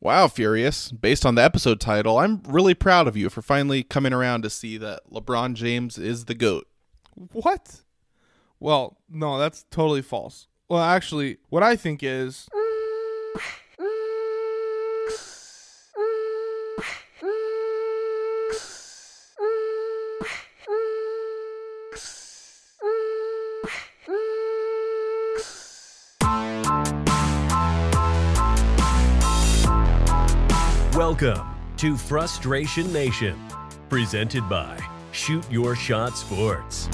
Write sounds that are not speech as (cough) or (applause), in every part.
Wow, Furious. Based on the episode title, I'm really proud of you for finally coming around to see that LeBron James is the GOAT. What? Well, no, that's totally false. Well, actually, what I think is. Mm. Welcome to Frustration Nation, presented by Shoot Your Shot Sports.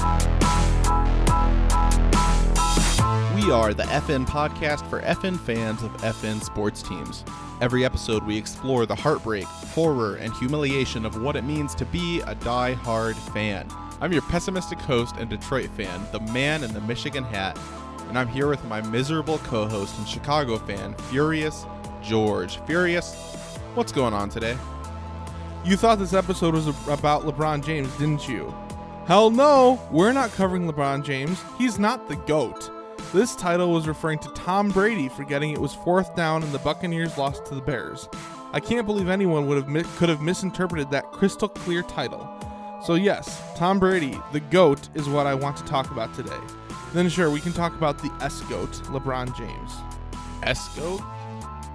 We are the FN podcast for FN fans of FN sports teams. Every episode, we explore the heartbreak, horror, and humiliation of what it means to be a die-hard fan. I'm your pessimistic host and Detroit fan, the man in the Michigan hat, and I'm here with my miserable co host and Chicago fan, Furious George. Furious, what's going on today? You thought this episode was about LeBron James, didn't you? Hell no, we're not covering LeBron James. He's not the GOAT. This title was referring to Tom Brady, forgetting it was fourth down and the Buccaneers lost to the Bears. I can't believe anyone would have mi- could have misinterpreted that crystal clear title. So yes, Tom Brady, the GOAT, is what I want to talk about today. Then sure, we can talk about the S GOAT, LeBron James. S GOAT?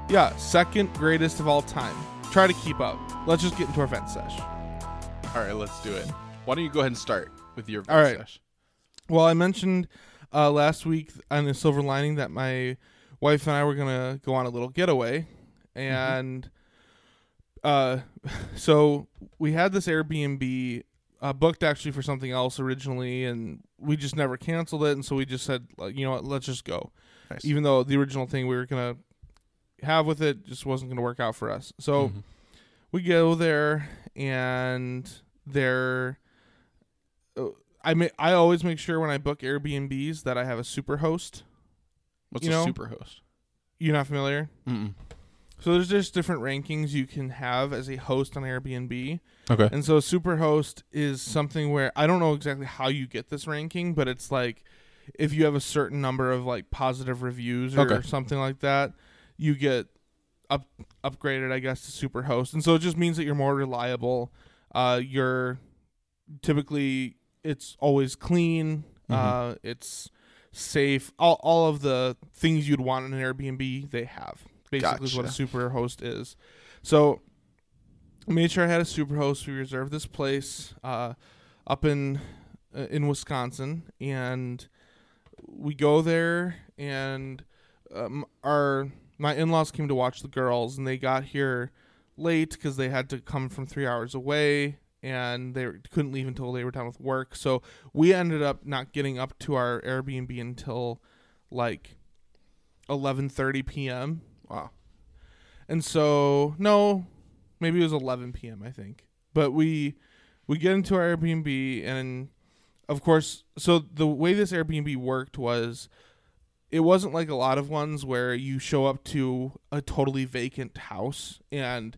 Yeah, second greatest of all time. Try to keep up. Let's just get into our vent sesh. All right, let's do it. Why don't you go ahead and start with your All right. sesh? Well, I mentioned uh, last week on the silver lining that my wife and I were gonna go on a little getaway, and uh, (laughs) so we had this Airbnb uh, booked actually for something else originally, and we just never canceled it, and so we just said, like, you know what, let's just go, Nice. even though the original thing we were gonna have with it just wasn't gonna work out for us. So Mhm. we go there and they're uh, I ma- I always make sure when I book Airbnbs that I have a super host. What's you a know- superhost? You're not familiar? Mm-mm. So there's just different rankings you can have as a host on Airbnb. Okay. And so a superhost is something where I don't know exactly how you get this ranking, but it's like if you have a certain number of like positive reviews or Okay. something like that, you get up upgraded, I guess, to superhost. And so it just means that you're more reliable. Uh, you're typically it's always clean. Uh, it's safe. All all of the things you'd want in an Airbnb, they have. Basically, is what a Gotcha. superhost is. So I made sure I had a superhost. We reserved this place uh, up in uh, in Wisconsin, and we go there, and um, our my in laws came to watch the girls, and they got here late because they had to come from three hours away, and they couldn't leave until they were done with work. So we ended up not getting up to our Airbnb until like eleven thirty p.m. Wow. And so no, maybe it was 11 p.m. I think. But we we get into our Airbnb and of course, so the way this Airbnb worked was it wasn't like a lot of ones where you show up to a totally vacant house and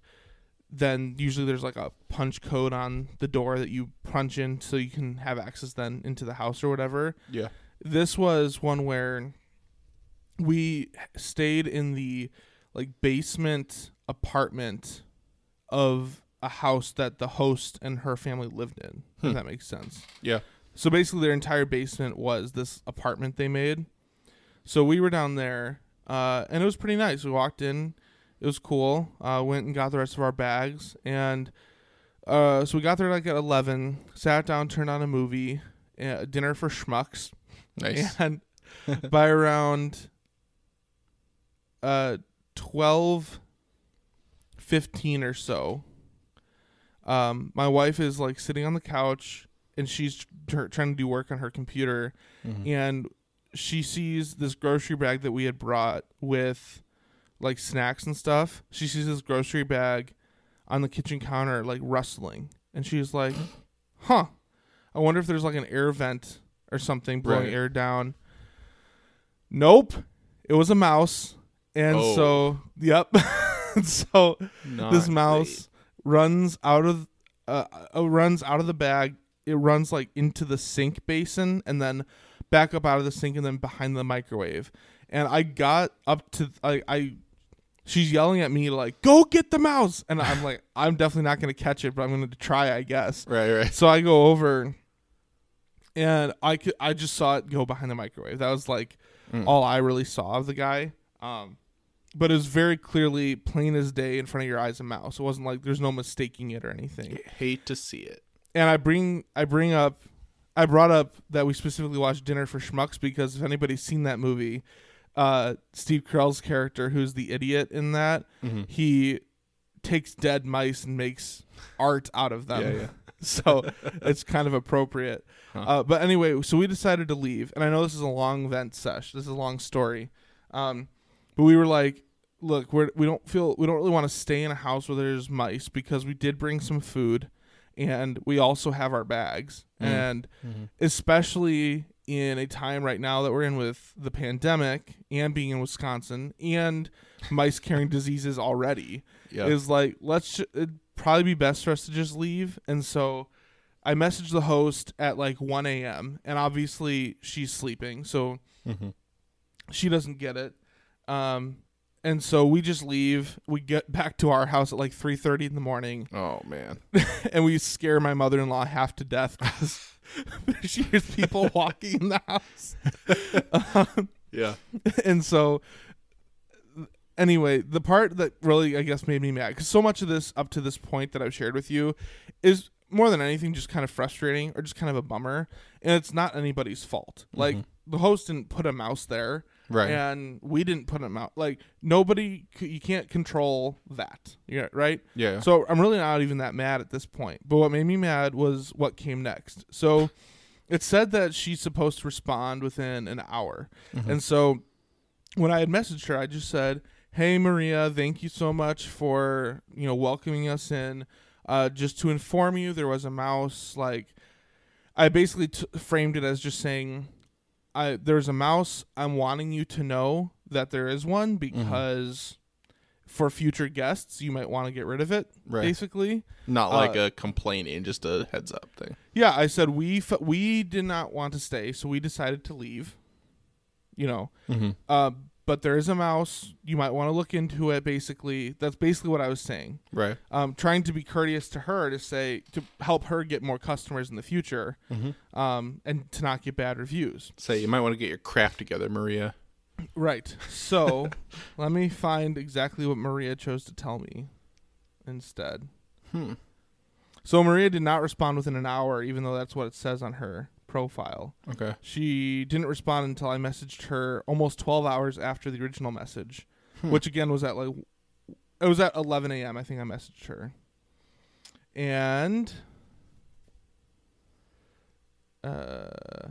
then usually there's like a punch code on the door that you punch in so you can have access then into the house or whatever Yeah. this was one where we stayed in the like basement apartment of a house that the host and her family lived in Hmm. if that makes sense Yeah. so basically their entire basement was this apartment they made so we were down there uh, and it was pretty nice we walked in it was cool uh, went and got the rest of our bags and uh, so we got there like at 11 sat down turned on a movie uh, dinner for schmucks Nice. (laughs) and by around uh 12 15 or so um my wife is like sitting on the couch and she's tr- trying to do work on her computer Mhm. and she sees this grocery bag that we had brought with like snacks and stuff she sees this grocery bag on the kitchen counter like rustling and she's like huh i wonder if there's like an air vent or something blowing Right. air down nope it was a mouse and Oh. so yep (laughs) so Not this great. mouse runs out of uh, uh, runs out of the bag. It runs like into the sink basin and then back up out of the sink and then behind the microwave. And I got up to I I she's yelling at me like, "Go get the mouse!" And I'm like, (laughs) "I'm definitely not gonna catch it, but I'm gonna try, I guess." Right, right. So I go over, and I could, I just saw it go behind the microwave. That was like Mm. all I really saw of the guy. Um, but it was very clearly plain as day in front of your eyes a mouse. It wasn't like there's no mistaking it or anything. Hate to see it. And I bring I bring up I brought up that we specifically watched Dinner for Schmucks because if anybody's seen that movie, uh, Steve Carell's character, who's the idiot in that, Mm-hmm. he takes dead mice and makes art out of them. Yeah, yeah. (laughs) so it's kind of appropriate. Huh. Uh, but anyway, so we decided to leave, and I know this is a long vent sesh. This is a long story, um, but we were like, look, we're, we don't feel we don't really want to stay in a house where there's mice because we did bring some food, and we also have our bags, Mm. and Mhm. especially in a time right now that we're in with the pandemic and being in Wisconsin and (laughs) mice carrying diseases already Yeah. is like let's ju- it'd probably be best for us to just leave and so i messaged the host at like 1 a.m and obviously she's sleeping so mm-hmm. she doesn't get it um and so we just leave we get back to our house at like 3.30 in the morning Oh man. (laughs) and we scare my mother-in-law half to death because (laughs) she hears people (laughs) walking in the house um, Yeah. and so anyway the part that really i guess made me mad because so much of this up to this point that i've shared with you is more than anything just kind of frustrating or just kind of a bummer and it's not anybody's fault like Mhm. the host didn't put a mouse there Right. and we didn't put a mouse like nobody c- you can't control that yeah right yeah. so I'm really not even that mad at this point. But what made me mad was what came next. So it said that she's supposed to respond within an hour. Mhm. And so when I had messaged her, I just said, "Hey Maria, thank you so much for, you know, welcoming us in. Uh, just to inform you, there was a mouse like I basically t- framed it as just saying I there's a mouse. I'm wanting you to know that there is one because for future guests, you might want to get rid of it. Right. Basically, Not uh, like a complaining, just a heads up thing. yeah. I said we f- we did not want to stay, so we decided to leave. You know, Mm-hmm. uh, but there is a mouse. You might want to look into it. Basically, that's basically what I was saying. Right. Um, trying to be courteous to her to say to help her get more customers in the future, Mm-hmm. um, and to not get bad reviews. Say you might want to get your crap together, Maria. Right. So (laughs) let me find exactly what Maria chose to tell me instead. Hmm. So Maria did not respond within an hour, even though that's what it says on her profile. Okay. She didn't respond until I messaged her almost 12 hours after the original message, Hmm. which again was at like it was at 11 a.m. I think I messaged her, and uh,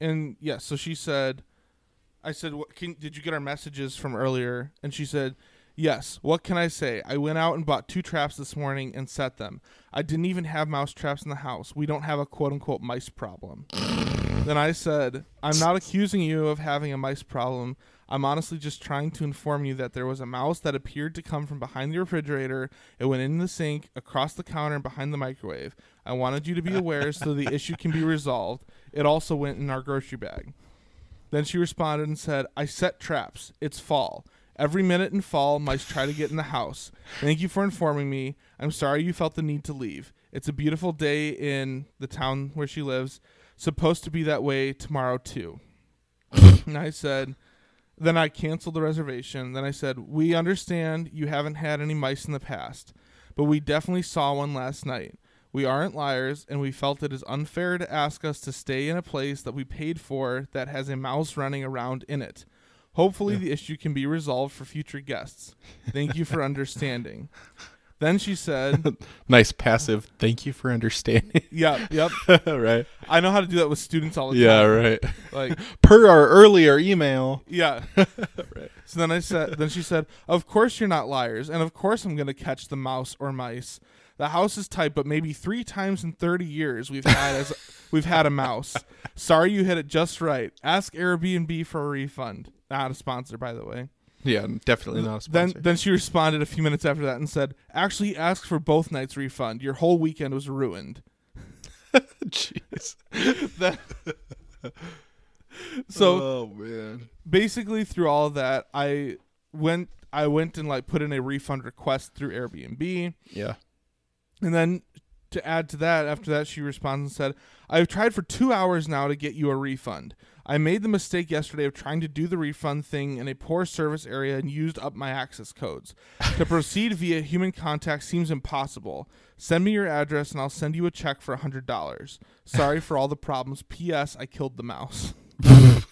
and yeah, so she said, I said, what can did you get our messages from earlier? And she said. Yes. What can I say? I went out and bought two traps this morning and set them. I didn't even have mouse traps in the house. We don't have a quote unquote mice problem. then I said, I'm not accusing you of having a mice problem. I'm honestly just trying to inform you that there was a mouse that appeared to come from behind the refrigerator. It went in the sink, across the counter, and behind the microwave. I wanted you to be aware so the issue can be resolved. It also went in our grocery bag. Then she responded and said, I set traps. It's fall. Every minute in fall, mice try to get in the house. Thank you for informing me. I'm sorry you felt the need to leave. It's a beautiful day in the town where she lives. Supposed to be that way tomorrow, too. and I said, then I canceled the reservation. Then I said, We understand you haven't had any mice in the past, but we definitely saw one last night. We aren't liars, and we felt it is unfair to ask us to stay in a place that we paid for that has a mouse running around in it. Hopefully, the issue can be resolved for future guests. Thank you for understanding. (laughs) Then she said, (laughs) Nice passive. Thank you for understanding. (laughs) Yep, yep. right. I know how to do that with students all the Yeah. time. Yeah, right. Like, Per our earlier email. yeah. Right. So then I said, then she said, "Of course you're not liars, and of course I'm gonna catch the mouse or mice. The house is tight, but maybe three times in 30 years we've had as we've had a mouse. Sorry you hit it just right. Ask Airbnb for a refund. Not a sponsor, by the way. Yeah. Definitely not a Then sponsor. then she responded a few minutes after that and said, "Actually, ask for both nights refund. Your whole weekend was ruined." (laughs) Jeez. (laughs) That- (laughs) so Oh man. basically through all that i went I went and like put in a refund request through Airbnb. Yeah. And then to add to that, after that, she responds and said, I've tried for two hours now to get you a refund. I made the mistake yesterday of trying to do the refund thing in a poor service area and used up my access codes. to (laughs) proceed via human contact seems impossible. Send me your address and I'll send you a check for $100. Sorry for all the problems. P.S. I killed the mouse. (laughs)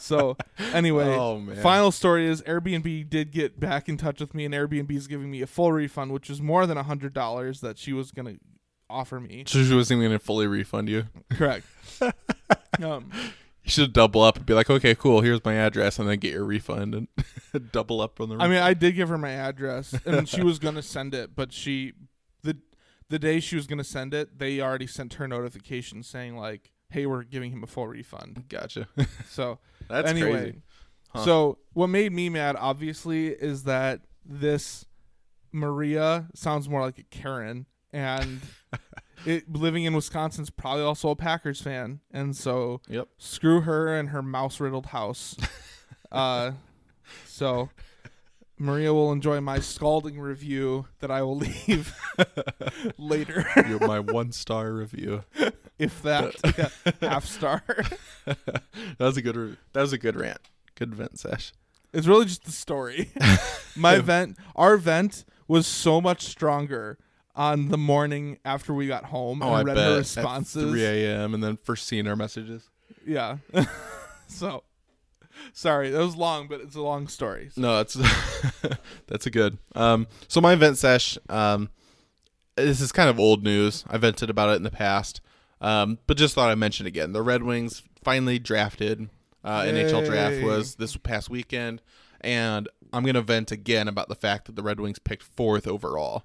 so, anyway, Oh, final story is Airbnb did get back in touch with me, and Airbnb is giving me a full refund, which is more than hundred dollars that she was gonna offer me. So she wasn't going to fully refund you. Correct. (laughs) um, You should double up and be like, okay, cool. Here's my address, and then get your refund and (laughs) double up on the. I mean, I did give her my address, and she (laughs) was gonna send it, but she the the day she was gonna send it, they already sent her notification saying like, "Hey, we're giving him a full refund." gotcha. So (laughs) That's anyway, crazy. Huh. so what made me mad, obviously, is that this Maria sounds more like a Karen, and it living in Wisconsin's probably also a Packers fan, and so Yep. screw her and her mouse riddled house. (laughs) uh, so Maria will enjoy my scalding review that I will (laughs) leave (laughs) later, You're my one star review. if that yeah, half star. that was a good. Re- that was a good rant. Good vent sesh. It's really just the story. My vent, our vent was so much stronger on the morning after we got home Oh, and I read bet. her At responses. 3 a.m. and then first seeing our messages. Yeah. (laughs) so, sorry, that was long, but it's a long story. So- No, that's (laughs) that's a good. Um, so my vent sesh. Um, this is kind of old news. I vented about it in the past. Um, but just thought I'd mention again. The Red Wings finally drafted. Uh, NHL draft was this past weekend, and I'm gonna vent again about the fact that the Red Wings picked fourth overall.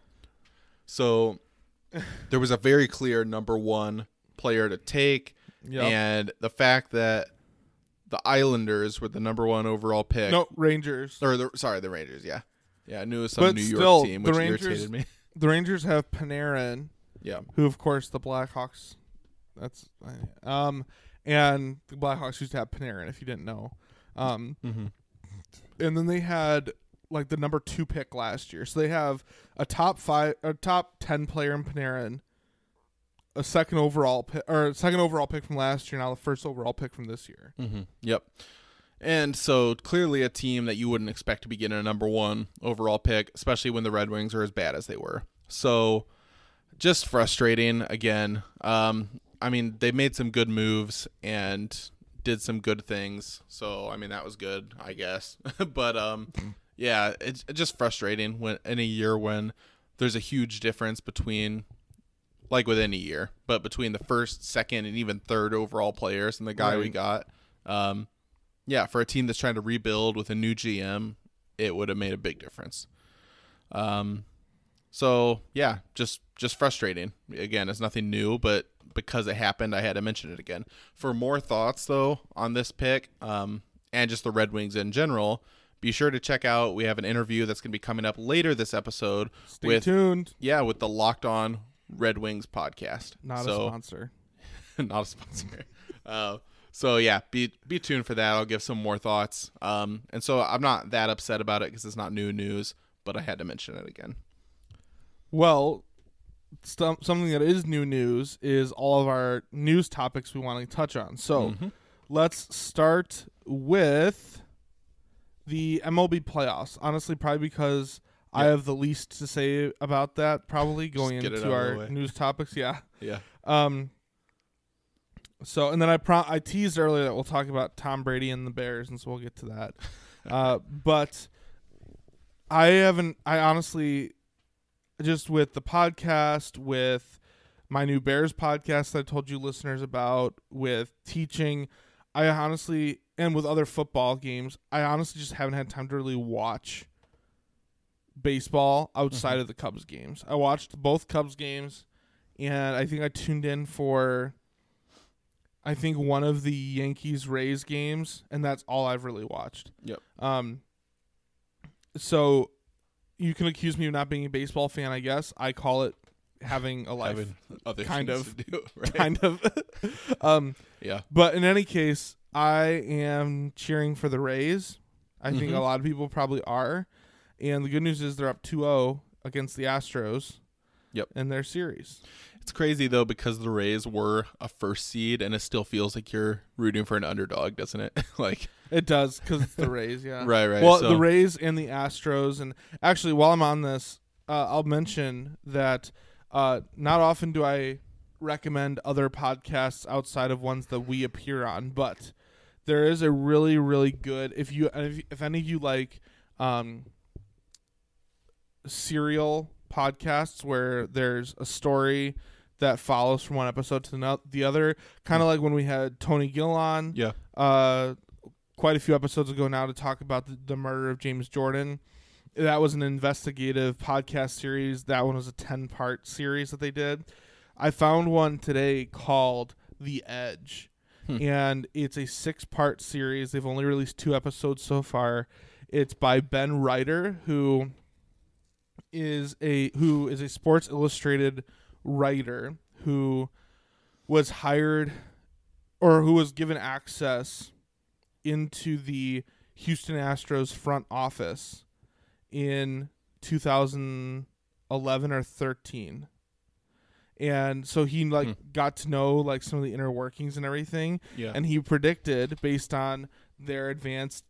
So there was a very clear number one player to take, Yep. and the fact that the Islanders were the number one overall pick. no, Rangers. Or the sorry, the Rangers. Yeah, yeah. I knew it was some But New still, York team, which Rangers- irritated me. (laughs) The Rangers have Panarin, Yeah, who, of course, the Blackhawks. That's um, and the Blackhawks used to have Panarin. If you didn't know, um, mm-hmm. and then they had like the number two pick last year. So they have a top five, a top ten player in Panarin, a second overall pick, or second overall pick from last year. Now the first overall pick from this year. Mm-hmm. Yep. And so clearly a team that you wouldn't expect to be getting a number one overall pick, especially when the Red Wings are as bad as they were. So just frustrating again. Um, I mean, they made some good moves and did some good things. So I mean, that was good, I guess. (laughs) but um, yeah, it's just frustrating when in a year when there's a huge difference between like within a year, but between the first, second, and even third overall players and the guy we got. Um, yeah, for a team that's trying to rebuild with a new GM, it would have made a big difference. Um, so yeah, just just frustrating. Again, it's nothing new, but because it happened, I had to mention it again. For more thoughts though on this pick, um, and just the Red Wings in general, be sure to check out. We have an interview that's going to be coming up later this episode Stay with tuned. yeah with the Locked On Red Wings podcast. Not so, a (laughs) sponsor. not a sponsor. (laughs) Uh, so yeah, be be tuned for that. I'll give some more thoughts. Um, and so I'm not that upset about it because it's not new news, but I had to mention it again. Well, some, something that is new news is all of our news topics we want to touch on. So Mhm. let's start with the MLB playoffs. Honestly, probably because I have the least to say about that. Probably going into out of the our news topics. Yeah. (laughs) yeah, Um. So and then I pro- I teased earlier that we'll talk about Tom Brady and the Bears, and so we'll get to that. (laughs) uh, but I haven't. I honestly, just with the podcast, with my new Bears podcast that I told you listeners about, with teaching, I honestly, and with other football games, I honestly just haven't had time to really watch baseball outside of the Cubs games. I watched both Cubs games, and I think I tuned in for. I think one of the Yankees Rays games, and that's all I've really watched. Yep. Um. So, you can accuse me of not being a baseball fan. I guess I call it having a life, having other kind of. to do, (laughs) right? kind of. (laughs) um. yeah. But in any case, I am cheering for the Rays. I think Mhm. a lot of people probably are. And the good news is they're up 2-0 against the Astros. Yep. In their series. It's crazy though because the Rays were a first seed, and it still feels like you're rooting for an underdog, doesn't it? (laughs) like, It does because it's the (laughs) Rays, yeah. right, right. Well, so, the Rays and the Astros, and actually, while I'm on this, uh, I'll mention that uh, not often do I recommend other podcasts outside of ones that we appear on, but there is a really, really good. If you, if, if any of you like um, serial podcasts where there's a story that follows from one episode to the the other, kind of like when we had Tony Gill on yeah, uh, quite a few episodes ago now to talk about the, the murder of James Jordan. That was an investigative podcast series. That one was a 10 part series that they did. I found one today called The Edge, Hmm. and it's a six part series. They've only released two episodes so far. It's by Ben Reiter, who is a who is a Sports Illustrated writer who was hired or who was given access into the Houston Astros front office in 2011 or 13. And so he like Hmm. got to know like some of the inner workings and everything yeah, and he predicted based on their advanced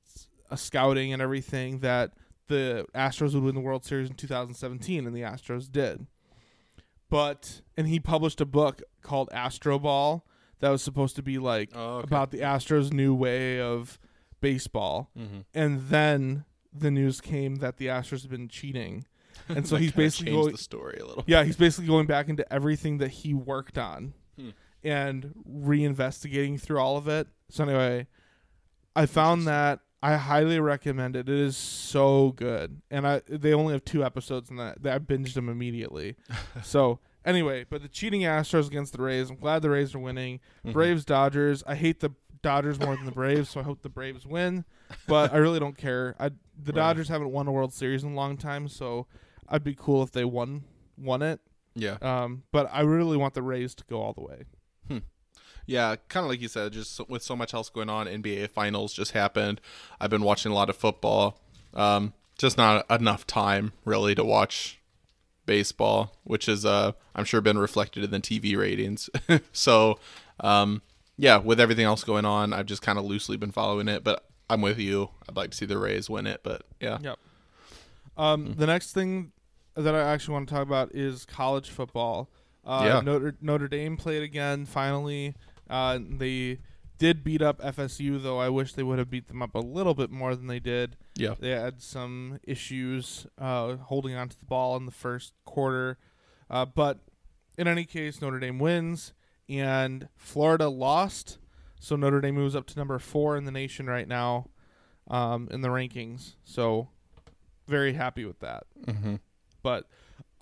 uh, scouting and everything that the Astros would win the World Series in 2017 and the Astros did. But and he published a book called Astroball that was supposed to be like oh, okay. about the Astros new way of baseball. Mhm. And then the news came that the Astros have been cheating. (laughs) And so he's basically going the story a little. yeah, he's basically going back into everything that he worked on Hmm. and reinvestigating through all of it. So anyway, I found that I highly recommend it. It is so good, and I they only have two episodes, and that I binged them immediately. (laughs) so anyway, but the cheating Astros against the Rays. I'm glad the Rays are winning. Mhm. Braves Dodgers. I hate the Dodgers more than the Braves, so I hope the Braves win. But I really don't care. I the Right. Dodgers haven't won a World Series in a long time, so I'd be cool if they won won it. Yeah, Um, but I really want the Rays to go all the way. Hmm. yeah, kind of like you said, just with so much else going on, NBA Finals just happened. I've been watching a lot of football. Um, just not enough time really to watch baseball, which is uh, I'm sure been reflected in the TV ratings. (laughs) so, um, yeah, with everything else going on, I've just kind of loosely been following it. But I'm with you. I'd like to see the Rays win it, but yeah, Yep. Um, Mm-hmm. The next thing that I actually want to talk about is college football. Uh, Yeah. Notre Notre Dame played again. Finally, uh, they did beat up FSU, though I wish they would have beat them up a little bit more than they did. yeah, They had some issues uh, holding onto the ball in the first quarter, uh, but in any case, Notre Dame wins and Florida lost. So Notre Dame moves up to number four in the nation right now um, in the rankings. So very happy with that. mm-hmm. But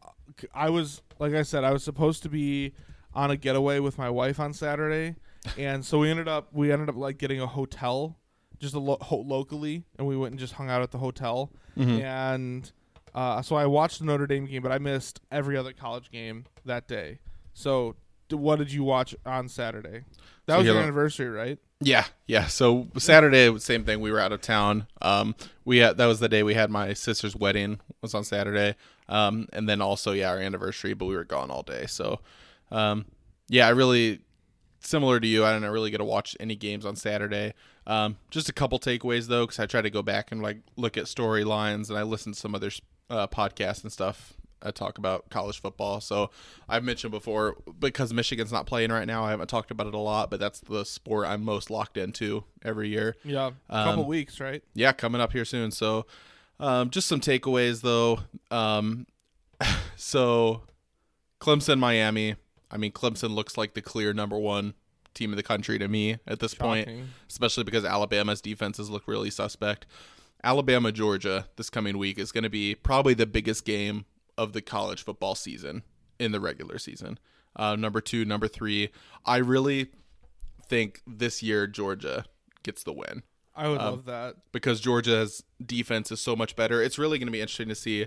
uh, I was, like I said, I was supposed to be on a getaway with my wife on Saturday, (laughs) and so we ended up we ended up like getting a hotel just a lo- ho- locally, and we went and just hung out at the hotel. Mm-hmm. And uh, so I watched the Notre Dame game, but I missed every other college game that day. So d- what did you watch on Saturday? That So was your anniversary, right? Yeah, yeah. So Saturday, same thing. We were out of town. Um, we had, that was the day we had my sister's wedding. Was on Saturday. Um, and then also yeah, our anniversary. But we were gone all day. So, um, yeah, I really similar to you. I didn't really get to watch any games on Saturday. Um, just a couple takeaways though, because I try to go back and like look at storylines, and I listened to some other uh, podcasts and stuff. I talk about college football. So I've mentioned before because Michigan's not playing right now. I haven't talked about it a lot, but that's the sport I'm most locked into every year. Yeah, a couple Um, weeks, right? Yeah, coming up here soon. So, um, just some takeaways though. Um, (laughs) so, Clemson, Miami. I mean, Clemson looks like the clear number one team in the country to me at this point, especially because Alabama's defenses look really suspect. Alabama, Georgia this coming week is going to be probably the biggest game of the college football season in the regular season. Uh, number two, number three. I really think this year Georgia gets the win I would Um, love that. because Georgia's defense is so much better. It's really going to be interesting to see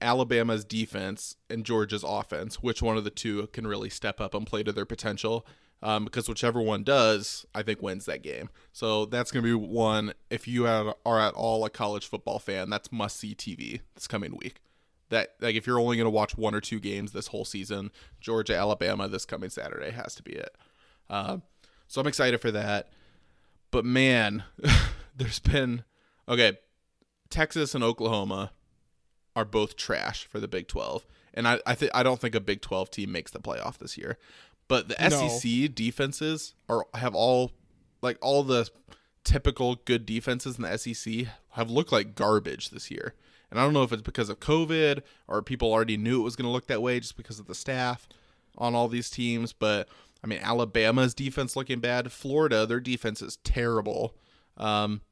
Alabama's defense and Georgia's offense, which one of the two can really step up and play to their potential. um, because whichever one does, I think wins that game. So that's going to be one. If you are, are at all a college football fan, that's must see TV this coming week. That like if you're only going to watch one or two games this whole season, Georgia Alabama this coming Saturday has to be it. Uh, so I'm excited for that. But man, (laughs) there's been okay. Texas and Oklahoma are both trash for the Big 12, and I I, th- I don't think a Big 12 team makes the playoff this year. But the No. SEC defenses are have all like all the typical good defenses in the SEC have looked like garbage this year. And I don't know if it's because of COVID or people already knew it was going to look that way just because of the staff on all these teams. But I mean, Alabama's defense looking bad. Florida, their defense is terrible. Um,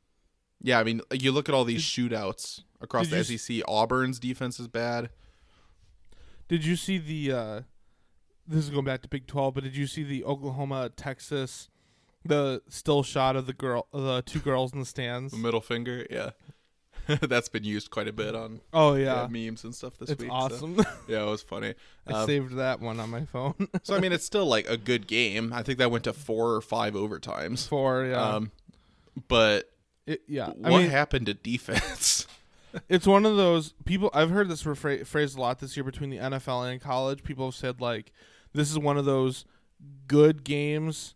yeah, I mean, you look at all these shootouts across the SEC. Auburn's defense is bad. Did you see the? uh This is going back to Big Twelve, but did you see the Oklahoma Texas, the still shot of the girl, the two girls in the stands? The middle finger, yeah. (laughs) That's been used quite a bit on Oh yeah, yeah, memes and stuff this it's week. so- awesome. (laughs) Yeah, it was funny. (laughs) I Um, saved that one on my phone. so I mean, it's still like a good game. I think that went to four or five overtimes. Four, yeah, Um, but it, yeah. what I mean, happened to defense? it's one of those people. I've heard this rephr- phrase a lot this year between the NFL and college. People have said like, this is one of those good games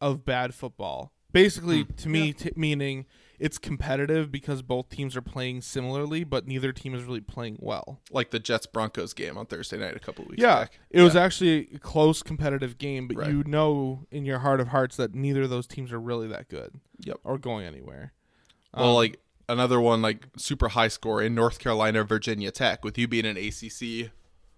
of bad football. Basically, Hmm. to me, t- meaning it's competitive because both teams are playing similarly, but neither team is really playing well. like the Jets Broncos game on Thursday night a couple weeks Yeah, back. it was actually a close competitive game, but Right. you know in your heart of hearts that neither of those teams are really that good. Yep. Or going anywhere. Well, Um, like another one, like super high score in North Carolina, Virginia Tech, with you being an ACC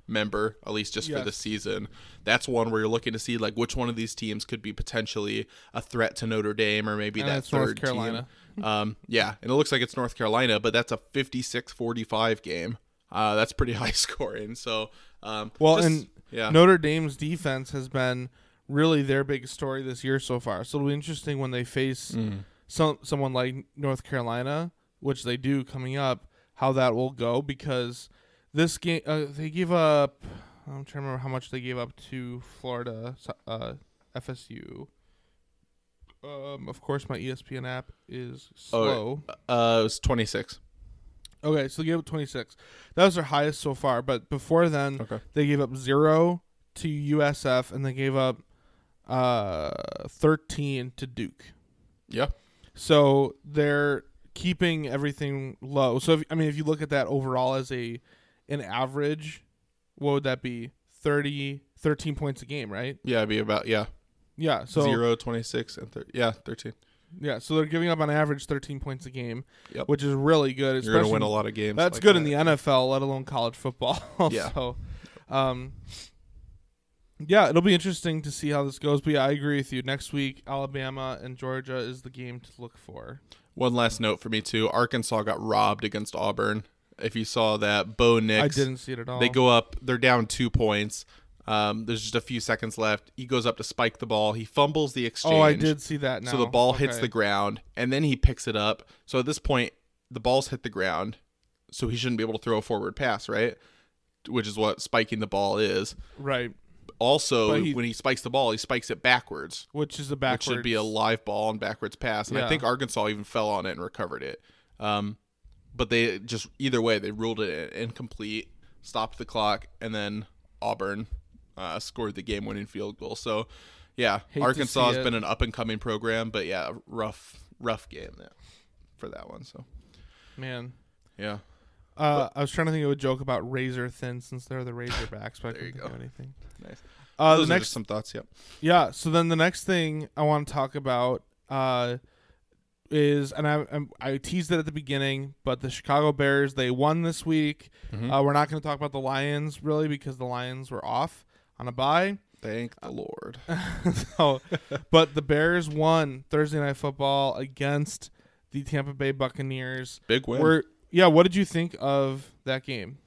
member, at least just for the season. That's one where you're looking to see like which one of these teams could be potentially a threat to Notre Dame or maybe And that third Carolina. team. (laughs) Um, yeah, and it looks like it's North Carolina, but that's a 56-45 game. Uh, that's pretty (laughs) high scoring. So, um, Well, just- and yeah, Notre Dame's defense has been really their big story this year so far. So it'll be interesting when they face Mm. some someone like North Carolina, which they do coming up, how that will go because this game uh, they gave up. I'm trying to remember how much they gave up to Florida, uh, FSU. Um, of course, my ESPN app is slow. uh, it was 26. Okay, so they gave up 26. That was their highest so far. But before then, Okay. they gave up zero to USF, and they gave up uh 13 to Duke. Yeah. So they're keeping everything low. So if, I mean, if you look at that overall as a an average, what would that be? 30, 13 points a game, right? Yeah, it'd be about yeah Yeah. So zero, 26, and thir- yeah, 13. yeah, so they're giving up on average 13 points a game, Yep. which is really good. You're gonna especially- win a lot of games. That's like good in the NFL, let alone college football. (laughs) Yeah. so, um, yeah, it'll be interesting to see how this goes. But yeah, I agree with you. Next week, Alabama and Georgia is the game to look for. One last note for me too. Arkansas got robbed against Auburn. If you saw that, Bo Nix. I didn't see it at all. They go up. They're down two points. Um, there's just a few seconds left. He goes up to spike the ball. He fumbles the exchange. Oh, I did see that. Now. So the ball hits the ground, and then he picks it up. So at this point, the ball's hit the ground, so he shouldn't be able to throw a forward pass, right? Which is what spiking the ball is. right, Also, he- when he spikes the ball, he spikes it backwards, which is a which backwards. should be a live ball and backwards pass. And I think Arkansas even fell on it and recovered it. Um, but they just either way they ruled it incomplete, stopped the clock, and then Auburn uh, scored the game-winning field goal. So, yeah, Hate Arkansas has been an up-and-coming program, but yeah, rough, rough game for that one. So, man. yeah, Uh, I was trying to think of a joke about razor thin since they're the Razorbacks, but I (laughs) couldn't think go. of anything. nice. Uh, Those the are next just some thoughts. Yep. Yeah. So then the next thing I want to talk about uh, is, and I, I teased it at the beginning, but the Chicago Bears they won this week. Mhm. Uh, we're not going to talk about the Lions really because the Lions were off on a bye. Thank the Lord. (laughs) so, but the Bears won Thursday Night Football against the Tampa Bay Buccaneers. Big win. We're yeah. What did you think of that game?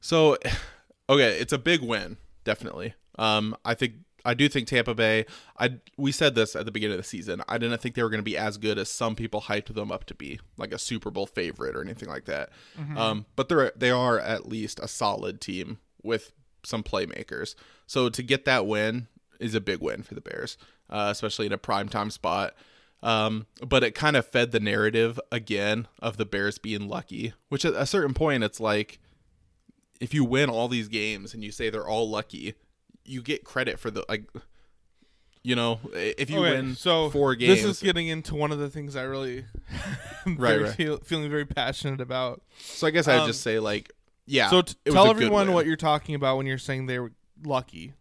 So, (sighs) okay, it's a big win, definitely. Um, I think I do think Tampa Bay. I we said this at the beginning of the season. I didn't think they were going to be as good as some people hyped them up to be, like a Super Bowl favorite or anything like that. Um, but they're they are at least a solid team with some playmakers. So to get that win is a big win for the Bears. uh, especially in a primetime spot. Um, but it kind of fed the narrative again of the Bears being lucky, which at a certain point, it's like if you win all these games and you say they're all lucky, you get credit for the like. You know, if you Okay, win so four games, This is getting into one of the things I really (laughs) Right, right. Feel, feeling very passionate about. so I guess I'd um, just say like, yeah. so t- tell everyone what you're talking about when you're saying they were lucky.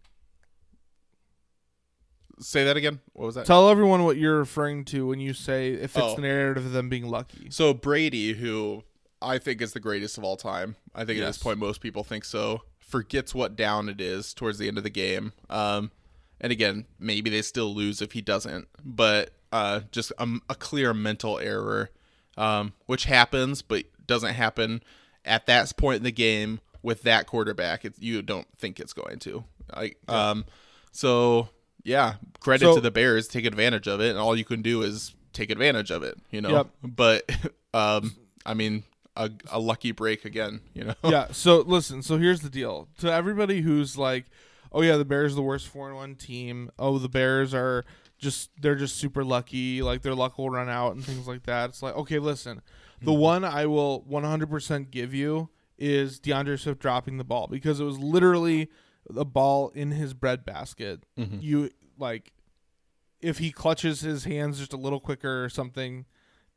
say that again. What was that? Tell everyone what you're referring to when you say if it's Oh. the narrative of them being lucky. So Brady, who I think is the greatest of all time, I think at this point most people think so, forgets what down it is towards the end of the game. Um, and again, maybe they still lose if he doesn't, but uh, just a, a clear mental error, um, which happens, but doesn't happen at that point in the game with that quarterback. It, you don't think it's going to. Like, um, so yeah, credit So- to the Bears, take advantage of it, and all you can do is take advantage of it. You know, Yep. but (laughs) um, I mean, a, a lucky break again. You know, yeah. So listen. So here's the deal. To everybody who's like, "Oh yeah, the Bears are the worst four and one team. Oh, the Bears are just they're just super lucky. Like their luck will run out and things like that." It's like, okay, listen. The mm-hmm. one I will 100% give you is D'Andre Swift dropping the ball because it was literally the ball in his breadbasket. Mm-hmm. You like if he clutches his hands just a little quicker or something,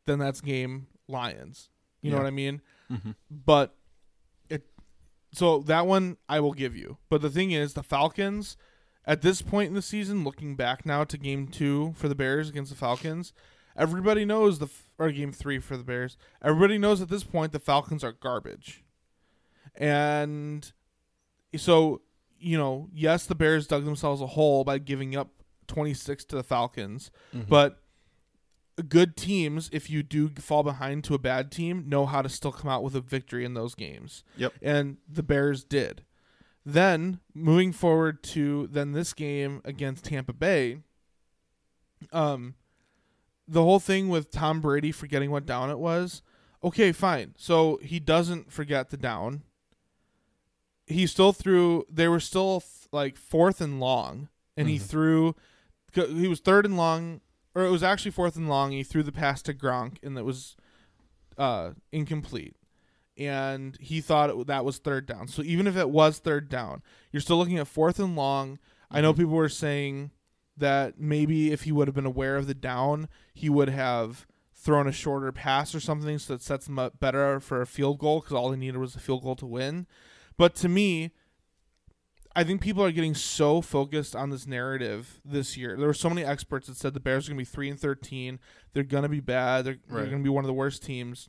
then that's game Lions. You know what I mean? Mm-hmm. But it so that one I will give you. But the thing is, the Falcons at this point in the season, looking back now to game two for the Bears against the Falcons, everybody knows the or game three for the Bears. Everybody knows at this point the Falcons are garbage, and so you know, yes, the Bears dug themselves a hole by giving up twenty six to the Falcons, mm-hmm. but good teams, if you do fall behind to a bad team, know how to still come out with a victory in those games. Yep. And the Bears did. Then moving forward to then this game against Tampa Bay, um, the whole thing with Tom Brady forgetting what down it was. Okay, fine. So he doesn't forget the down. He still threw. They were still like fourth and long, and he threw. He was third and long, or it was actually fourth and long. He threw the pass to Gronk, and that was uh, incomplete. And he thought it, that was third down. So even if it was third down, you're still looking at fourth and long. I know people were saying that maybe if he would have been aware of the down, he would have thrown a shorter pass or something so that sets him up better for a field goal because all he needed was a field goal to win. But to me, I think people are getting so focused on this narrative this year. There were so many experts that said the Bears are going to be three and thirteen. They're going to be bad. They're, they're going to be one of the worst teams.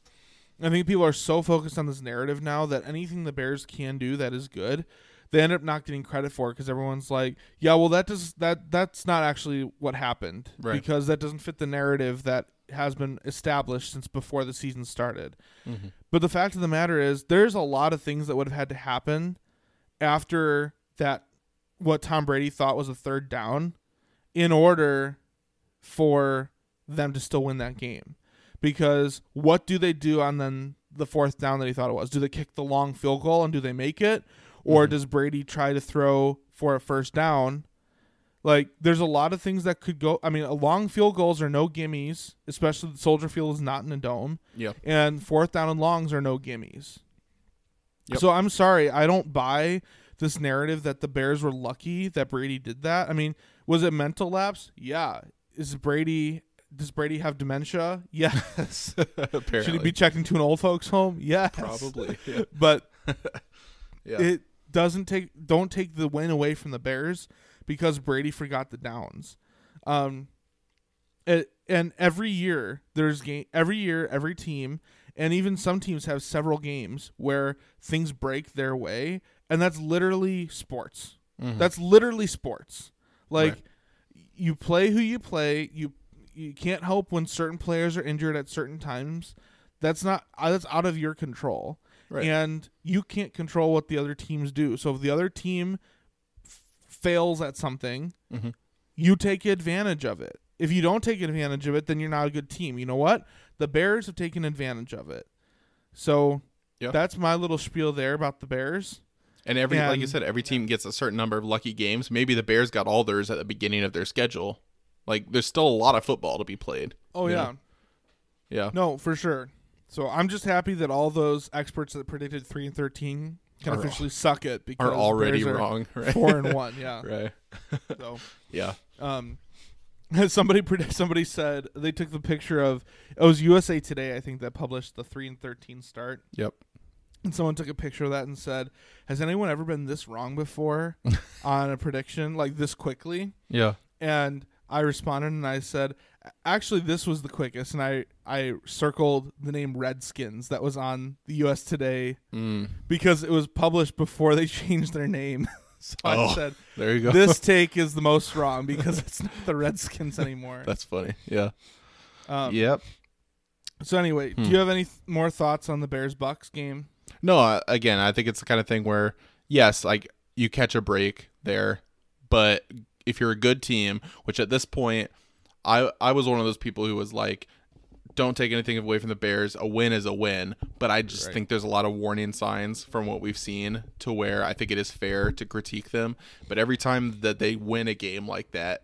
I think people are so focused on this narrative now that anything the Bears can do that is good, they end up not getting credit for because everyone's like, "Yeah, well, that does that that's not actually what happened Right. because that doesn't fit the narrative that has been established since before the season started." Mm-hmm. But the fact of the matter is, there's a lot of things that would have had to happen after that, what Tom Brady thought was a third down, in order for them to still win that game. Because what do they do on then the fourth down that he thought it was? Do they kick the long field goal and do they make it? Or mm-hmm. does Brady try to throw for a first down? Like, there's a lot of things that could go. I mean, a long field goals are no gimmies, especially the Soldier Field is not in a dome Yeah. and fourth down and longs are no gimmies. Yep. So I'm sorry, I don't buy this narrative that the Bears were lucky that Brady did that. I mean, was it mental lapse? Yeah. Is Brady does Brady have dementia? (laughs) Yes. Apparently, Should he be checked into an old folks home? Yes. probably. Yeah. (laughs) But (laughs) yeah. it doesn't take don't take the win away from the Bears because Brady forgot the downs. Um it, and every year there's game every year every team and even some teams have several games where things break their way and that's literally sports. That's literally sports. Like Right. you play who you play, you you can't help when certain players are injured at certain times. That's not uh, that's out of your control. Right. And you can't control what the other teams do. So if the other team f- fails at something, Mhm. you take advantage of it. If you don't take advantage of it, then you're not a good team. You know what? The Bears have taken advantage of it. So Yeah. that's my little spiel there about the Bears. And every like you said, every team gets a certain number of lucky games. Maybe the Bears got all theirs at the beginning of their schedule. Like there's still a lot of football to be played. Oh yeah. know? Yeah. No, for sure. So I'm just happy that all those experts that predicted three and thirteen can Are- officially suck it because Are already Bears are wrong, (laughs) right? Four and one, yeah. (laughs) right. So (laughs) Yeah. um somebody predict somebody said they took the picture of it was USA Today, I think, that published the three and thirteen start. Yep. And someone took a picture of that and said, Has anyone ever been this wrong before (laughs) on a prediction like this quickly? Yeah. and I responded and I said, actually, this was the quickest, and I I circled the name Redskins that was on the U.S. Today Mm. because it was published before they (laughs) changed their name. (laughs) so I Oh. said, There you go. this take is the most wrong because it's not the Redskins anymore. That's funny. Yeah. Um, yep. So anyway, do Hmm. you have any th- more thoughts on the Bears Bucks game? No, again, I think it's the kind of thing where yes, like you catch a break there, but if you're a good team, which at this point I I was one of those people who was like don't take anything away from the Bears. A win is a win, but I just Right. think there's a lot of warning signs from what we've seen to where I think it is fair to critique them. But every time that they win a game like that,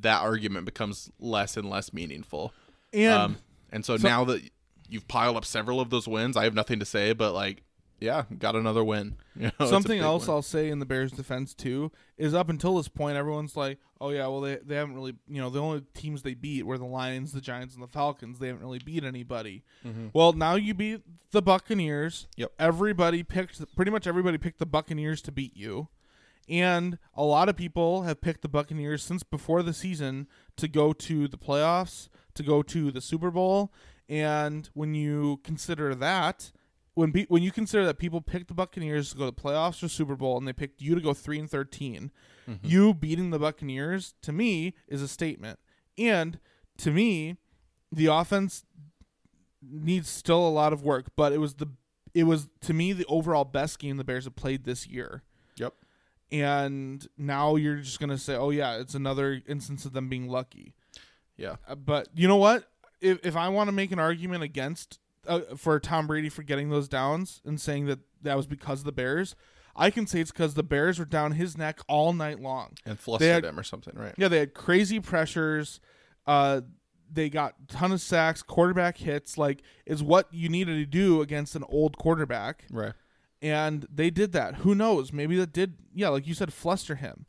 that argument becomes less and less meaningful. And Um, and so, so- now that you've piled up several of those wins, I have nothing to say, but like, yeah, got another win. (laughs) You know, Something else win. I'll say in the Bears' defense too is up until this point, everyone's like, "Oh yeah, well they they haven't really, you know, the only teams they beat were the Lions, the Giants, and the Falcons. They haven't really beat anybody." Well, now you beat the Buccaneers. Mm-hmm. Yep. Everybody picked, pretty much everybody picked the Buccaneers to beat you, and a lot of people have picked the Buccaneers since before the season to go to the playoffs, to go to the Super Bowl, and when you consider that when pe- when you consider that people picked the Buccaneers to go to the playoffs or Super Bowl and they picked you to go 3 and 13, you beating the Buccaneers to me is a statement. And to me, the offense needs still a lot of work, but it was the it was to me the overall best game the Bears have played this year. Yep. And now you're just going to say, "Oh yeah, it's another instance of them being lucky." Yeah. Uh, but you know what? If if I want to make an argument against uh, for Tom Brady for getting those downs and saying that that was because of the Bears, I can say it's because the Bears were down his neck all night long. And flustered had- him or something, right? Yeah, they had crazy pressures. Uh, they got a ton of sacks, quarterback hits. Like is what you needed to do against an old quarterback, Right. and they did that. Who knows? Maybe that did. Yeah, like you said, fluster him.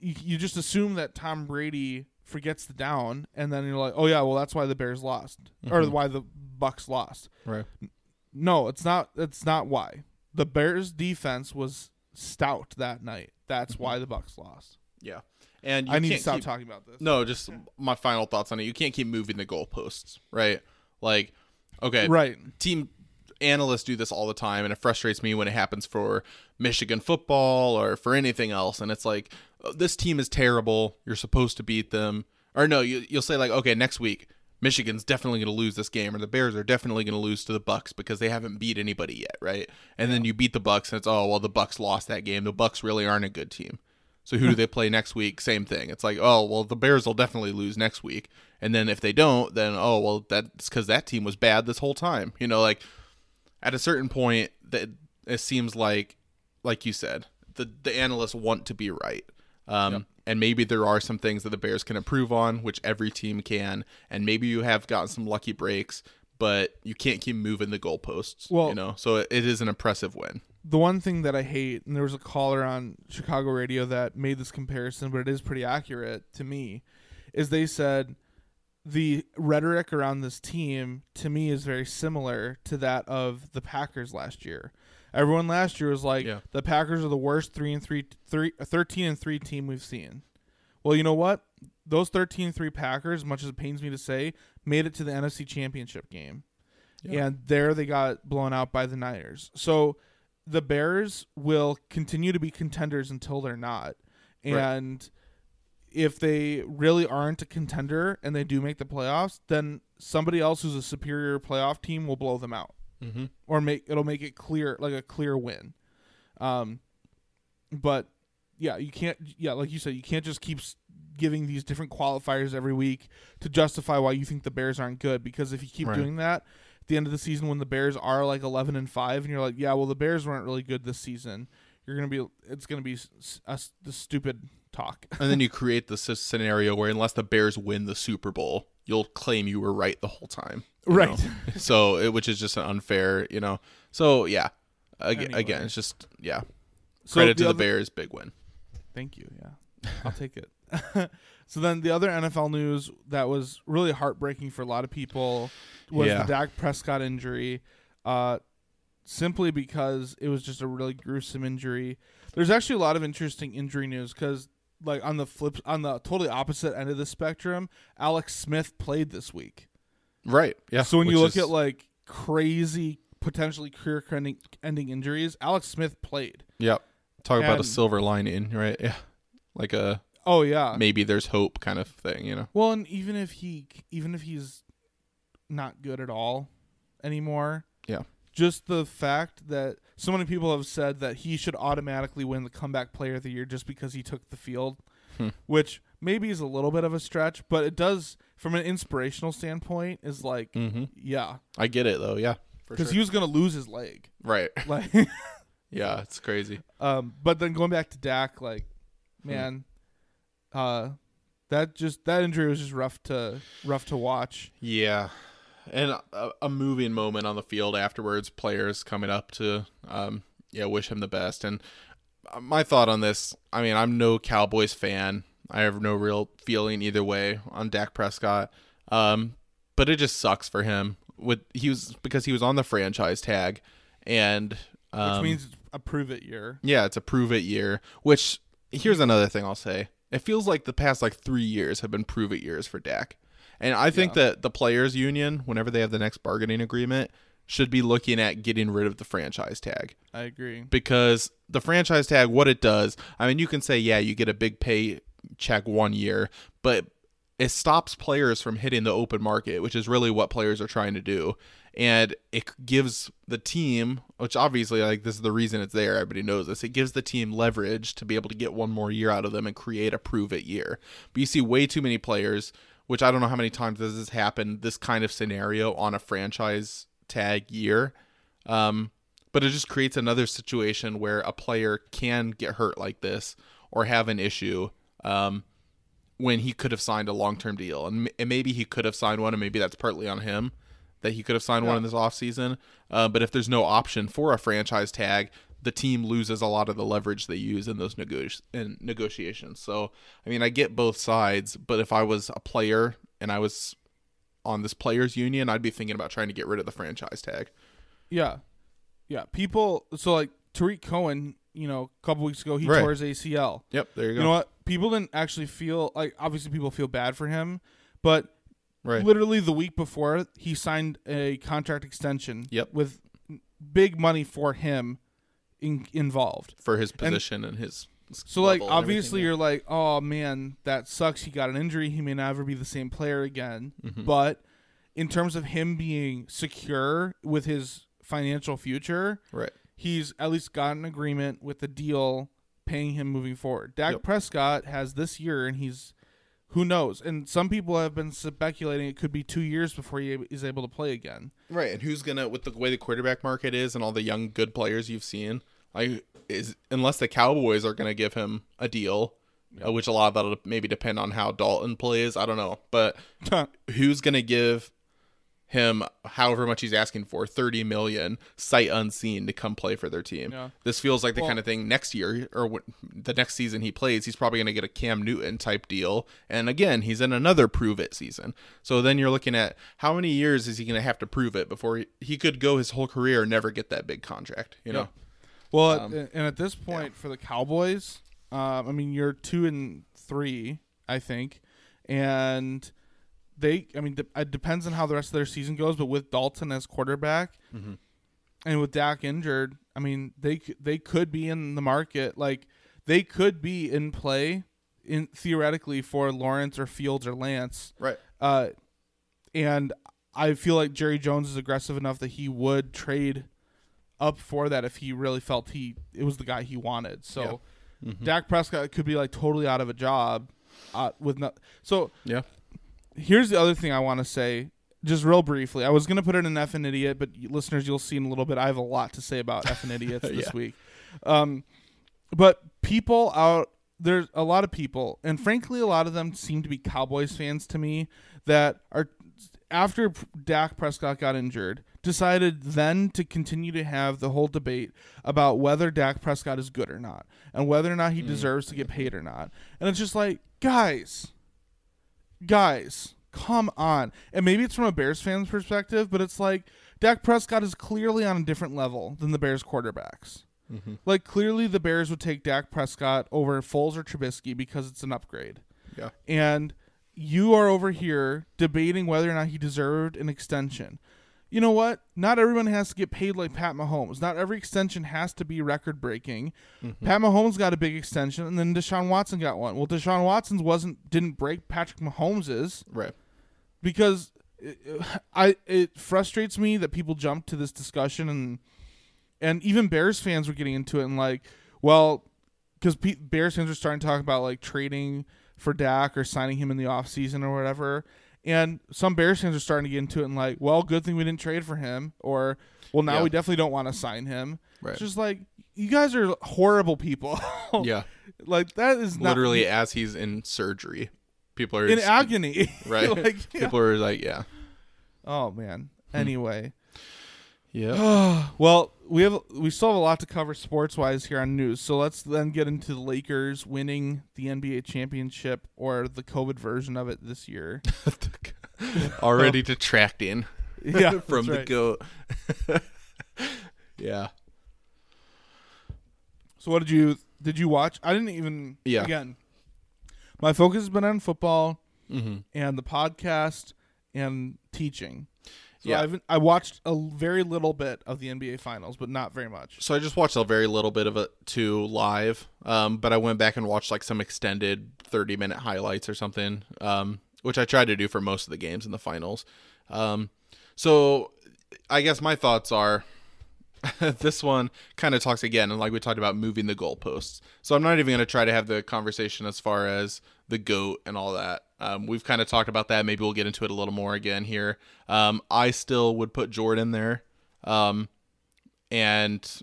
You, you just assume that Tom Brady forgets the down, and then you're like, oh yeah, well that's why the Bears lost, or Mhm. why the Bucks lost. Right. No, it's not. It's not why the Bears defense was stout that night. That's why the Bucks lost. Yeah. And you I need to stop keep- talking about this. No, just my final thoughts on it. You can't keep moving the goalposts, right? Like, okay, Right. team analysts do this all the time and it frustrates me when it happens for Michigan football or for anything else and it's like "Oh, this team is terrible. You're supposed to beat them. Or no you, you'll say like okay next week Michigan's definitely going to lose this game or the Bears are definitely going to lose to the Bucks because they haven't beat anybody yet right? And then you beat the Bucks and it's oh well the Bucks lost that game. The Bucks really aren't a good team. So who do (laughs) they play next week? Same thing. It's like, oh well, the Bears will definitely lose next week, and then if they don't, then oh well, that's because that team was bad this whole time. You know, like at a certain point, that it seems like, like you said, the the analysts want to be right, um, and maybe there are some things that the Bears can improve on, which every team can, and maybe you have gotten some lucky breaks, but you can't keep moving the goalposts. Well- you know, so it, it is an impressive win. the one thing that I hate, and there was a caller on Chicago radio that made this comparison, but it is pretty accurate to me, is they said the rhetoric around this team to me is very similar to that of the Packers last year. Everyone last year was like, Yeah. the Packers are the worst three and three, three, uh, 13 and three team we've seen. Well, you know what? Those 13 and 3 Packers, much as it pains me to say, made it to the NFC Championship game. Yeah. And there they got blown out by the Niners. So the Bears will continue to be contenders until they're not. Right. And if they really aren't a contender and they do make the playoffs, then somebody else who's a superior playoff team will blow them out Mm-hmm. or make it'll make it clear like a clear win. Um, but yeah, you can't. Yeah, like you said, you can't just keep giving these different qualifiers every week to justify why you think the Bears aren't good. Because if you keep Right. doing that, at the end of the season, when the Bears are like eleven and five, and you're like, yeah, well, the Bears weren't really good this season, you're gonna be. It's gonna be a, the stupid talk. and then you (laughs) create this scenario where unless the Bears win the Super Bowl, you'll claim you were right the whole time. Right. know? (laughs) so, it, which is just an unfair, you know. So yeah, Ag- Anyway. again, it's just yeah. So Credit to the other- Bears, big win. Thank you. Yeah, I'll take it. (laughs) so then the other NFL news that was really heartbreaking for a lot of people was Yeah. the Dak Prescott injury. Uh, simply because it was just a really gruesome injury. There's actually a lot of interesting injury news because, like, on the flip, on the totally opposite end of the spectrum, Alex Smith played this week. Right. Yeah. so when you look is- at like crazy, potentially career-ending ending injuries, Alex Smith played. Yep. Talk about a silver lining, right? (laughs) Yeah. Like a Oh yeah, maybe there's hope kind of thing, you know. Well, and even if he, even if he's not good at all anymore, Yeah. Just the fact that so many people have said that he should automatically win the comeback player of the year just because he took the field, Hmm. which maybe is a little bit of a stretch, but it does from an inspirational standpoint is like, Mm-hmm. yeah, I get it though. Yeah. Because sure. he was gonna lose his leg, right. (laughs) like, (laughs) Yeah, it's crazy. um, but then going back to Dak, like, Hmm. man, uh. That just that injury was just rough to rough to watch. Yeah, and a, a moving moment on the field afterwards. Players coming up to, um, yeah, wish him the best. And uh, my thought on this, I mean, I'm no Cowboys fan. I have no real feeling either way on Dak Prescott. Um, but it just sucks for him. With he was because he was on the franchise tag, and which um, means it's a prove it year. yeah, it's a prove it year. Which here's another thing I'll say. It feels like the past like three years have been prove it years for Dak. And I think Yeah. that the players union, whenever they have the next bargaining agreement, should be looking at getting rid of the franchise tag. I agree. Because the franchise tag, what it does, I mean, you can say, yeah, you get a big pay check one year, but it stops players from hitting the open market, which is really what players are trying to do. And it gives the team, which obviously, like, this is the reason it's there. Everybody knows this. It gives the team leverage to be able to get one more year out of them and create a prove it year. But you see way too many players, which I don't know how many times this has happened, this kind of scenario on a franchise tag year. Um, but it just creates another situation where a player can get hurt like this or have an issue um, when he could have signed a long term deal. And, m- and maybe he could have signed one, and maybe that's partly on him that he could have signed one in this offseason. Uh, but if there's no option for a franchise tag, the team loses a lot of the leverage they use in those nego- in negotiations. So, I mean, I get both sides, but if I was a player and I was on this players union, I'd be thinking about trying to get rid of the franchise tag. Yeah, yeah. People. So like Tarik Cohen, you know, a couple weeks ago he Right. tore his ACL. Yep, there you go. You know what? People didn't actually feel like obviously people feel bad for him, but right. literally the week before he signed a contract extension. Yep. With big money for him in, involved. for his position and, his So like and obviously you're like, oh man, that sucks. He got an injury. He may never be the same player again. Mhm. But in terms of him being secure with his financial future, right he's at least got an agreement with the deal paying him moving forward. Dak Yep. Prescott has this year, and he's who knows. And some people have been speculating it could be two years before he is able to play again. right and who's gonna with the way the quarterback market is and all the young good players you've seen like is unless the cowboys are gonna give him a deal uh, which a lot of that'll maybe depend on how dalton plays i don't know but (laughs) who's gonna give him however much he's asking for 30 million sight unseen to come play for their team. Yeah. this feels like the Well- kind of thing next year or when, the next season he plays he's probably going to get a cam newton type deal. And again he's in another prove it season. So then you're looking at how many years is he going to have to prove it before he, he could go his whole career and never get that big contract you know? Well, Um, and at this point for the Cowboys, um, I mean you're two and three, I think, and they. I mean, de- it depends on how the rest of their season goes, but with Dalton as quarterback, Mhm. and with Dak injured, I mean they they could be in the market, like they could be in play, in theoretically for Lawrence or Fields or Lance, right uh, and I feel like Jerry Jones is aggressive enough that he would trade up for that if he really felt he it was the guy he wanted. So Mhm. Dak Prescott could be like totally out of a job uh, with no. So yeah here's the other thing I want to say, just real briefly. I was gonna put it in F and idiot, but listeners, you'll see in a little bit. I have a lot to say about F and idiots (laughs) this Yeah. week. Um, but people out there's a lot of people, and frankly, a lot of them seem to be Cowboys fans to me that are after Dak Prescott got injured, decided then to continue to have the whole debate about whether Dak Prescott is good or not, and whether or not he deserves to get paid or not. And it's just like, guys, guys, come on. And maybe it's from a Bears fan's perspective, but it's like Dak Prescott is clearly on a different level than the Bears quarterbacks. Mm-hmm. Like clearly, the Bears would take Dak Prescott over Foles or Trubisky because it's an upgrade. Yeah. And you are over here debating whether or not he deserved an extension. You know what? Not everyone has to get paid like Pat Mahomes. Not every extension has to be record breaking. Mm-hmm. Pat Mahomes got a big extension, and then Deshaun Watson got one. Well, Deshaun Watson's wasn't didn't break Patrick Mahomes's Right. because it, I it frustrates me that people jump to this discussion and and even Bears fans were getting into it and like, well, because Pe- Bears fans are starting to talk about like trading for Dak or signing him in the offseason or whatever. And some Bears fans are starting to get into it and like, well, good thing we didn't trade for him, or well, now Yeah. we definitely don't want to sign him. Right. It's just like you guys are horrible people. (laughs) Yeah. like that is not Literally, as he's in surgery, people are in just- agony. (laughs) Right. (laughs) like, yeah. People are like, yeah. Oh man. Hmm. Anyway. Yeah. (sighs) Well, we have we still have a lot to cover sports wise here on news. So let's then get into the Lakers winning the NBA championship or the COVID version of it this year. (laughs) Already detracting yeah, (laughs) from the right. goat. (laughs) yeah. So what did you did you watch? I didn't even Yeah. again. My focus has been on football Mm-hmm. and the podcast and teaching. So Yeah. I've I watched a very little bit of the NBA finals, but not very much. So I just watched a very little bit of it too live, um, but I went back and watched like some extended thirty minute highlights or something, um, which I tried to do for most of the games in the finals. Um, so I guess my thoughts are (laughs) this one kind of talks again, and like we talked about moving the goalposts. So I'm not even going to try to have the conversation as far as the goat and all that. Um, we've kind of talked about that. Maybe we'll get into it a little more again here. Um, I still would put Jordan there. Um, and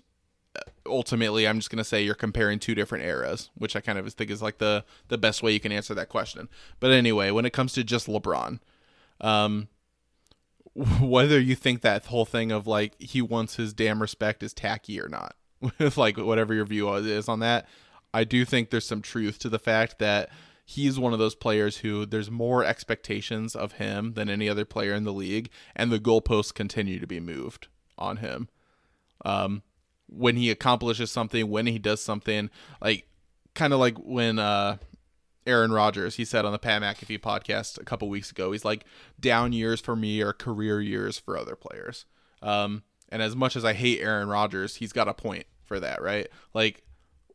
ultimately i'm just to say you're comparing two different eras which i kind of think is like the the best way you can answer that question but anyway when it comes to just lebron um (laughs) whether you think that whole thing of like he wants his damn respect is tacky or not (laughs) like whatever your view is on that i do think there's some truth to the fact that he's one of those players who there's more expectations of him than any other player in the league and the goalposts continue to be moved on him um, when he accomplishes something, when he does something, like kind of like when uh, Aaron Rodgers, he said on the Pat McAfee podcast a couple weeks ago, he's like, down years for me are career years for other players. Um, and as much as I hate Aaron Rodgers, he's got a point for that, right? Like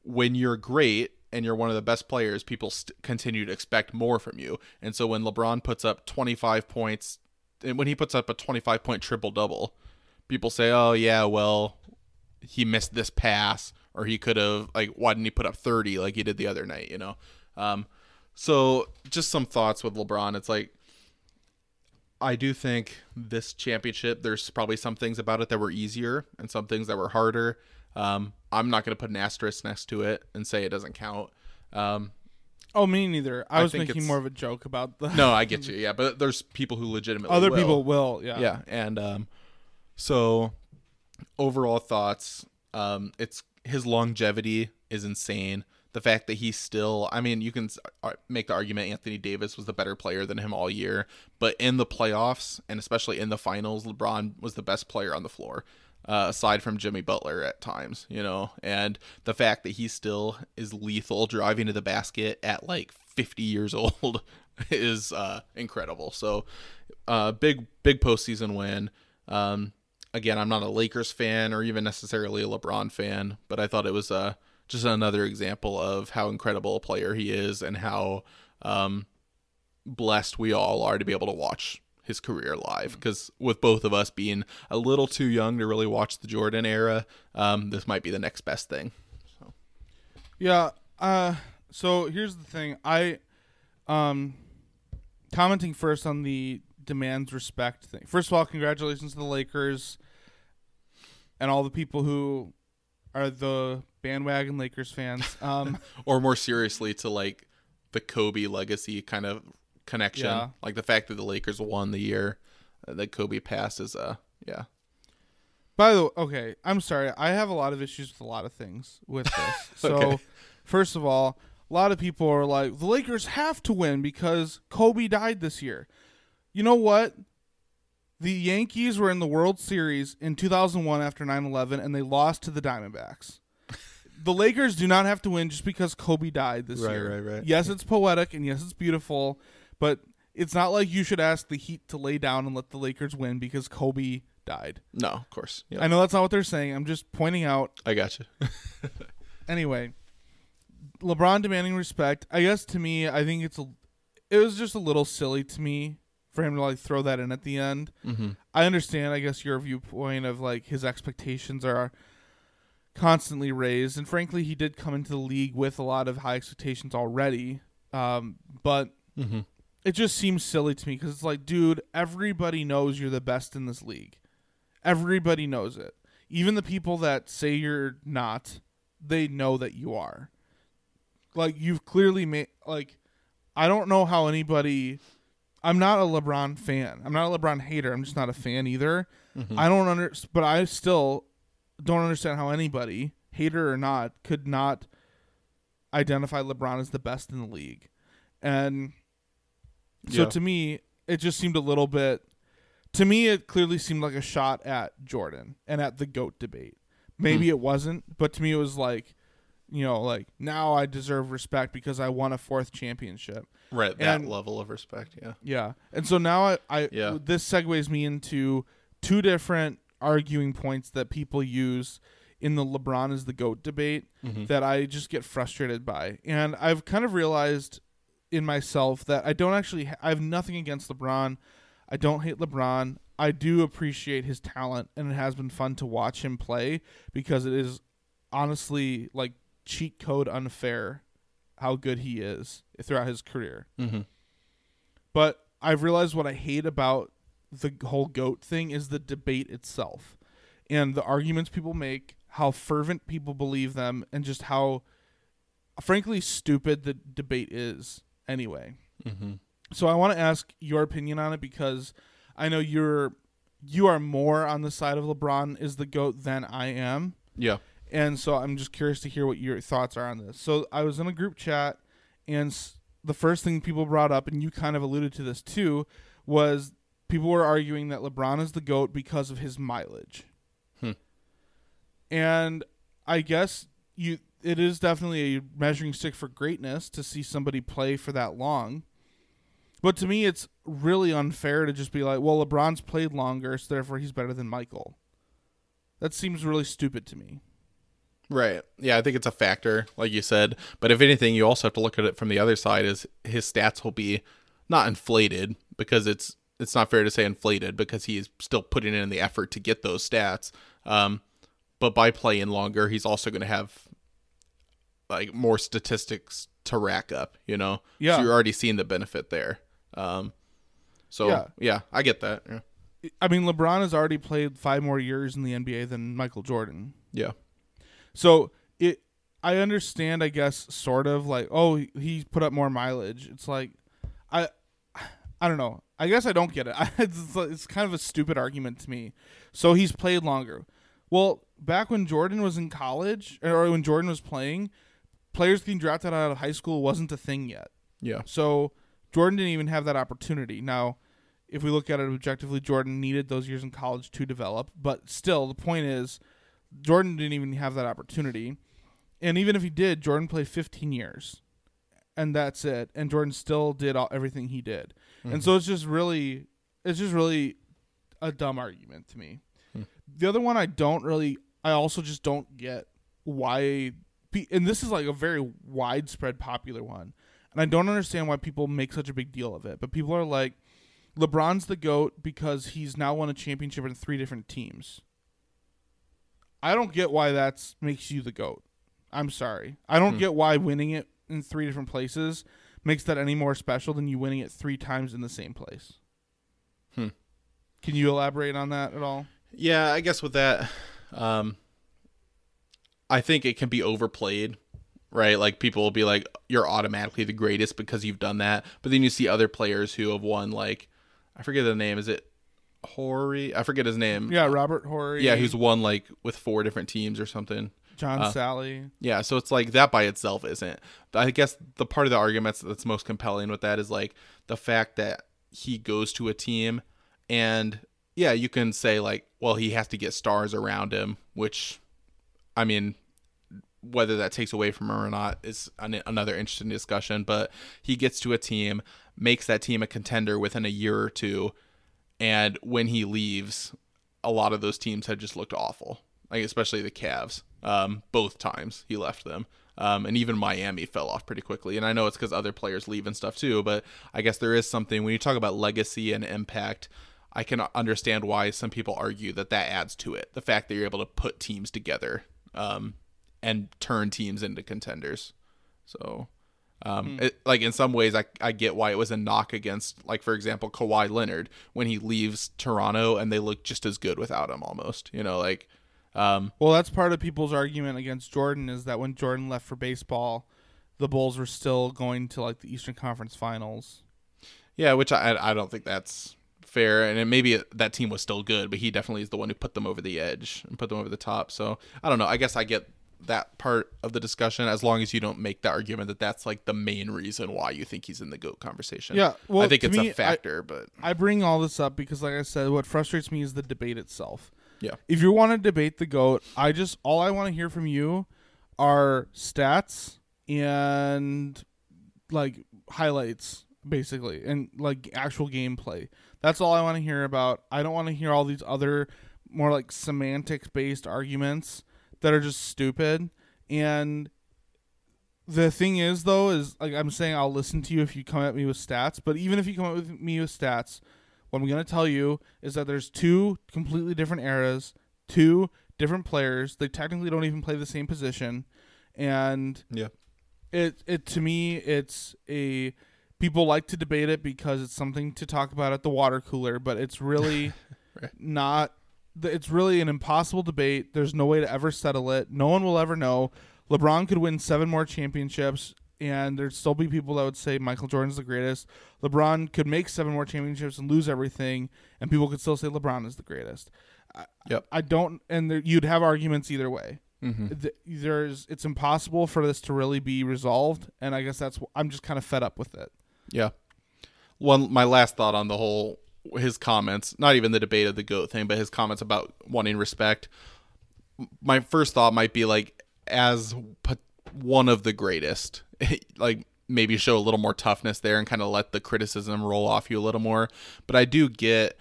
when you're great and you're one of the best players, people st- continue to expect more from you. And so when LeBron puts up 25 points, and when he puts up a 25 point triple double, people say, "Oh yeah, well, he missed this pass, or he could have like, why didn't he put up 30 like he did the other night?" You know. Um, so just some thoughts with LeBron. It's like I do think this championship, there's probably some things about it that were easier and some things that were harder. Um, I'm not going to put an asterisk next to it and say it doesn't count. Um, Oh, me neither. I, I was making more of a joke about the no, I (laughs) get you. Yeah, but there's people who legitimately other will. people will. Yeah. yeah and um so overall thoughts um it's his longevity is insane the fact that he's still i mean you can make the argument anthony davis was the better player than him all year but in the playoffs and especially in the finals lebron was the best player on the floor uh, aside from jimmy butler at times you know and the fact that he still is lethal driving to the basket at like 50 years (laughs) old is uh, incredible so uh, big big postseason win. Um, again, I'm not a Lakers fan or even necessarily a LeBron fan, but I thought it was uh, just another example of how incredible a player he is and how um, blessed we all are to be able to watch his career live. Because with both of us being a little too young to really watch the Jordan era, um, this might be the next best thing. Yeah. Uh, so here's the thing. I, um, commenting first on the demands respect thing. First of all, congratulations to the Lakers and all the people who are the bandwagon Lakers fans. (laughs) Um, or more seriously to like the Kobe legacy kind of connection. Yeah. Like the fact that the Lakers won the year uh, that Kobe passed is a yeah. By the way, okay, I'm sorry. I have a lot of issues with a lot of things with (laughs) this. So, first of all, a lot of people are like, the Lakers have to win because Kobe died this year. You know what? The Yankees were in the World Series in 2001 after 9 11, and they lost to the Diamondbacks. (laughs) the Lakers do not have to win just because Kobe died this Right, year. right, right. Yes, it's poetic, and yes, it's beautiful, but it's not like you should ask the Heat to lay down and let the Lakers win because Kobe died. No, of course. Yeah. I know that's not what they're saying. I'm just pointing out. I got you. (laughs) Anyway, LeBron demanding respect. I guess to me, I think it's a. It was just a little silly to me for him to like throw that in at the end. mm-hmm. I understand. I guess your viewpoint of like his expectations are constantly raised, and frankly, he did come into the league with a lot of high expectations already. Um, but Mm-hmm. It just seems silly to me because it's like, dude, everybody knows you're the best in this league. Everybody knows it. Even the people that say you're not, they know that you are. Like you've clearly made like I don't know how anybody I'm not a LeBron fan. I'm not a LeBron hater. I'm just not a fan either. Mm-hmm. I don't under but I still don't understand how anybody, hater or not, could not identify LeBron as the best in the league. And so Yeah. to me, it just seemed a little bit to me it clearly seemed like a shot at Jordan and at the GOAT debate. Maybe it wasn't, but to me it was like you know, like now I deserve respect because I won a fourth championship. Right. That And- level of respect. Yeah. Yeah. And so now I, I Yeah. this segues me into two different arguing points that people use in the LeBron is the GOAT debate Mm-hmm. that I just get frustrated by. And I've kind of realized in myself that I don't actually ha- I have nothing against LeBron. I don't hate LeBron. I do appreciate his talent and it has been fun to watch him play because it is honestly like cheat code unfair how good he is throughout his career. Mm-hmm. But I've realized what I hate about the whole goat thing is the debate itself and the arguments people make, how fervent people believe them, and just how frankly stupid the debate is anyway. Mm-hmm. So I want to ask your opinion on it because I know you're you are more on the side of LeBron is the goat than I am. Yeah. And so I'm just curious to hear what your thoughts are on this. So I was in a group chat, and s- the first thing people brought up, and you kind of alluded to this too, was people were arguing that LeBron is the GOAT because of his mileage. Hmm. And I guess you it is definitely a measuring stick for greatness to see somebody play for that long. But to me, it's really unfair to just be like, well, LeBron's played longer, so therefore he's better than Michael. That seems really stupid to me. Right. Yeah, I think it's a factor, like you said. But if anything, you also have to look at it from the other side. Is his stats will be not inflated because it's it's not fair to say inflated because he's still putting in the effort to get those stats. Um, but by playing longer, he's also going to have like more statistics to rack up. You know. Yeah. So you're already seeing the benefit there. Um. So Yeah. yeah, I get that. Yeah. I mean, LeBron has already played five more years in the NBA than Michael Jordan. Yeah. So it, I understand, I guess, sort of like, oh, he- put up more mileage. It's like, I, I don't know. I guess I don't get it. (laughs) it's, it's kind of a stupid argument to me. So he's played longer. Well, back when Jordan was in college, or when Jordan was playing, players getting drafted out of high school wasn't a thing yet. Yeah. So Jordan didn't even have that opportunity. Now, if we look at it objectively, Jordan needed those years in college to develop. But still, the point is, Jordan didn't even have that opportunity. And even if he did, Jordan played 15 years, and that's it. And Jordan still did all, everything he did. And mm-hmm. so it's just really, it's just really a dumb argument to me. Hmm. The other one I don't really, I also just don't get why, and this is like a very widespread popular one, and I don't understand why people make such a big deal of it. But people are like, LeBron's the goat because he's now won a championship in three different teams. I don't get why that makes you the goat. I'm sorry. I don't get why winning it in three different places makes that any more special than you winning it three times in the same place. Hmm. Can you elaborate on that at all? Yeah, I guess with that, um, I think it can be overplayed, right? Like people will be like, "You're automatically the greatest because you've done that," but then you see other players who have won like, I forget the name. Is it Horry? I forget his name. Yeah, Robert Horry. Yeah, who's won like with four different teams or something. John uh, Salley. Yeah, so it's like that by itself isn't. I guess the part of the arguments that's most compelling with that is like the fact that he goes to a team and yeah, you can say like, well, he has to get stars around him, which I mean, whether that takes away from him or not is an, another interesting discussion, but he gets to a team, makes that team a contender within a year or two, and when he leaves, a lot of those teams had just looked awful. Like especially the Cavs. Um, both times he left them. Um, and even Miami fell off pretty quickly. And I know it's because other players leave and stuff too, but I guess there is something when you talk about legacy and impact. I can understand why some people argue that that adds to it. The fact that you're able to put teams together um, and turn teams into contenders. So, um, it, like in some ways, I, I get why it was a knock against, like for example, Kawhi Leonard when he leaves Toronto and they look just as good without him almost. You know, like um, Well, that's part of people's argument against Jordan is that when Jordan left for baseball, the Bulls were still going to like the Eastern Conference Finals. Yeah, which I I don't think that's fair, and it, maybe that team was still good, but he definitely is the one who put them over the edge and put them over the top. So I don't know. I guess I get that part of the discussion as long as you don't make the argument that that's like the main reason why you think he's in the goat conversation. Yeah, well, I think it's me, a factor, but I bring all this up because, like I said, what frustrates me is the debate itself. yeah, If you want to debate the goat, I just all I want to hear from you are stats and like highlights basically and like actual gameplay. That's all I want to hear about. I don't want to hear all these other more like semantics based arguments that are just stupid. And the thing is though is like I'm saying I'll listen to you if you come at me with stats, but even if you come at me with stats, what I'm going to tell you is that there's two completely different eras, two different players. They technically don't even play the same position and yeah, it it to me it's a people like to debate it because it's something to talk about at the water cooler, but it's really (laughs) Right. not it's really an impossible debate. There's no way to ever settle it. No one will ever know. LeBron could win seven more championships and there'd still be people that would say Michael Jordan's the greatest. LeBron could make seven more championships and lose everything and people could still say LeBron is the greatest. I, Yep. I don't and there, you'd have arguments either way mm-hmm. there's it's impossible for this to really be resolved and i guess that's i'm just kind of fed up with it yeah. One, my last thought on the whole his comments, not even the debate of the goat thing, but his comments about wanting respect. My first thought might be like, as one of the greatest, (laughs) like maybe show a little more toughness there and kind of let the criticism roll off you a little more. But I do get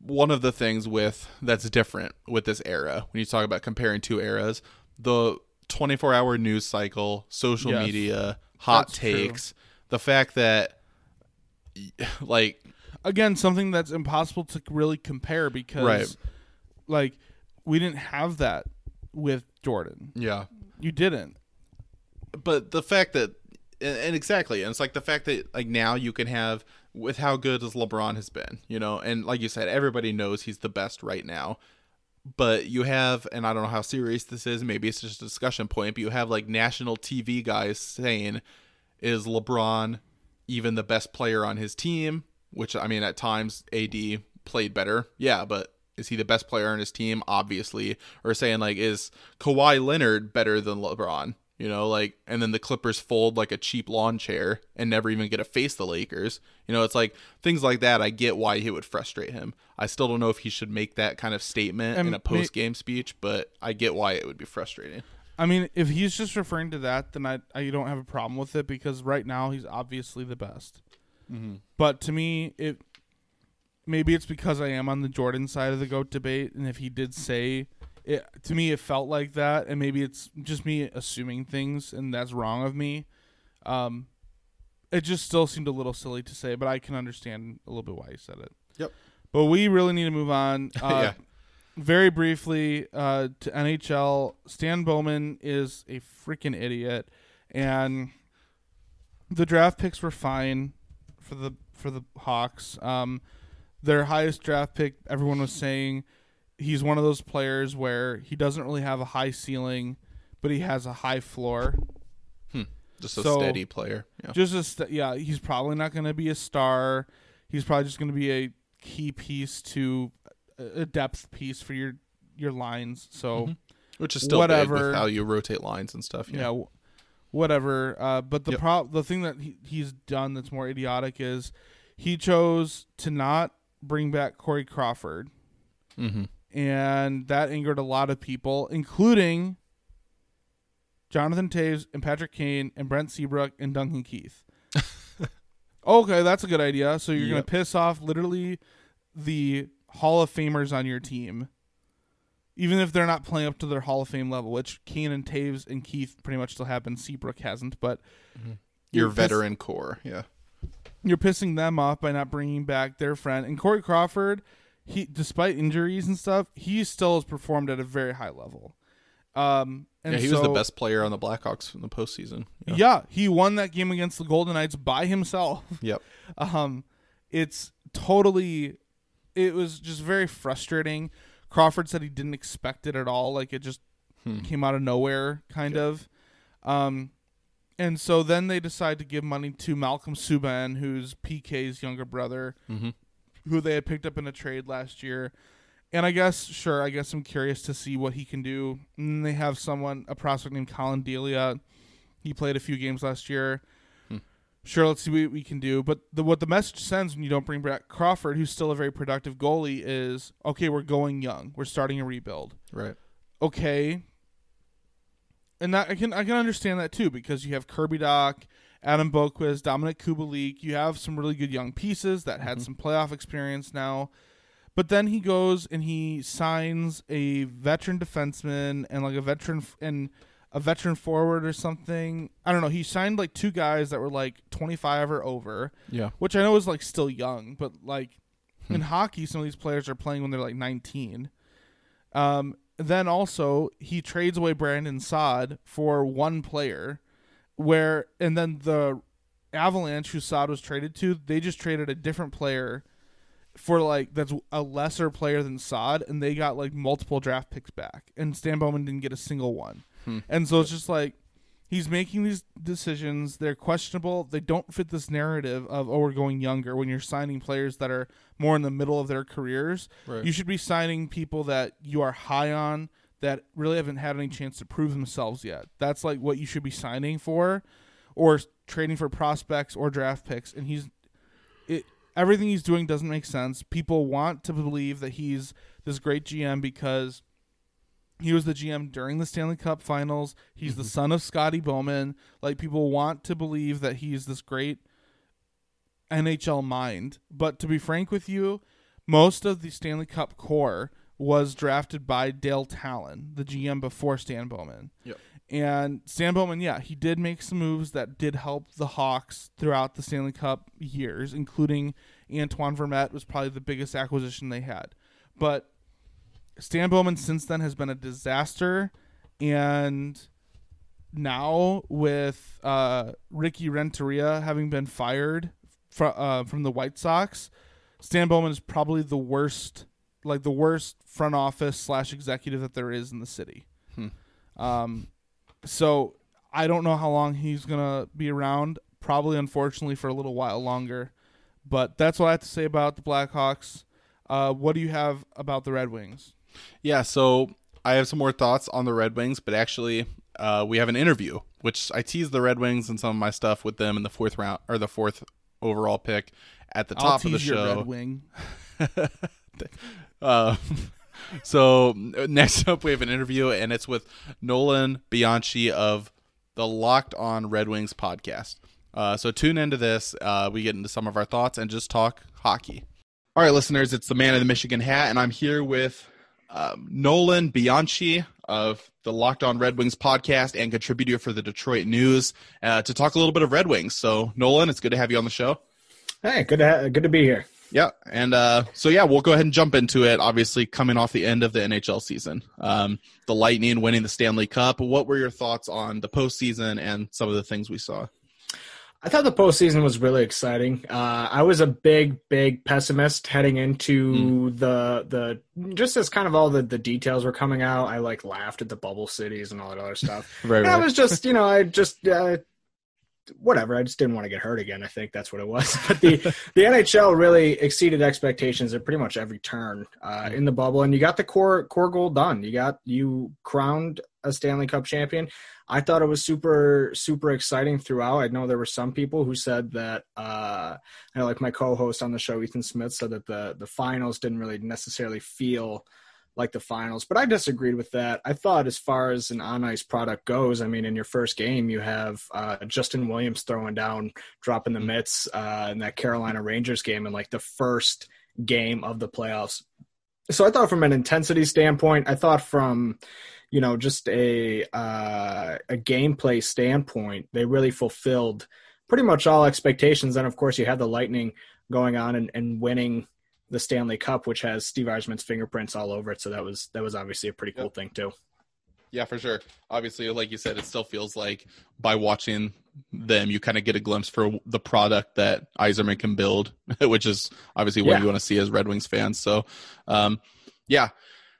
one of the things with that's different with this era when you talk about comparing two eras, the 24 hour news cycle, social Yes. media, hot That's true. takes, the fact that (laughs) like again something that's impossible to really compare because Right. like we didn't have that with jordan. Yeah. You didn't. But the fact that and, and exactly and it's like the fact that like now you can have with how good as lebron has been you know and like you said everybody knows he's the best right now. But you have and i don't know how serious this is maybe it's just a discussion point but you have like national tv guys saying is lebron even the best player on his team which i mean at times ad played better. Yeah but is he the best player on his team? Obviously. Or saying like is Kawhi Leonard better than LeBron? You know like and then the Clippers fold like a cheap lawn chair and never even get to face the Lakers. You know it's like things like that I get why he would frustrate him. I still don't know if he should make that kind of statement And in a post game speech but I get why it would be frustrating i mean if he's just referring to that then i, I don't have a problem with it because right now he's obviously the best. But to me it maybe it's because i am on the jordan side of the goat debate and if he did say it to me it felt like that and maybe it's just me assuming things and that's wrong of me. Um it just still seemed a little silly to say but i can understand a little bit why he said it. Yep. but we really need to move on. (laughs) Uh, yeah very briefly uh, to NHL, Stan Bowman is a freaking idiot, and the draft picks were fine for the for the Hawks. Um, their highest draft pick, everyone was saying he's one of those players where he doesn't really have a high ceiling, but he has a high floor. Just a So- steady player. Yeah. Just a st- yeah, he's probably not going to be a star. He's probably just going to be a key piece to a depth piece for your your lines. So Mhm. Which is still whatever how you rotate lines and stuff. yeah, whatever. Uh, but the Yep. pro- the thing that he, he's done that's more idiotic is he chose to not bring back Corey Crawford, Mm-hmm. and that angered a lot of people, including Jonathan Toews and Patrick Kane and Brent Seabrook and Duncan Keith. (laughs) okay, that's a good idea. So you're gonna piss off literally the Hall of Famers on your team, even if they're not playing up to their Hall of Fame level, which Kane and Toews and Keith pretty much still have, and Seabrook hasn't. But Your you're piss- veteran core. Yeah. you're pissing them off by not bringing back their friend. And Corey Crawford, he despite injuries and stuff, he still has performed at a very high level. Um, and yeah, he was the best player on the Blackhawks in the postseason. Yeah. Yeah. he won that game against the Golden Knights by himself. Yep. (laughs) Um, it's totally, it was just very frustrating. Crawford said he didn't expect it at all. Like it just Hmm. came out of nowhere, kind of. Um, and so then they decide to give money to Malcolm Subban, who's PK's younger brother, Mm-hmm. who they had picked up in a trade last year. And I guess, sure, I guess I'm curious to see what he can do. And they have someone, a prospect named Collin Delia. He played a few games last year. Sure, let's see what we can do. But the, what the message sends when you don't bring back Crawford, who's still a very productive goalie, is okay, we're going young. We're starting a rebuild. Right. Okay. And that I can I can understand that too because you have Kirby Dach, Adam Boqvist, Dominik Kubalik. You have some really good young pieces that had Mhm. some playoff experience now. But then he goes and he signs a veteran defenseman and like a veteran f- and a veteran forward or something. I don't know. He signed like two guys that were like 25 or over, Yeah. which I know is like still young, but like Hmm. in hockey, some of these players are playing when they're like 19. Um, then also he trades away Brandon Saad for one player, where and then the Avalanche, who Saad was traded to, they just traded a different player for like that's a lesser player than Saad, and they got like multiple draft picks back, and Stan Bowman didn't get a single one, Hmm. and so it's just like he's making these decisions. They're questionable. They don't fit this narrative of oh we're going younger. When you're signing players that are more in the middle of their careers, Right. you should be signing people that you are high on that really haven't had any chance to prove themselves yet. That's like what you should be signing for, or trading for prospects or draft picks. And he's it. Everything he's doing doesn't make sense. People want to believe that he's this great GM because he was the GM during the Stanley Cup Finals. He's the mm-hmm. son of Scotty Bowman. Like people want to believe that he's this great NHL mind. But to be frank with you, most of the Stanley Cup core was drafted by Dale Tallon, the GM before Stan Bowman. Yep. And Stan Bowman, yeah, he did make some moves that did help the Hawks throughout the Stanley Cup years, including Antoine Vermette was probably the biggest acquisition they had. But Stan Bowman since then has been a disaster, and now with uh, Ricky Renteria having been fired fr- uh, from the White Sox, Stan Bowman is probably the worst, like the worst front office slash executive that there is in the city. Hmm. Um, so I don't know how long he's gonna be around. Probably, unfortunately, for a little while longer. But that's what I have to say about the Blackhawks. Uh, what do you have about the Red Wings? Yeah, so I have some more thoughts on the Red Wings, but actually, uh, we have an interview, which I teased the Red Wings and some of my stuff with them in the fourth round or the fourth overall pick at the I'll top of the tease your show. Red Wing. Uh, (laughs) so next up, we have an interview, and it's with Nolan Bianchi of the Locked On Red Wings podcast. Uh, so tune into this. Uh, we get into some of our thoughts and just talk hockey. All right, listeners, it's the man in the Michigan hat, and I'm here with um, Nolan Bianchi of the Locked On Red Wings podcast and contributor for the Detroit News uh, to talk a little bit of Red Wings. So, Nolan, it's good to have you on the show. Hey, good to ha- good to be here. Yeah, and uh, so yeah, we'll go ahead and jump into it. Obviously, coming off the end of the NHL season, um, the Lightning winning the Stanley Cup. What were your thoughts on the postseason and some of the things we saw? I thought the postseason was really exciting. Uh, I was a big, big pessimist heading into mm. the the just as kind of all the, the details were coming out. I like laughed at the bubble cities and all that other stuff. (laughs) right, right. I was just, you know, I just uh, whatever. I just didn't want to get hurt again. I think that's what it was. (laughs) But the (laughs) the NHL really exceeded expectations at pretty much every turn uh, in the bubble, and you got the core core goal done. You got you crowned a Stanley Cup champion. I thought it was super super exciting throughout. I know there were some people who said that uh, you know, like my co-host on the show, Ethan Smith, said that the the finals didn't really necessarily feel like the finals, but I disagreed with that. I thought as far as an on ice product goes, I mean, in your first game, you have uh, Justin Williams throwing down, dropping the mitts uh, in that Carolina Rangers game in like the first game of the playoffs. So I thought from an intensity standpoint, I thought from you know, just a uh, a gameplay standpoint, they really fulfilled pretty much all expectations. And of course, you had the Lightning going on and, and winning the Stanley Cup, which has Steve Yzerman's fingerprints all over it. So that was that was obviously a pretty cool yep. thing too. Yeah, for sure. Obviously, like you said, it still feels like by watching them, you kind of get a glimpse for the product that Yzerman can build, (laughs) which is obviously what yeah. you want to see as Red Wings fans. So, um, yeah.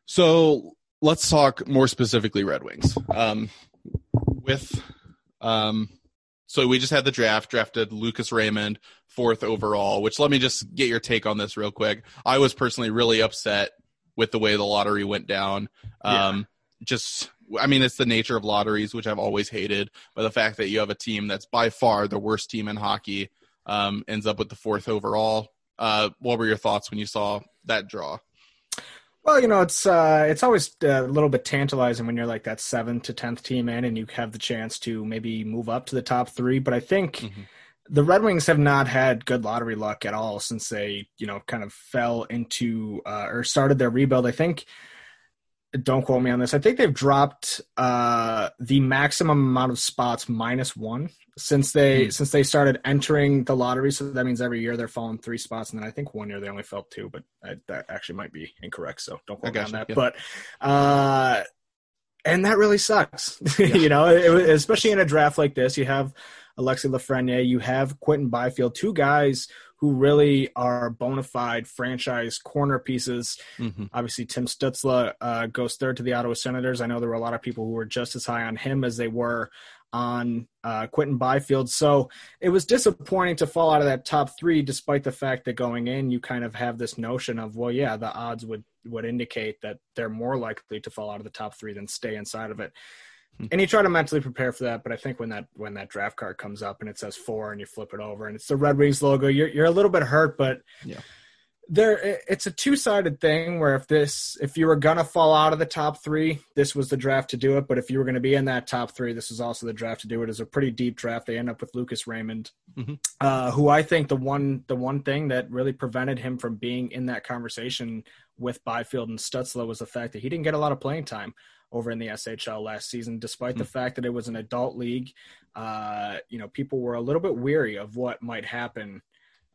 So let's talk more specifically Red Wings. Um, with um, so we just had the draft, drafted Lucas Raymond fourth overall. Which let me just get your take on this real quick. I was personally really upset with the way the lottery went down. Um, yeah. Just, I mean, it's the nature of lotteries, which I've always hated. But the fact that you have a team that's by far the worst team in hockey um, ends up with the fourth overall. Uh, what were your thoughts when you saw that draw? Well, you know, it's uh, it's always a little bit tantalizing when you're like that seventh to tenth team in, and you have the chance to maybe move up to the top three. But I think mm-hmm. the Red Wings have not had good lottery luck at all since they, you know, kind of fell into uh, or started their rebuild. I think don't quote me on this. I think they've dropped uh, the maximum amount of spots minus one since they mm. since they started entering the lottery. So that means every year they're falling three spots, and then I think one year they only fell two, but I, that actually might be incorrect. So don't quote me on that. Yeah. But uh, and that really sucks. (laughs) Yeah. you know, it, especially in a draft like this, you have Alexi Lafreniere, you have Quinton Byfield, two guys who really are bona fide franchise corner pieces. Mm-hmm. Obviously, Tim Stützle uh, goes third to the Ottawa Senators. I know there were a lot of people who were just as high on him as they were on uh, Quinton Byfield. So it was disappointing to fall out of that top three, despite the fact that going in, you kind of have this notion of, well, yeah, the odds would would indicate that they're more likely to fall out of the top three than stay inside of it. And you try to mentally prepare for that, but I think when that when that draft card comes up and it says four and you flip it over and it's the Red Wings logo, you're you're a little bit hurt, but yeah. There, it's a two-sided thing where if this, if you were gonna fall out of the top three, this was the draft to do it. But if you were gonna be in that top three, this is also the draft to do it. It's a pretty deep draft. They end up with Lucas Raymond, mm-hmm. uh, who I think the one, the one thing that really prevented him from being in that conversation with Byfield and Stützle was the fact that he didn't get a lot of playing time over in the SHL last season, despite the hmm. fact that it was an adult league. Uh, you know, people were a little bit weary of what might happen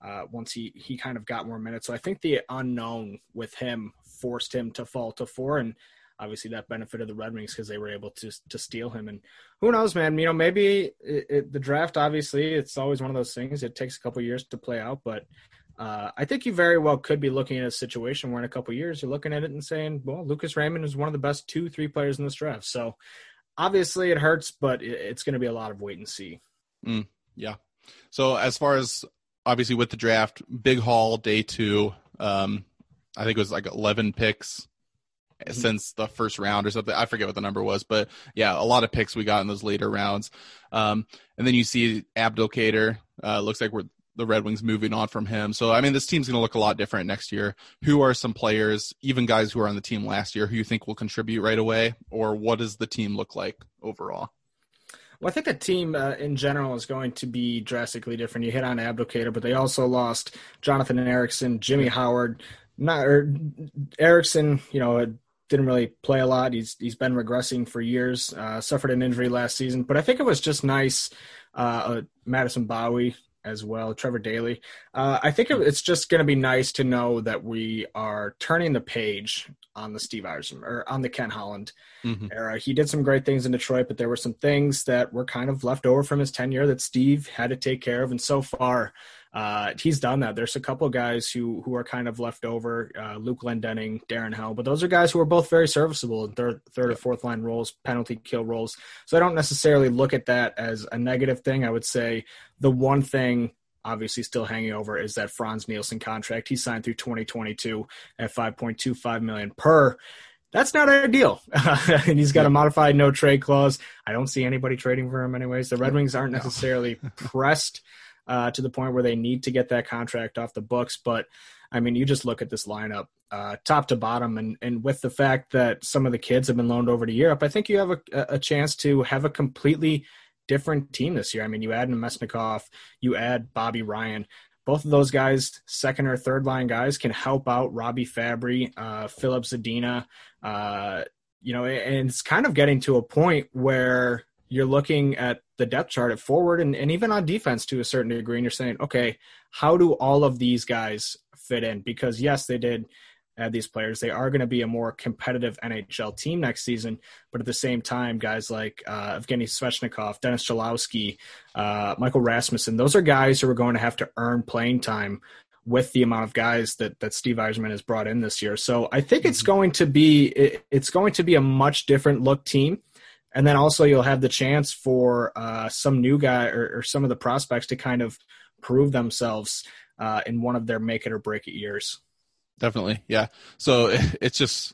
uh, once he he kind of got more minutes. So I think the unknown with him forced him to fall to four, and obviously that benefited the Red Wings because they were able to to steal him. And who knows, man? You know, maybe it, it, the draft. Obviously, it's always one of those things. It takes a couple years to play out, but uh, I think you very well could be looking at a situation where in a couple years you're looking at it and saying, well, Lucas Raymond is one of the best two, three players in this draft. So obviously it hurts, but it's going to be a lot of wait and see. Mm, yeah. So as far as obviously with the draft, big haul day two, um, I think it was like 11 picks mm-hmm. since the first round or something. I forget what the number was, but yeah, a lot of picks we got in those later rounds. Um, and then you see Abdelkader. Uh, looks like we're the Red Wings moving on from him. So I mean, this team's going to look a lot different next year. Who are some players, even guys who are on the team last year, who you think will contribute right away, or what does the team look like overall? Well, I think the team uh, in general is going to be drastically different. You hit on Abdelkader, but they also lost Jonathan Ericsson, Jimmy Howard. Not or Ericsson, you know, didn't really play a lot. He's he's been regressing for years. Uh, suffered an injury last season, but I think it was just nice. Uh, uh Madison Bowey as well, Trevor Daley. Uh, I think it's just going to be nice to know that we are turning the page on the Steve Yzerman or on the Ken Holland mm-hmm. era. He did some great things in Detroit, but there were some things that were kind of left over from his tenure that Steve had to take care of. And so far, uh, he's done that. There's a couple guys who who are kind of left over, uh, Luke Glendening, Darren Helm, but those are guys who are both very serviceable in third, third or fourth line roles, penalty kill roles. So I don't necessarily look at that as a negative thing. I would say the one thing obviously still hanging over is that Frans Nielsen contract. He signed through 2022 at 5.25 million per. That's not ideal. (laughs) and he's got a modified no trade clause. I don't see anybody trading for him anyways. The Red Wings aren't necessarily (laughs) pressed uh, to the point where they need to get that contract off the books. But I mean, you just look at this lineup, uh, top to bottom, and and with the fact that some of the kids have been loaned over to Europe, I think you have a, a chance to have a completely different team this year. I mean, you add Namestnikov, you add Bobby Ryan. Both of those guys, second or third line guys, can help out Robbie Fabbri, uh, Filip Zadina. Uh, you know, and it's kind of getting to a point where you're looking at the depth chart at forward and, and even on defense to a certain degree, and you're saying, okay, how do all of these guys fit in? Because yes, they did add these players. They are going to be a more competitive NHL team next season, but at the same time, guys like uh, Evgeny Svechnikov, Dennis Cholowski, uh, Michael Rasmussen, those are guys who are going to have to earn playing time with the amount of guys that that Steve Yzerman has brought in this year. So I think it's mm-hmm. going to be it, it's going to be a much different look team. And then also you'll have the chance for uh, some new guy or, or, some of the prospects to kind of prove themselves uh, in one of their make it or break it years. Definitely, yeah. So (laughs) it's just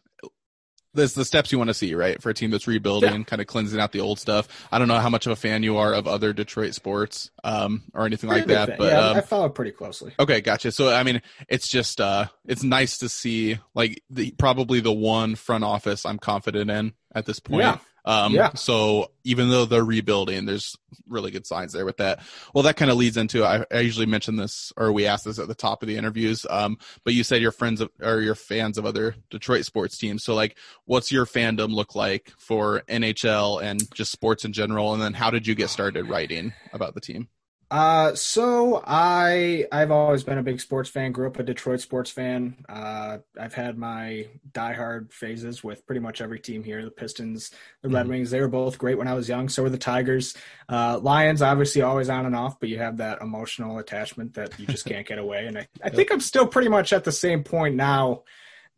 there's the steps you want to see, right, for a team that's rebuilding, yeah. kind of cleansing out the old stuff. I don't know how much of a fan you are of other Detroit sports um, or anything pretty like that, fan. but yeah, um, I follow pretty closely. Okay, gotcha. So I mean, it's just uh, it's nice to see like the probably the one front office I'm confident in at this point. Yeah. Um, yeah. So even though they're rebuilding, there's really good signs there with that. Well, that kind of leads into I, I, usually mention this or we ask this at the top of the interviews. Um, but you said you're friends of or you're fans of other Detroit sports teams. So like, what's your fandom look like for NHL and just sports in general? And then how did you get started writing about the team? Uh, so I I've always been a big sports fan. Grew up a Detroit sports fan. Uh, I've had my diehard phases with pretty much every team here. The Pistons, the Red mm-hmm. Wings. They were both great when I was young. So were the Tigers. Uh, Lions, obviously always on and off, but you have that emotional attachment that you just can't get away. And I, I think I'm still pretty much at the same point now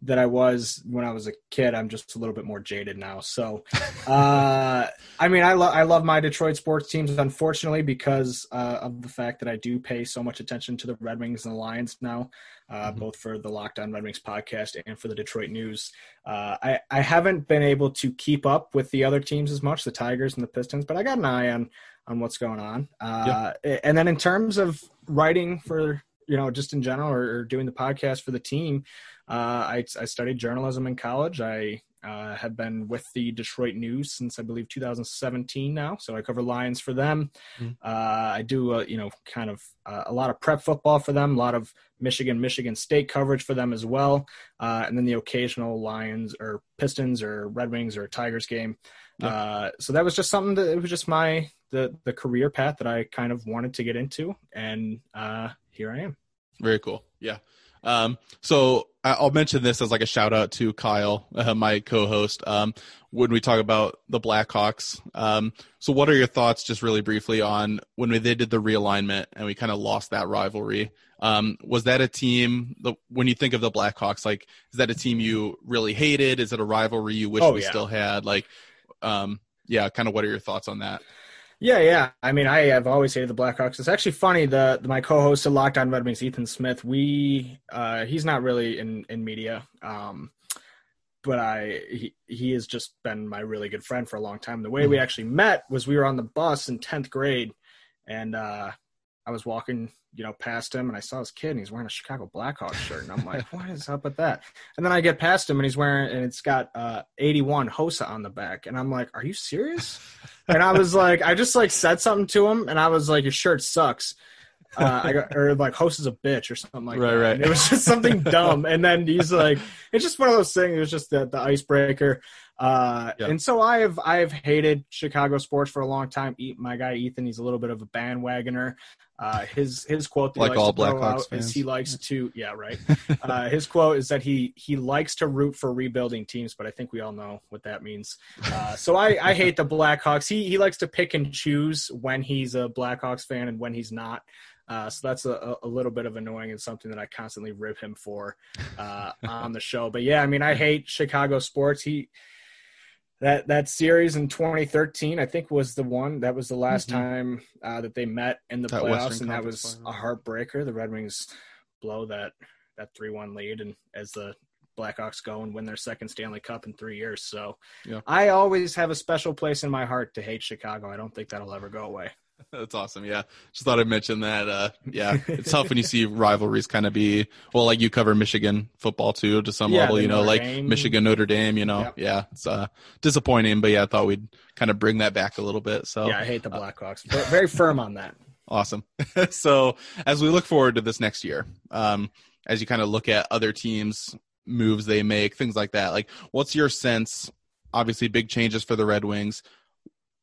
that I was when I was a kid. I'm just a little bit more jaded now. So, uh, (laughs) I mean, I love I love my Detroit sports teams. Unfortunately, because uh, of the fact that I do pay so much attention to the Red Wings and the Lions now, uh, mm-hmm. both for the Locked On Red Wings podcast and for the Detroit News. Uh, I I haven't been able to keep up with the other teams as much, the Tigers and the Pistons, but I got an eye on on what's going on. Uh, yeah. And then in terms of writing for you know just in general or, or doing the podcast for the team. Uh, I, I, studied journalism in college. I uh, have been with the Detroit News since I believe 2017 now. So I cover Lions for them. Mm. Uh, I do, you know, kind of uh, a lot of prep football for them, a lot of Michigan, Michigan State coverage for them as well, uh, and then the occasional Lions or Pistons or Red Wings or Tigers game. Yeah. Uh, so that was just something that it was just my the the career path that I kind of wanted to get into, and here I am. Very cool. Yeah. Um, so I'll mention this as like a shout out to Kyle, uh, my co-host, um, when we talk about the Blackhawks. Um, so what are your thoughts, just really briefly, on when they did the realignment and we kind of lost that rivalry? Um, was that a team? The, when you think of the Blackhawks, like is that a team you really hated? Is it a rivalry you wish oh, we yeah. still had? Like, um, yeah, kind of what are your thoughts on that? Yeah, yeah. I mean, I have always hated the Blackhawks. It's actually funny. The, the my co-host of Locked On Red Wings, Ethan Smith. We uh, he's not really in in media, um, but I he he has just been my really good friend for a long time. The way we mm-hmm. actually met was we were on the bus in tenth grade, and uh, I was walking you know, past him and I saw his kid and he's wearing a Chicago Blackhawks shirt. And I'm like, (laughs) what is up with that? And then I get past him and he's wearing, and it's got uh, 81 Hossa on the back. And I'm like, are you serious? (laughs) and I was like, I just like said something to him and I was like, your shirt sucks. Uh, I got, or like Hossa is a bitch or something like right, that. Right, right. It was just something (laughs) dumb. And then he's like, it's just one of those things. It was just the, the icebreaker. Uh, yeah. And so I have I have hated Chicago sports for a long time. My guy Ethan, he's a little bit of a bandwagoner. Uh, his his quote that like he likes all to throw fans. he likes to yeah right. (laughs) uh, his quote is that he he likes to root for rebuilding teams, but I think we all know what that means. Uh, so I I hate the Blackhawks. He he likes to pick and choose when he's a Blackhawks fan and when he's not. Uh, so that's a, a little bit of annoying and something that I constantly rib him for uh, on the show. But yeah, I mean, I hate Chicago sports. He that that series in 2013 i think was the one that was the last mm-hmm. time uh, that they met in the that playoffs Western and that was final. a heartbreaker the red wings blow that that 3-1 lead and as the blackhawks go and win their second stanley cup in three years so yeah. i always have a special place in my heart to hate chicago i don't think that'll ever go away (laughs) That's awesome. Yeah. Just thought I'd mention that. Uh, yeah. It's tough when you see rivalries kind of be, well, like you cover Michigan football too, to some yeah, level, you know, Notre like Dame. Michigan, Notre Dame, you know, yep. yeah. It's uh, disappointing, but yeah, I thought we'd kind of bring that back a little bit. So, yeah, I hate the uh, Blackhawks. Uh, very firm on that. (laughs) Awesome. (laughs) so, as we look forward to this next year, um, as you kind of look at other teams' moves they make, things like that, like what's your sense? Obviously, big changes for the Red Wings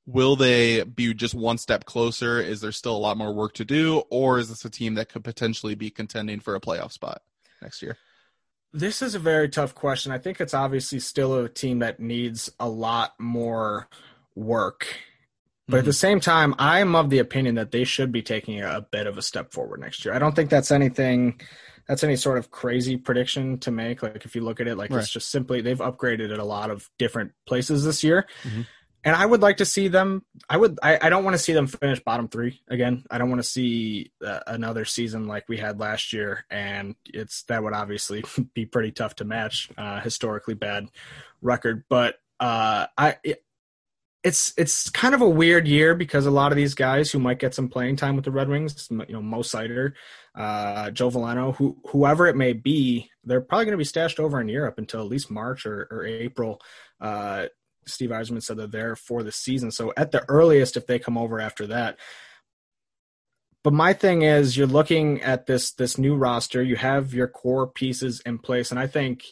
will they be just one step closer? Is there still a lot more work to do, or is this a team that could potentially be contending for a playoff spot next year? This is a very tough question. I think it's obviously still a team that needs a lot more work. But mm-hmm. at the same time, I'm of the opinion that they should be taking a, a bit of a step forward next year. I don't think that's anything that's any sort of crazy prediction to make. Like if you look at it, like right. it's just simply they've upgraded at a lot of different places this year. Mm-hmm and I would like to see them. I would. I, I don't want to see them finish bottom three again. I don't want to see uh, another season like we had last year, and it's that would obviously (laughs) be pretty tough to match uh, historically bad record. But uh, I. It, it's it's kind of a weird year because a lot of these guys who might get some playing time with the Red Wings, you know, Mo Seider, uh, Joe Veleno, who whoever it may be, they're probably going to be stashed over in Europe until at least March or, or April. Uh, Steve Yzerman said they're there for the season. So at the earliest, if they come over after that. But my thing is, you're looking at this this new roster. You have your core pieces in place, and I think,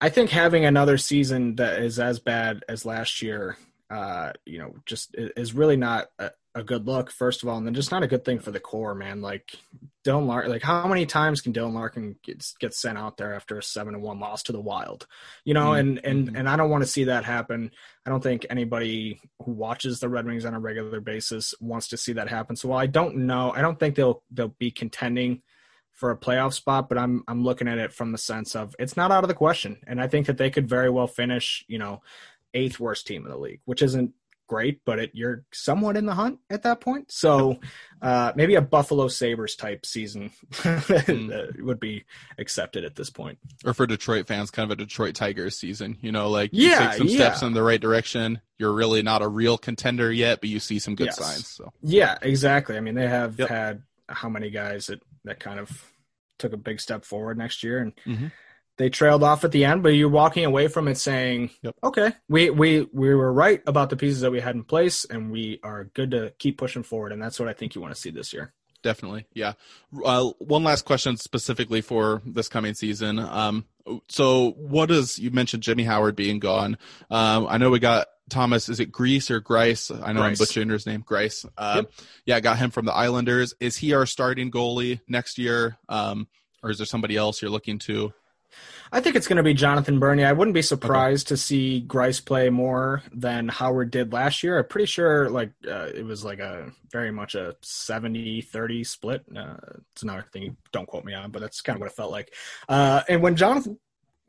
I think having another season that is as bad as last year, uh, you know, just is really not a, a good look, first of all, and then just not a good thing for the core, man. Like Dylan Larkin, like how many times can Dylan Larkin get, get sent out there after a seven to one loss to the Wild? You know, mm-hmm. and and and I don't want to see that happen. I don't think anybody who watches the Red Wings on a regular basis wants to see that happen. So while I don't know, I don't think they'll they'll be contending for a playoff spot, but I'm I'm looking at it from the sense of it's not out of the question, and I think that they could very well finish, you know, eighth worst team in the league, which isn't great, but it, you're somewhat in the hunt at that point. So uh, maybe a Buffalo Sabres type season (laughs) mm. would be accepted at this point. Or for Detroit fans, kind of a Detroit Tigers season. You know, like you yeah, take some yeah. steps in the right direction. You're really not a real contender yet, but you see some good yes. signs. So yeah, exactly. I mean, they have yep. had how many guys that that kind of took a big step forward next year and. Mm-hmm they trailed off at the end, but you're walking away from it saying, yep. "Okay, we we we were right about the pieces that we had in place, and we are good to keep pushing forward." And that's what I think you want to see this year. Definitely, yeah. Uh, one last question specifically for this coming season. Um, so, what is you mentioned Jimmy Howard being gone? Um, I know we got Thomas. Is it Grease or Grice? I know Grice. I'm butchering his name. Grice. Uh, yep. Yeah, got him from the Islanders. Is he our starting goalie next year? Um, or is there somebody else you're looking to? I think it's going to be Jonathan Bernier. I wouldn't be surprised okay. to see Greiss play more than Howard did last year. I'm pretty sure like uh, it was like a very much a 70-30 split. Uh, it's another thing you don't quote me on, but that's kind of what it felt like. Uh, and when Jonathan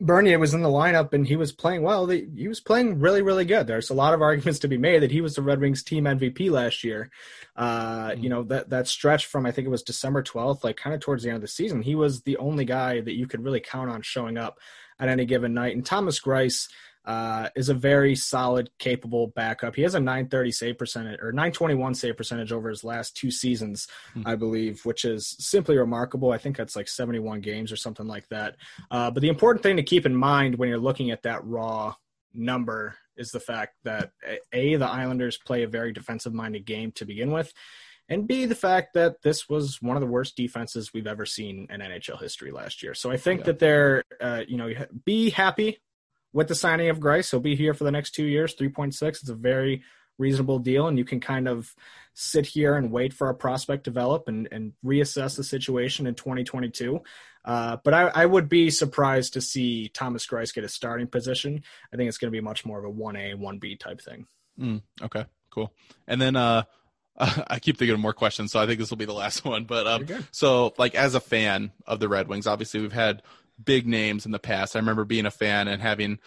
Bernier was in the lineup and he was playing well. He was playing really, really good. There's a lot of arguments to be made that he was the Red Wings team MVP last year. Uh, mm-hmm. You know that that stretch from I think it was December 12th, like kind of towards the end of the season, he was the only guy that you could really count on showing up at any given night. And Thomas Greiss uh, is a very solid, capable backup. He has a 930 save percentage or 921 save percentage over his last two seasons, mm-hmm. I believe, which is simply remarkable. I think that's like 71 games or something like that. Uh, but the important thing to keep in mind when you're looking at that raw number is the fact that a the Islanders play a very defensive minded game to begin with. And B, the fact that this was one of the worst defenses we've ever seen in NHL history last year. So I think yeah. that they're, uh, you know, be happy with the signing of Greiss, he'll be here for the next two years. Three point six. It's a very reasonable deal, and you can kind of sit here and wait for a prospect develop and, and reassess the situation in 2022. Uh, but I, I, would be surprised to see Thomas Greiss get a starting position. I think it's going to be much more of a 1A, 1B type thing. Mm, okay, cool. And then uh, (laughs) I keep thinking of more questions, so I think this will be the last (laughs) one. But um, so, like, as a fan of the Red Wings, obviously we've had big names in the past. I remember being a fan and having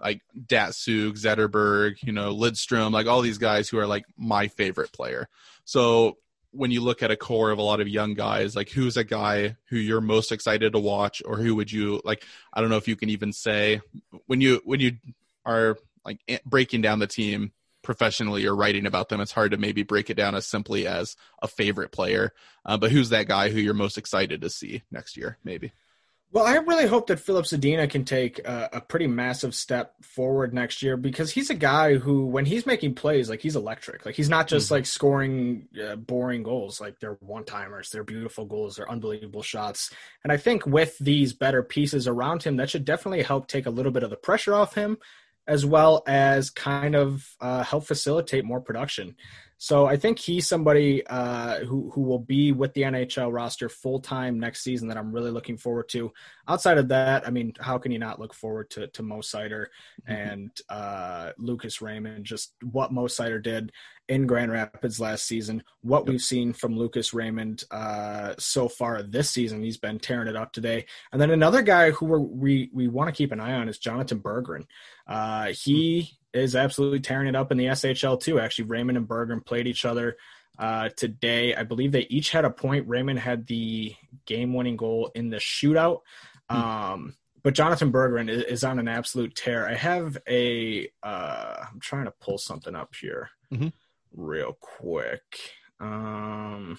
like Datsyuk, Zetterberg, you know, Lidstrom, like all these guys who are like my favorite player. So when you look at a core of a lot of young guys, like who's a guy who you're most excited to watch, or who would you like? I don't know if you can even say when you when you are like breaking down the team professionally or writing about them, it's hard to maybe break it down as simply as a favorite player. Uh, but who's that guy who you're most excited to see next year, maybe? Well, I really hope that Filip Zadina can take a, a, pretty massive step forward next year because he's a guy who, when he's making plays, like he's electric. Like he's not just mm-hmm. like scoring uh, boring goals. Like they're one timers, they're beautiful goals, they're unbelievable shots. And I think with these better pieces around him, that should definitely help take a little bit of the pressure off him, as well as kind of uh, help facilitate more production. So I think he's somebody uh, who who will be with the NHL roster full time next season that I'm really looking forward to. Outside of that, I mean, how can you not look forward to to Mo Seider mm-hmm. and uh, Lucas Raymond? Just what Mo Seider did in Grand Rapids last season, what yep. we've seen from Lucas Raymond uh, so far this season. He's been tearing it up today. And then another guy who we we want to keep an eye on is Jonathan Berggren. Uh, he is absolutely tearing it up in the SHL too. Actually, Raymond and Berggren played each other uh, today. I believe they each had a point. Raymond had the game-winning goal in the shootout. Hmm. Um, but Jonathan Berggren is, is, on an absolute tear. I have a. am trying to pull something up here mm-hmm. Real quick. Um,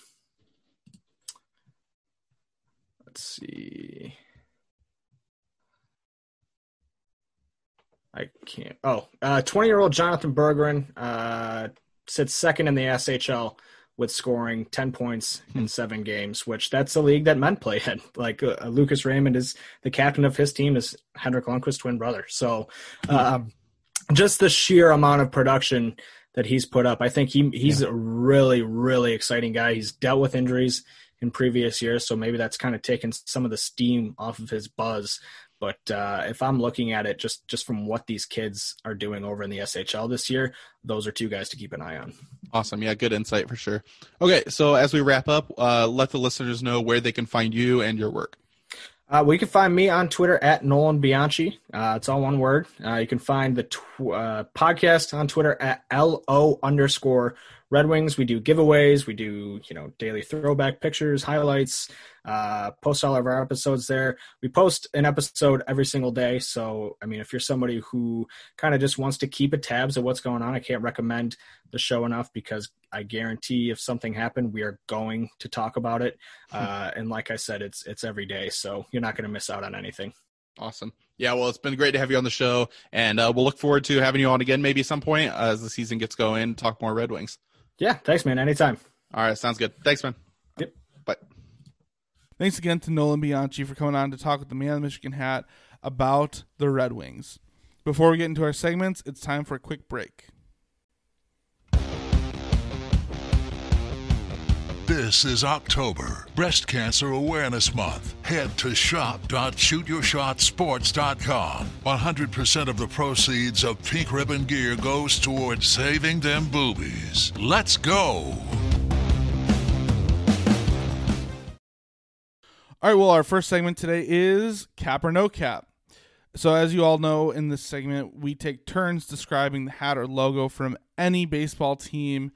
let's see. I can't. Oh, 20 uh, year old Jonathan Berggren uh, sits second in the SHL with scoring 10 points in hmm. seven games, which that's a league that men play in. (laughs) Like uh, uh, Lucas Raymond is the captain of his team, is Henrik Lundqvist's twin brother. So hmm. um, just the sheer amount of production that he's put up, I think he he's yeah. a really, really exciting guy. He's dealt with injuries in previous years, so maybe that's kind of taken some of the steam off of his buzz. But uh, if I'm looking at it just just from what these kids are doing over in the SHL this year, those are two guys to keep an eye on. Awesome, yeah, good insight for sure. Okay, so as we wrap up, uh, let the listeners know where they can find you and your work. Uh, well, you can find me on Twitter at Nolan Bianchi. Uh, it's all one word. Uh, you can find the tw- uh, podcast on Twitter at LO underscore Red Wings. We do giveaways. We do, you know, daily throwback pictures, highlights, uh, post all of our episodes there. We post an episode every single day. So, I mean, if you're somebody who kind of just wants to keep a tabs of what's going on, I can't recommend the show enough because I guarantee if something happened, we are going to talk about it. Uh, and like I said, it's it's every day, so you're not going to miss out on anything. Awesome. Yeah, well, it's been great to have you on the show, and uh, we'll look forward to having you on again maybe some point as the season gets going. Talk more Red Wings. Yeah, thanks, man. Anytime. All right, sounds good. Thanks, man. Yep. Bye. Thanks again to Nolan Bianchi for coming on to talk with the man of the Michigan hat about the Red Wings. Before we get into our segments, it's time for a quick break. This is October, Breast Cancer Awareness Month. Head to shop.shootyourshotsports.com. 100% of the proceeds of Pink Ribbon gear goes towards saving them boobies. Let's go! All right, well, our first segment today is Cap or No Cap. So, as you all know, in this segment, we take turns describing the hat or logo from any baseball team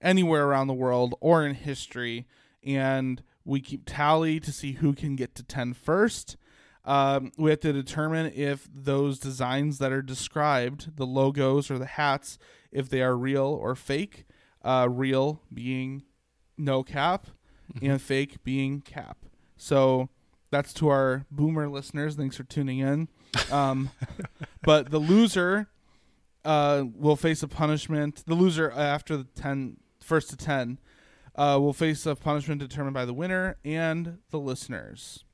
anywhere around the world or in history. And we keep tally to see who can get to 10 first. Um, we have to determine if those designs that are described, the logos or the hats, if they are real or fake. Uh, real being no cap, mm-hmm. and fake being cap. So that's to our boomer listeners. Thanks for tuning in. Um, (laughs) but the loser uh, will face a punishment. The loser after the ten first to 10 uh, will face a punishment determined by the winner and the listeners.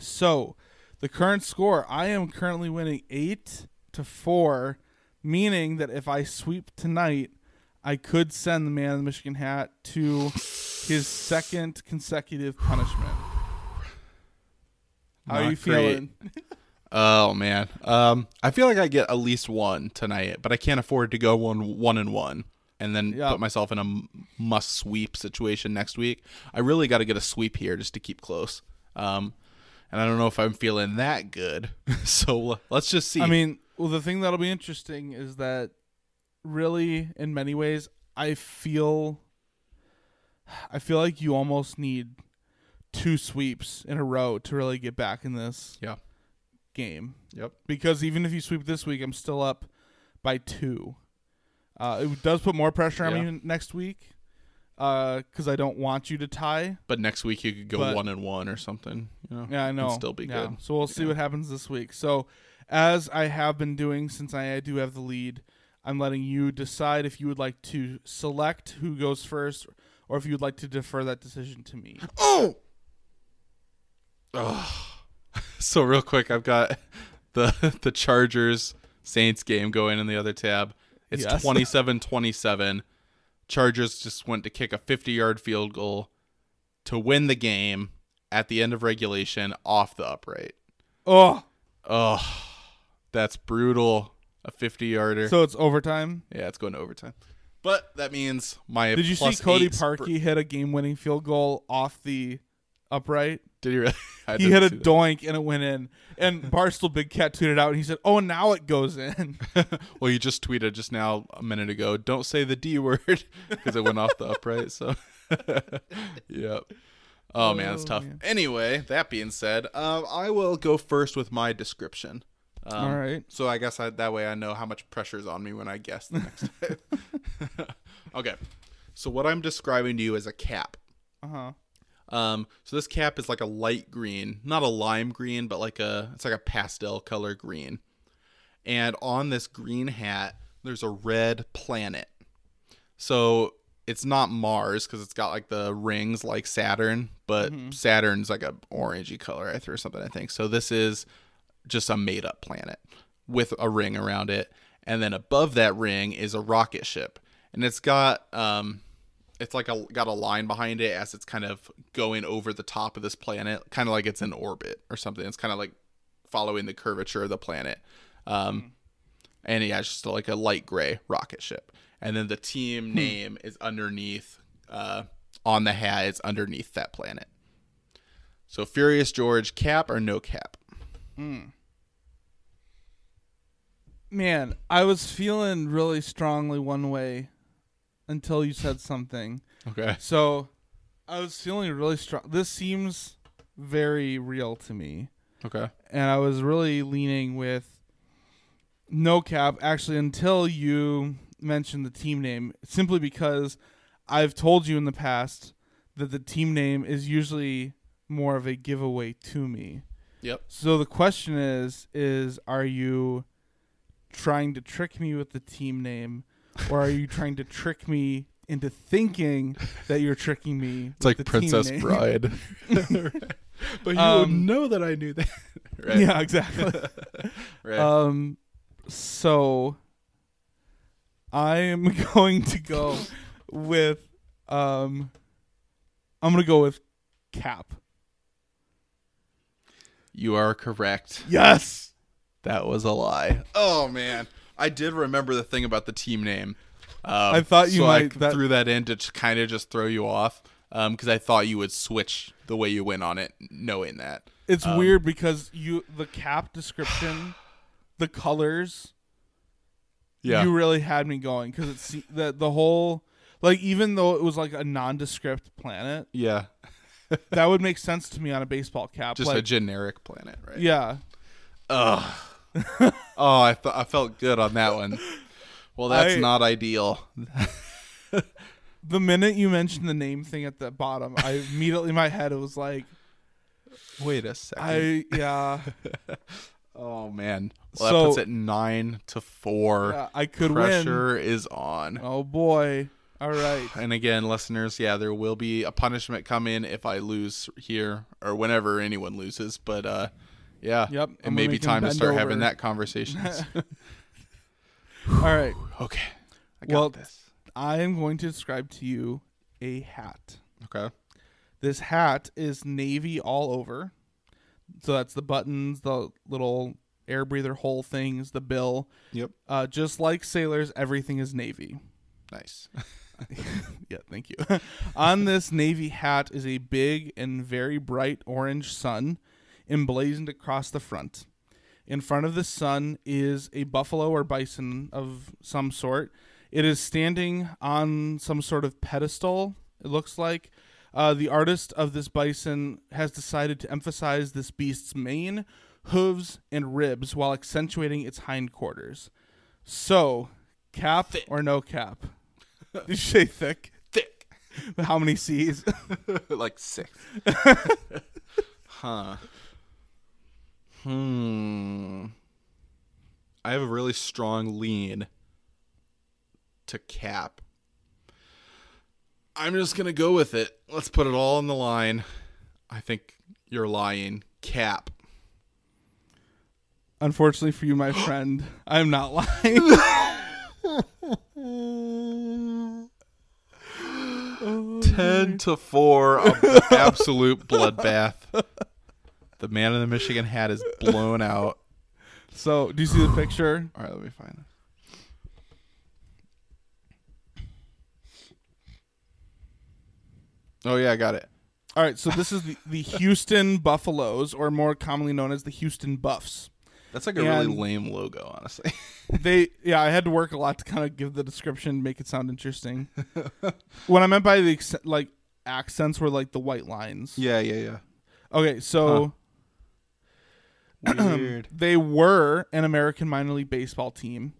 So, the current score, I am currently winning eight to four, meaning that if I sweep tonight, I could send the man in the Michigan hat to his second consecutive punishment. How are you great. feeling? (laughs) Oh man, um, I feel like I get at least one tonight, but I can't afford to go one one and one and then Yeah. put myself in a must sweep situation next week. I really got to get a sweep here just to keep close. Um, and I don't know if I'm feeling that good, (laughs) so uh, let's just see. I mean, well, the thing that'll be interesting is that really, in many ways, I feel, I feel like you almost need two sweeps in a row to really get back in this yeah, game. yep. Because even if you sweep this week, I'm still up by two. Uh, it does put more pressure on Yeah. me next week because I don't want you to tie. But next week you could go But- one and one or something. You know? Yeah, I know. still be Yeah. good. So we'll see Yeah. what happens this week. So, as I have been doing since I do have the lead, I'm letting you decide if you would like to select who goes first, or if you would like to defer that decision to me. Oh. (laughs) So real quick, I've got (laughs) the the Chargers Saints game going in the other tab. It's Yes. (laughs) 27-27. Chargers just went to kick a 50-yard field goal to win the game at the end of regulation off the upright. Oh, Oh, that's brutal. A 50-yarder. so it's overtime. yeah, it's going to overtime. But that means my Did you see Cody eight sp- hit a game-winning field goal off the upright? Did he really? (laughs) I He hit a doink and it went in. And Barstool Big Cat tweeted out and he said, "Oh, now it goes in." (laughs) well, you just tweeted just now a minute ago. Don't say the D word (laughs) because it went off the upright. So, yep. Oh man, it's Oh, tough. man. Anyway, that being said, um, I will go first with my description. Um, All right. So I guess I, that way I know how much pressure is on me when I guess the next time. okay. So what I'm describing to you is a cap. Uh huh. Um, so this cap is like a light green, not a lime green, but like a it's like a pastel color green. And on this green hat, there's a red planet. So it's not Mars because it's got like the rings like Saturn, but Saturn's like a orangey color I or something I think. So this is just a made up planet with a ring around it, and then above that ring is a rocket ship, and it's got um, it's like a got a line behind it as it's kind of going over the top of this planet, kind of like it's in orbit or something. It's kind of like following the curvature of the planet. Um, and yeah, it's just like a light gray rocket ship. And then the team name is underneath, uh, on the hat. It's underneath that planet. So Furious George, cap or no cap? Man, I was feeling really strongly one way until you said something. Okay. So I was feeling really strong. This seems very real to me. Okay. And I was really leaning with no cap actually until you mentioned the team name simply because I've told you in the past that the team name is usually more of a giveaway to me. Yep. So the question is is are you trying to trick me with the team name or are you trying to trick me into thinking that you're tricking me? It's like with the team Princess? Bride. (laughs) but you Um, would know that I knew that. (laughs) right. Yeah, exactly. (laughs) Right. Um, so I am going to go with um, I'm gonna go with Cap. you are correct. Yes. That was a lie. Oh man, I did remember the thing about the team name. Um, I thought you so might- I that- threw that in to kind of just throw you off because I thought you would switch the way you went on it, knowing that. It's Um, weird because you the cap description, the colors, Yeah. you really had me going because it's the the whole like even though it was like a nondescript planet, yeah. that would make sense to me on a baseball cap. Just a generic planet, right? yeah. Ugh. (laughs) oh, I th- I felt good on that one. Well, that's I- not ideal. (laughs) The minute you mentioned the name thing at the bottom, I immediately in my head it was like Wait a second. I yeah, (laughs) oh man. Well, So- that puts it nine to four. yeah, I could win. Pressure is on. Oh boy. All right. (sighs) And again, listeners, yeah, there will be a punishment come in if I lose here or whenever anyone loses. But uh, Yeah. Yep, I'm It may be time to start having that (laughs) conversation. (laughs) All right. okay. I got Well- this. I am going to describe to you a hat. Okay. This hat is navy all over. So that's the buttons, the little air breather hole things, the bill. Yep. Uh, just like sailors, everything is navy. Nice. (laughs) Yeah, thank you. On this navy hat is a big and very bright orange sun emblazoned across the front. In front of the sun is a buffalo or bison of some sort. It is standing on some sort of pedestal, it looks like. Uh, the artist of this bison has decided to emphasize this beast's mane, hooves, and ribs while accentuating its hindquarters. So, cap or no cap? Did you say thick? Thick. How many C's? (laughs) like six. (laughs) huh. Hmm. I have a really strong lean to cap. I'm just gonna go with it. Let's put it all on the line. I think you're lying. Cap. Unfortunately for you, my (gasps) friend, I'm not lying. (laughs) Ten to four, (laughs) absolute bloodbath. The man in the Michigan hat is blown out. so, do you see the picture? (sighs) All right, let me find it. Oh yeah, I got it. All right, so this is the, the (laughs) Houston Buffaloes, or more commonly known as the Houston Buffs. That's like a really lame logo, honestly. (laughs) They, yeah, I had to work a lot to kind of give the description, make it sound interesting. (laughs) what I meant by the like accents were like the white lines. yeah, yeah, yeah. Okay, so Weird. (clears throat) they were an American minor league baseball team,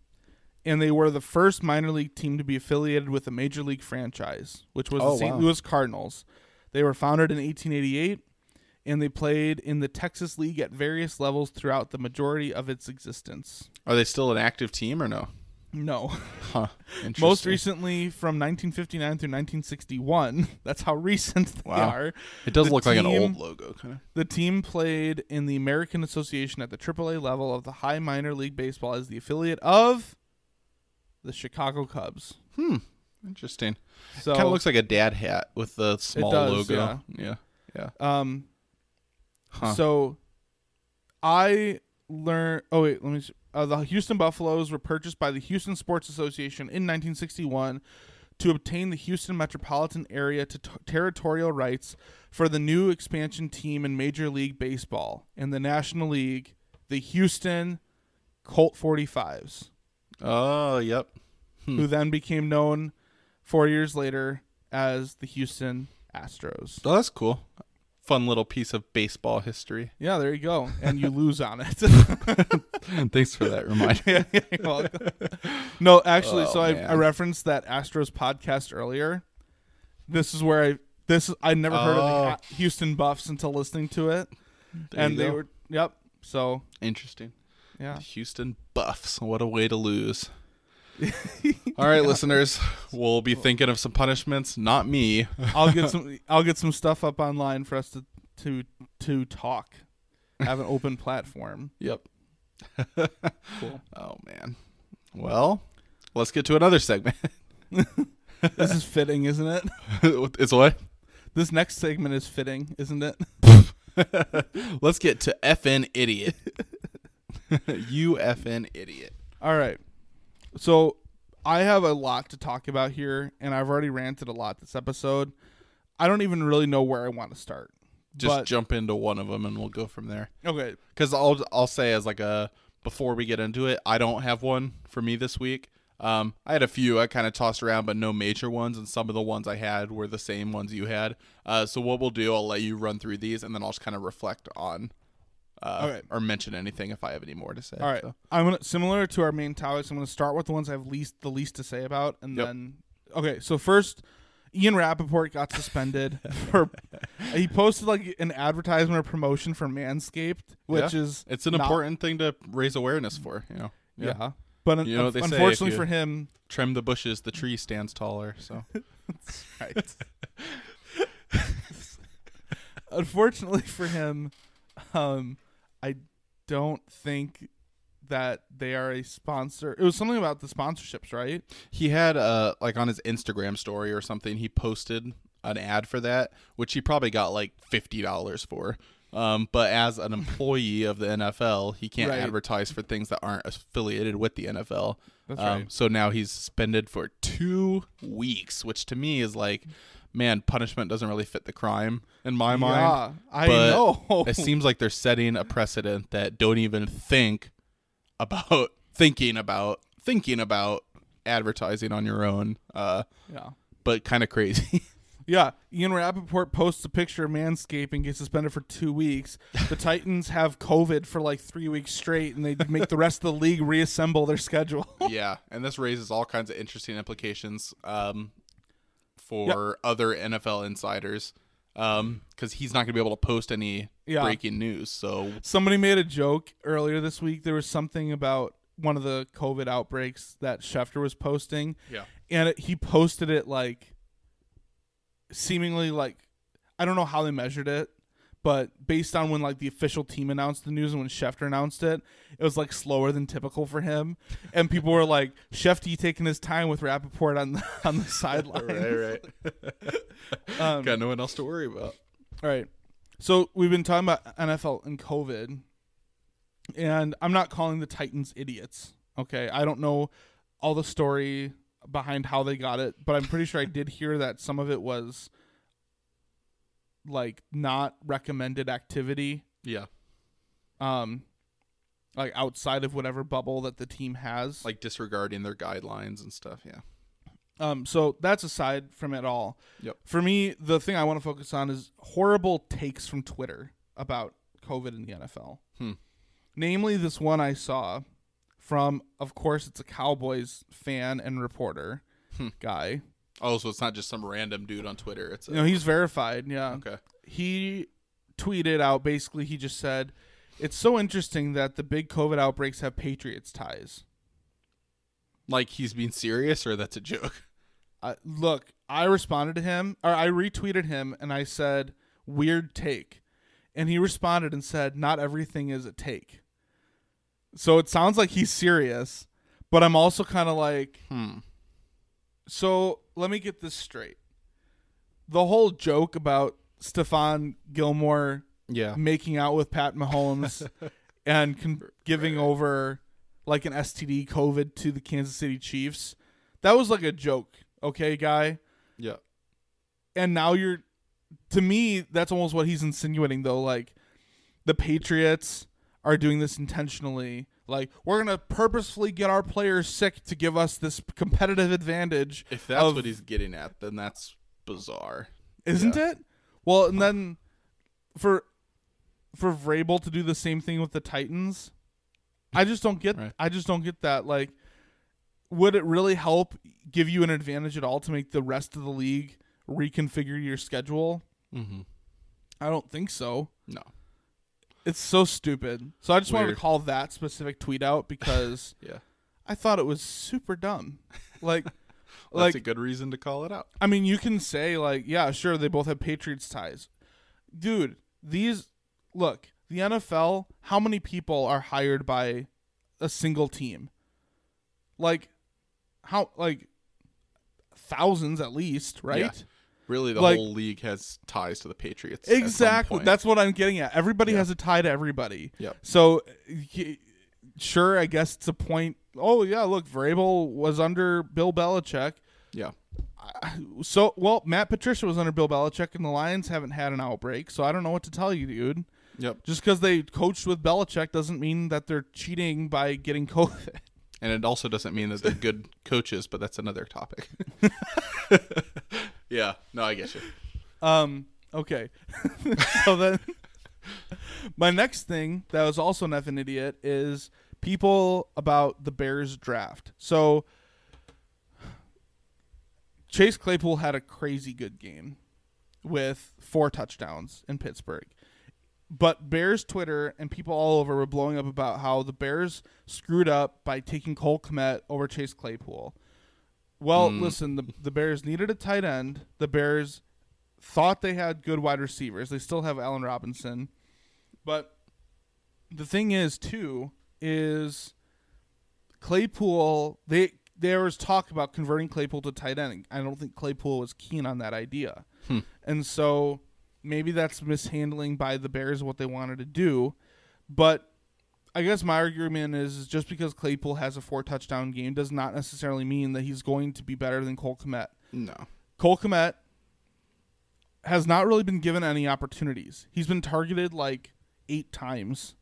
and they were the first minor league team to be affiliated with a major league franchise, which was Oh, the St. wow. Louis Cardinals. They were founded in 1888, and they played in the Texas League at various levels throughout the majority of its existence. Are they still an active team or no? No. Huh. (laughs) Most recently, from 1959 through 1961, (laughs) that's how recent they Wow. are. It does the look like an team- old logo, kind of. The team played in the American Association at the AAA level of the high minor league baseball as the affiliate of the Chicago Cubs. Hmm. Interesting. So kind of looks like a dad hat with the small does, logo. Yeah. Yeah. um Huh. so I learned oh wait, let me see. Uh, the Houston Buffaloes were purchased by the Houston Sports Association in 1961 to obtain the Houston metropolitan area to t- territorial rights for the new expansion team in Major League Baseball in the National League, the Houston Colt 45s, oh, yep. who then became known 4 years later as the Houston Astros. Oh, that's cool. Fun little piece of baseball history. Yeah, there you go. And you lose on it. (laughs) Thanks for that reminder. (laughs) yeah. No, actually, Oh, so I. I referenced that Astros podcast earlier. This is where I this I never heard of Oh. the Houston Buffs until listening to it, There and they go. were yep. So Interesting. yeah, The Houston Buffs. What a way to lose. (laughs) All right, listeners, we'll be thinking of some punishments. Not me. I'll get some I'll get some stuff up online for us to to to talk. Have an open platform. Yep. (laughs) Cool. Oh man. Well, let's get to another segment. (laughs) This is fitting, isn't it? it's what? This next segment is fitting, isn't it? Let's get to FN idiot. you FN idiot. All right. So I have a lot to talk about here, and I've already ranted a lot this episode. I don't even really know where I want to start. Just But- jump into one of them and we'll go from there. Okay. Because I'll I'll say as like a before we get into it, I don't have one for me this week. Um, I had a few I kind of tossed around, but no major ones, and some of the ones I had were the same ones you had. Uh, so what we'll do, I'll let you run through these, and then I'll just kind of reflect on, uh, Okay. or mention anything if I have any more to say. All right. So, I'm gonna similar to our main topics. I'm gonna start with the ones I have least the least to say about, and Yep. then okay. So first, Ian Rapoport got suspended (laughs) for he posted like an advertisement or promotion for Manscaped, which Yeah. is it's an not- important thing to raise awareness for. You know, Yeah. But You know say, if unfortunately for him, trim the bushes, the tree stands taller. So (laughs) right. (laughs) Unfortunately for him, um, I don't think that they are a sponsor. It was something about the sponsorships, right? He had uh like on his Instagram story or something, he posted an ad for that, which he probably got like fifty dollars for. Um, but as an employee of the NFL, he can't Right. advertise for things that aren't affiliated with the NFL. That's um, right. So now he's suspended for two weeks, which to me is like, man, punishment doesn't really fit the crime in my mind. Yeah, I but know. it seems like they're setting a precedent that don't even think about (laughs) thinking about thinking about advertising on your own. Uh, yeah. but kind of crazy. (laughs) Yeah, Ian Rapoport posts a picture of Manscaped and gets suspended for two weeks. The (laughs) Titans have COVID for like three weeks straight, and they make the rest of the league reassemble their schedule. yeah, and this raises all kinds of interesting implications um, for other NFL insiders um, because he's not going to be able to post any Yeah. breaking news. So Somebody made a joke earlier this week. There was something about one of the COVID outbreaks that Schefter was posting, yeah, and it, he posted it like seemingly like I don't know how they measured it, but based on when like the official team announced the news and when Schefter announced it, it was like slower than typical for him, and people were like, "Schefter taking his time with Rapoport on the (laughs) on the sideline." (laughs) right. (laughs) Um, Got no one else to worry about. All right. So we've been talking about NFL and COVID, and I'm not calling the Titans idiots. Okay, I don't know all the story behind how they got it, but I'm pretty sure I did hear that some of it was like not recommended activity, Yeah, um, like outside of whatever bubble that the team has. like disregarding their guidelines and stuff. Yeah, Um, so that's aside from it all. Yep. For me, the thing I want to focus on is horrible takes from Twitter about COVID in the NFL. Hmm. Namely, this one I saw from, of course, it's a Cowboys fan and reporter Hmm. guy. Oh, so it's not just some random dude on Twitter. It's a, know, he's verified. Yeah. okay. He tweeted out basically, he just said, "It's so interesting that the big COVID outbreaks have Patriots ties." Like he's being serious, or that's a joke. uh, look, I responded to him, or I retweeted him, and I said, "Weird take," and he responded and said, "Not everything is a take." So it sounds like he's serious, but I'm also kind of like, Hmm. So let me get this straight. The whole joke about Stephon Gilmore Yeah. making out with Pat Mahomes (laughs) and con- giving over like an STD COVID to the Kansas City Chiefs. That was like a joke, okay, guy? Yeah. And now you're to me that's almost what he's insinuating though like the Patriots are doing this intentionally. Like we're going to purposefully get our players sick to give us this competitive advantage. If that's of- what he's getting at, then that's bizarre. isn't it? Well, and then for for Vrabel to do the same thing with the Titans, I just don't get. Right. I just don't get that. Like, would it really help give you an advantage at all to make the rest of the league reconfigure your schedule? Mm-hmm. I don't think so. No. It's so stupid. So I just wanted to call that specific tweet out because (laughs) Yeah. I thought it was super dumb. (laughs) Like, Well, that's like a good reason to call it out. I mean, you can say like, yeah, sure, they both have Patriots ties, dude. These look the NFL. How many people are hired by a single team? Like, how like thousands at least, right? Yeah. Really, the Like- whole league has ties to the Patriots. Exactly. That's what I'm getting at. Everybody Yeah. has a tie to everybody. Yep. So, y- sure, I guess it's a point. Oh yeah, look, Vrabel was under Bill Belichick. yeah. So, well, Matt Patricia was under Bill Belichick, and the Lions haven't had an outbreak. So I don't know what to tell you, dude. Yep. Just because they coached with Belichick doesn't mean that they're cheating by getting (laughs) COVID. And it also doesn't mean that they're good coaches, but that's another topic. (laughs) yeah. No, I get you. Um. Okay. (laughs) so then, my next thing that was also an effing idiot is people about the Bears draft. So Chase Claypool had a crazy good game with four touchdowns in Pittsburgh. But Bears Twitter and people all over were blowing up about how the Bears screwed up by taking Cole Kmet over Chase Claypool. Well, hmm. listen, the the Bears needed a tight end. The Bears thought they had good wide receivers. They still have Allen Robinson, but the thing is too is Claypool. They there was talk about converting Claypool to tight end. I don't think Claypool was keen on that idea, hmm. and so maybe that's mishandling by the Bears what they wanted to do. But I guess my argument is, is just because Claypool has a four touchdown game does not necessarily mean that he's going to be better than Cole Kmet. No. Cole Kmet has not really been given any opportunities. He's been targeted like eight times,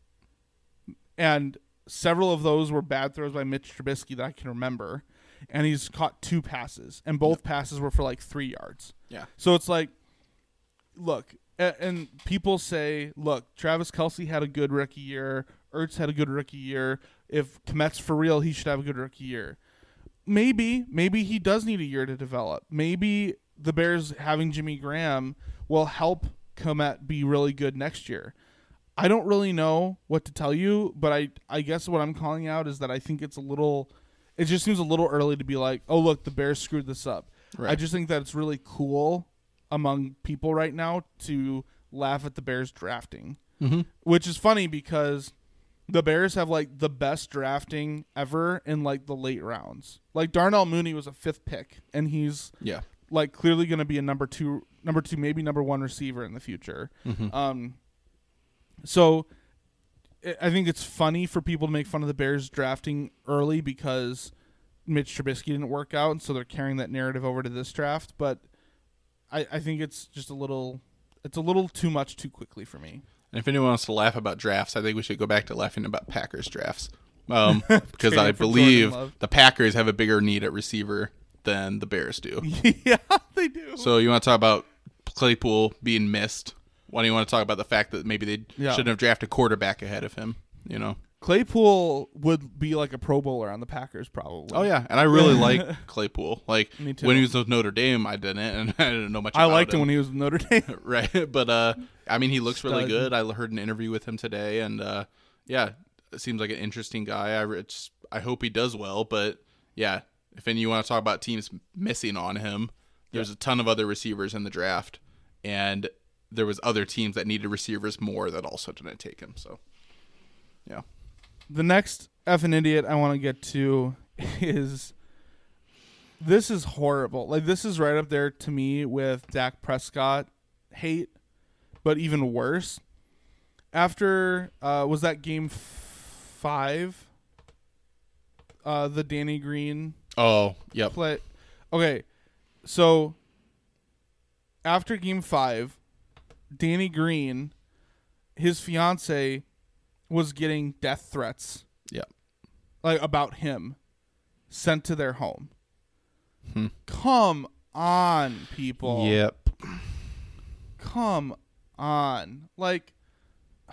and several of those were bad throws by Mitch Trubisky that I can remember. And he's caught two passes, and both passes were for like three yards. Yeah. So it's like, look, and people say, look, Travis Kelce had a good rookie year. Ertz had a good rookie year. If Kmet's for real, he should have a good rookie year. Maybe, maybe he does need a year to develop. Maybe the Bears having Jimmy Graham will help Kmet be really good next year. I don't really know what to tell you, but I I guess what I'm calling out is that I think it's a little it just seems a little early to be like, "Oh, look, the Bears screwed this up." I just think that it's really cool among people right now to laugh at the Bears drafting. Mm-hmm. Which is funny because the Bears have like the best drafting ever in like the late rounds. Like Darnell Mooney was a 5th pick and he's Yeah. like clearly going to be a number 2 number 2 maybe number 1 receiver in the future. Um so I- I think it's funny for people to make fun of the Bears drafting early because Mitch Trubisky didn't work out, and so they're carrying that narrative over to this draft. But I, I think it's just a little, it's a little too much too quickly for me. And if anyone wants to laugh about drafts, I think we should go back to laughing about Packers drafts. Um, (laughs) because I believe the Packers have a bigger need at receiver than the Bears do. (laughs) yeah, they do. So you want to talk about Claypool being missed? Why do you want to talk about the fact that maybe they Yeah. shouldn't have drafted a quarterback ahead of him? You know? Claypool would be like a Pro Bowler on the Packers, probably. Oh yeah, and I really (laughs) like Claypool. Like Me too. when he was with Notre Dame, I didn't, and (laughs) I didn't know much. I liked him him when he was with Notre Dame. (laughs) right? But uh, I mean, he looks really good. I heard an interview with him today, and uh, yeah, it seems like an interesting guy. I it's, I hope he does well. But yeah, if any you want to talk about teams missing on him, there's a ton of other receivers in the draft, and there was other teams that needed receivers more that also didn't take him. So yeah, the next F effing idiot I want to get to is this is horrible. Like this is right up there to me with Dak Prescott hate, but even worse. After uh, was that game f- five? Uh, the Danny Green oh yep, play. Okay, so after game five, Danny Green, his fiance, was getting death threats yep. like about him sent to their home. Hmm. Come on, people. Yep. Come on. Like (sighs)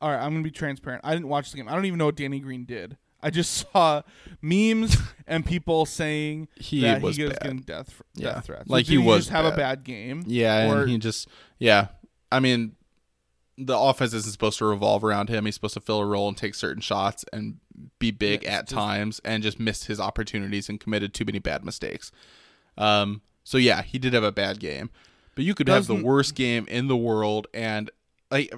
All right, I'm going to be transparent. I didn't watch the game. I don't even know what Danny Green did. I just (laughs) saw memes and people saying He that was he was getting death Yeah. death threats. Like, did he was just have a bad. bad game. Yeah, Or- and he just yeah. I mean, the offense isn't supposed to revolve around him. He's supposed to fill a role and take certain shots and be big Yeah, at just- times, and just missed his opportunities and committed too many bad mistakes. Um, so yeah, he did have a bad game, but you could have the worst game in the world, and like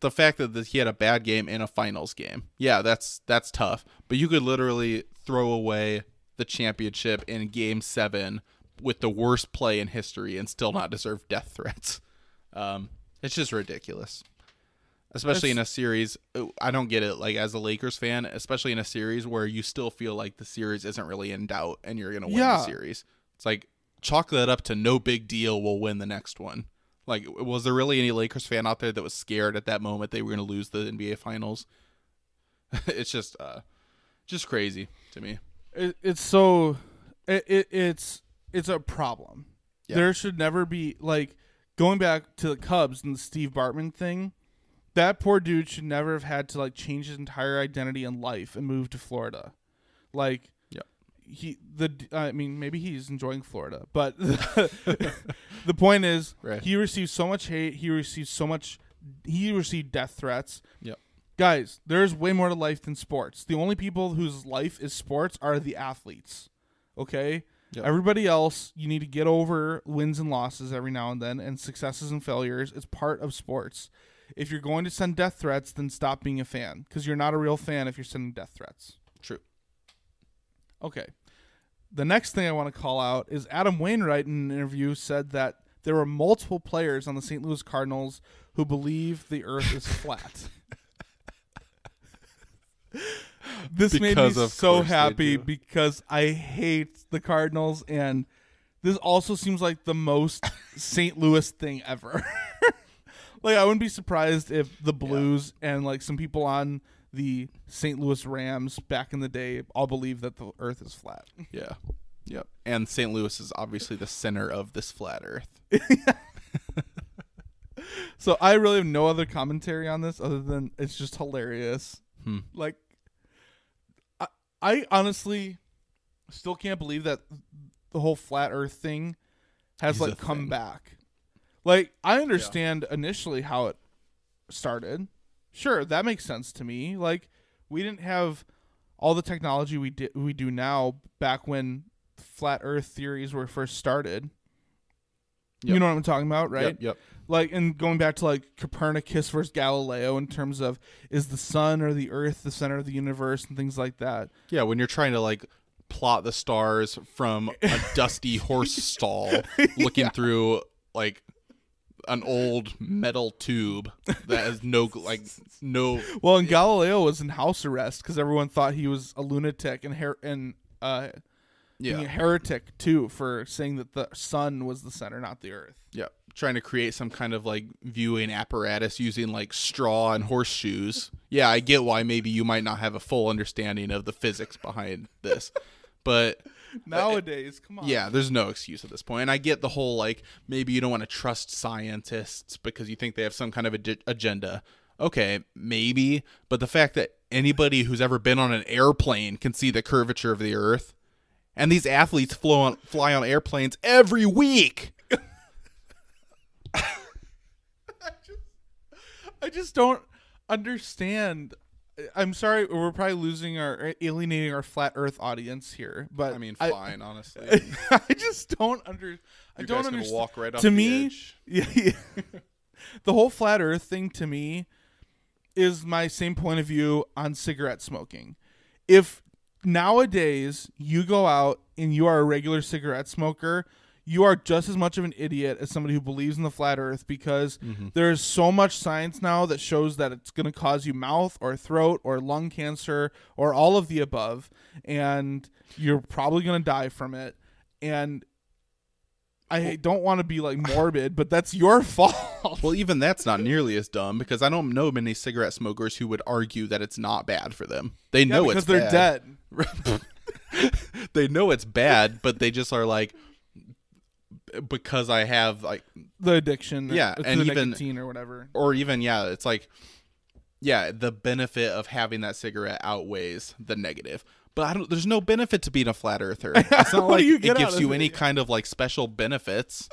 the fact that that he had a bad game in a finals game. Yeah, that's that's tough, but you could literally throw away the championship in game 7 with the worst play in history and still not deserve death threats. Um, it's just ridiculous. Especially in a series, I don't get it. Like as a Lakers fan, especially in a series where you still feel like the series isn't really in doubt and you're gonna win Yeah. the series. It's like chalk that up to no big deal. We'll win the next one. Like, was there really any Lakers fan out there that was scared at that moment they were gonna lose the NBA Finals? (laughs) it's just, uh, just crazy to me. it, it's so it, it it's it's a problem. Yeah. There should never be like going back to the Cubs and the Steve Bartman thing. That poor dude should never have had to like change his entire identity in life and move to Florida. Like Yep. he the I mean maybe he's enjoying Florida, but (laughs) the point is Right. he received so much hate, he received so much he received death threats. Yep. Guys, there's way more to life than sports. The only people whose life is sports are the athletes. Okay? Yep. Everybody else, you need to get over wins and losses every now and then and successes and failures. It's part of sports. if you're going to send death threats, then stop being a fan because you're not a real fan if you're sending death threats. True. Okay. The next thing I want to call out is Adam Wainwright in an interview said that there were multiple players on the St. Louis Cardinals who believe the earth is (laughs) flat. (laughs) this made me so happy because I hate the Cardinals and this also seems like the most (laughs) St. Louis thing ever. (laughs) like I wouldn't be surprised if the Blues and like some people on the St. Louis Rams back in the day all believe that the earth is flat. Yeah. Yep. And St. Louis is obviously the center of this flat earth. (laughs) So I really have no other commentary on this other than it's just hilarious. Hmm. Like I, honestly still can't believe that the whole flat earth thing has Is like come thing. back. Like I understand initially how it started. Sure, that makes sense to me. Like we didn't have all the technology we did we do now back when flat earth theories were first started. You know what I'm talking about, right? Yep. Yep. Like and going back to like Copernicus versus Galileo in terms of is the sun or the earth the center of the universe and things like that. Yeah, when you're trying to like plot the stars from a (laughs) dusty horse stall (laughs) looking through like an old metal tube that has no (laughs) like no Well, and Galileo was in house arrest because everyone thought he was a lunatic and her- and uh, being a yeah heretic too for saying that the sun was the center, not the earth. yeah trying to create some kind of like viewing apparatus using like straw and horseshoes. Yeah, I get why maybe you might not have a full understanding of the physics behind this. (laughs) But uh, Nowadays, come on. Yeah, there's no excuse at this point. And I get the whole like maybe you don't want to trust scientists because you think they have some kind of ag- agenda. Okay, maybe, but the fact that anybody who's ever been on an airplane can see the curvature of the earth and these athletes fly on fly on airplanes every week. (laughs) I just don't understand. I'm sorry, we're probably losing our alienating our flat Earth audience here, but I mean, I, fine, honestly. (laughs) I just don't under. I don't understand. walk right to me, (laughs) yeah, yeah. the whole flat Earth thing to me is my same point of view on cigarette smoking. If nowadays you go out and you are a regular cigarette smoker, you are just as much of an idiot as somebody who believes in the flat earth because Mm-hmm. there is so much science now that shows that it's going to cause you mouth or throat or lung cancer or all of the above and you're probably going to die from it and I don't want to be like morbid, but that's your (laughs) fault. Well, even that's not nearly as dumb because I don't know many cigarette smokers who would argue that it's not bad for them. They Yeah, know because it's they're bad. dead. (laughs) they know it's bad, but they just are like because I have like The addiction, Yeah, and the even- nicotine or whatever. or even yeah, it's like yeah, the benefit of having that cigarette outweighs the negative. But I don't there's no benefit to being a flat earther. (laughs) It's not like it gives you it? any kind of like special benefits.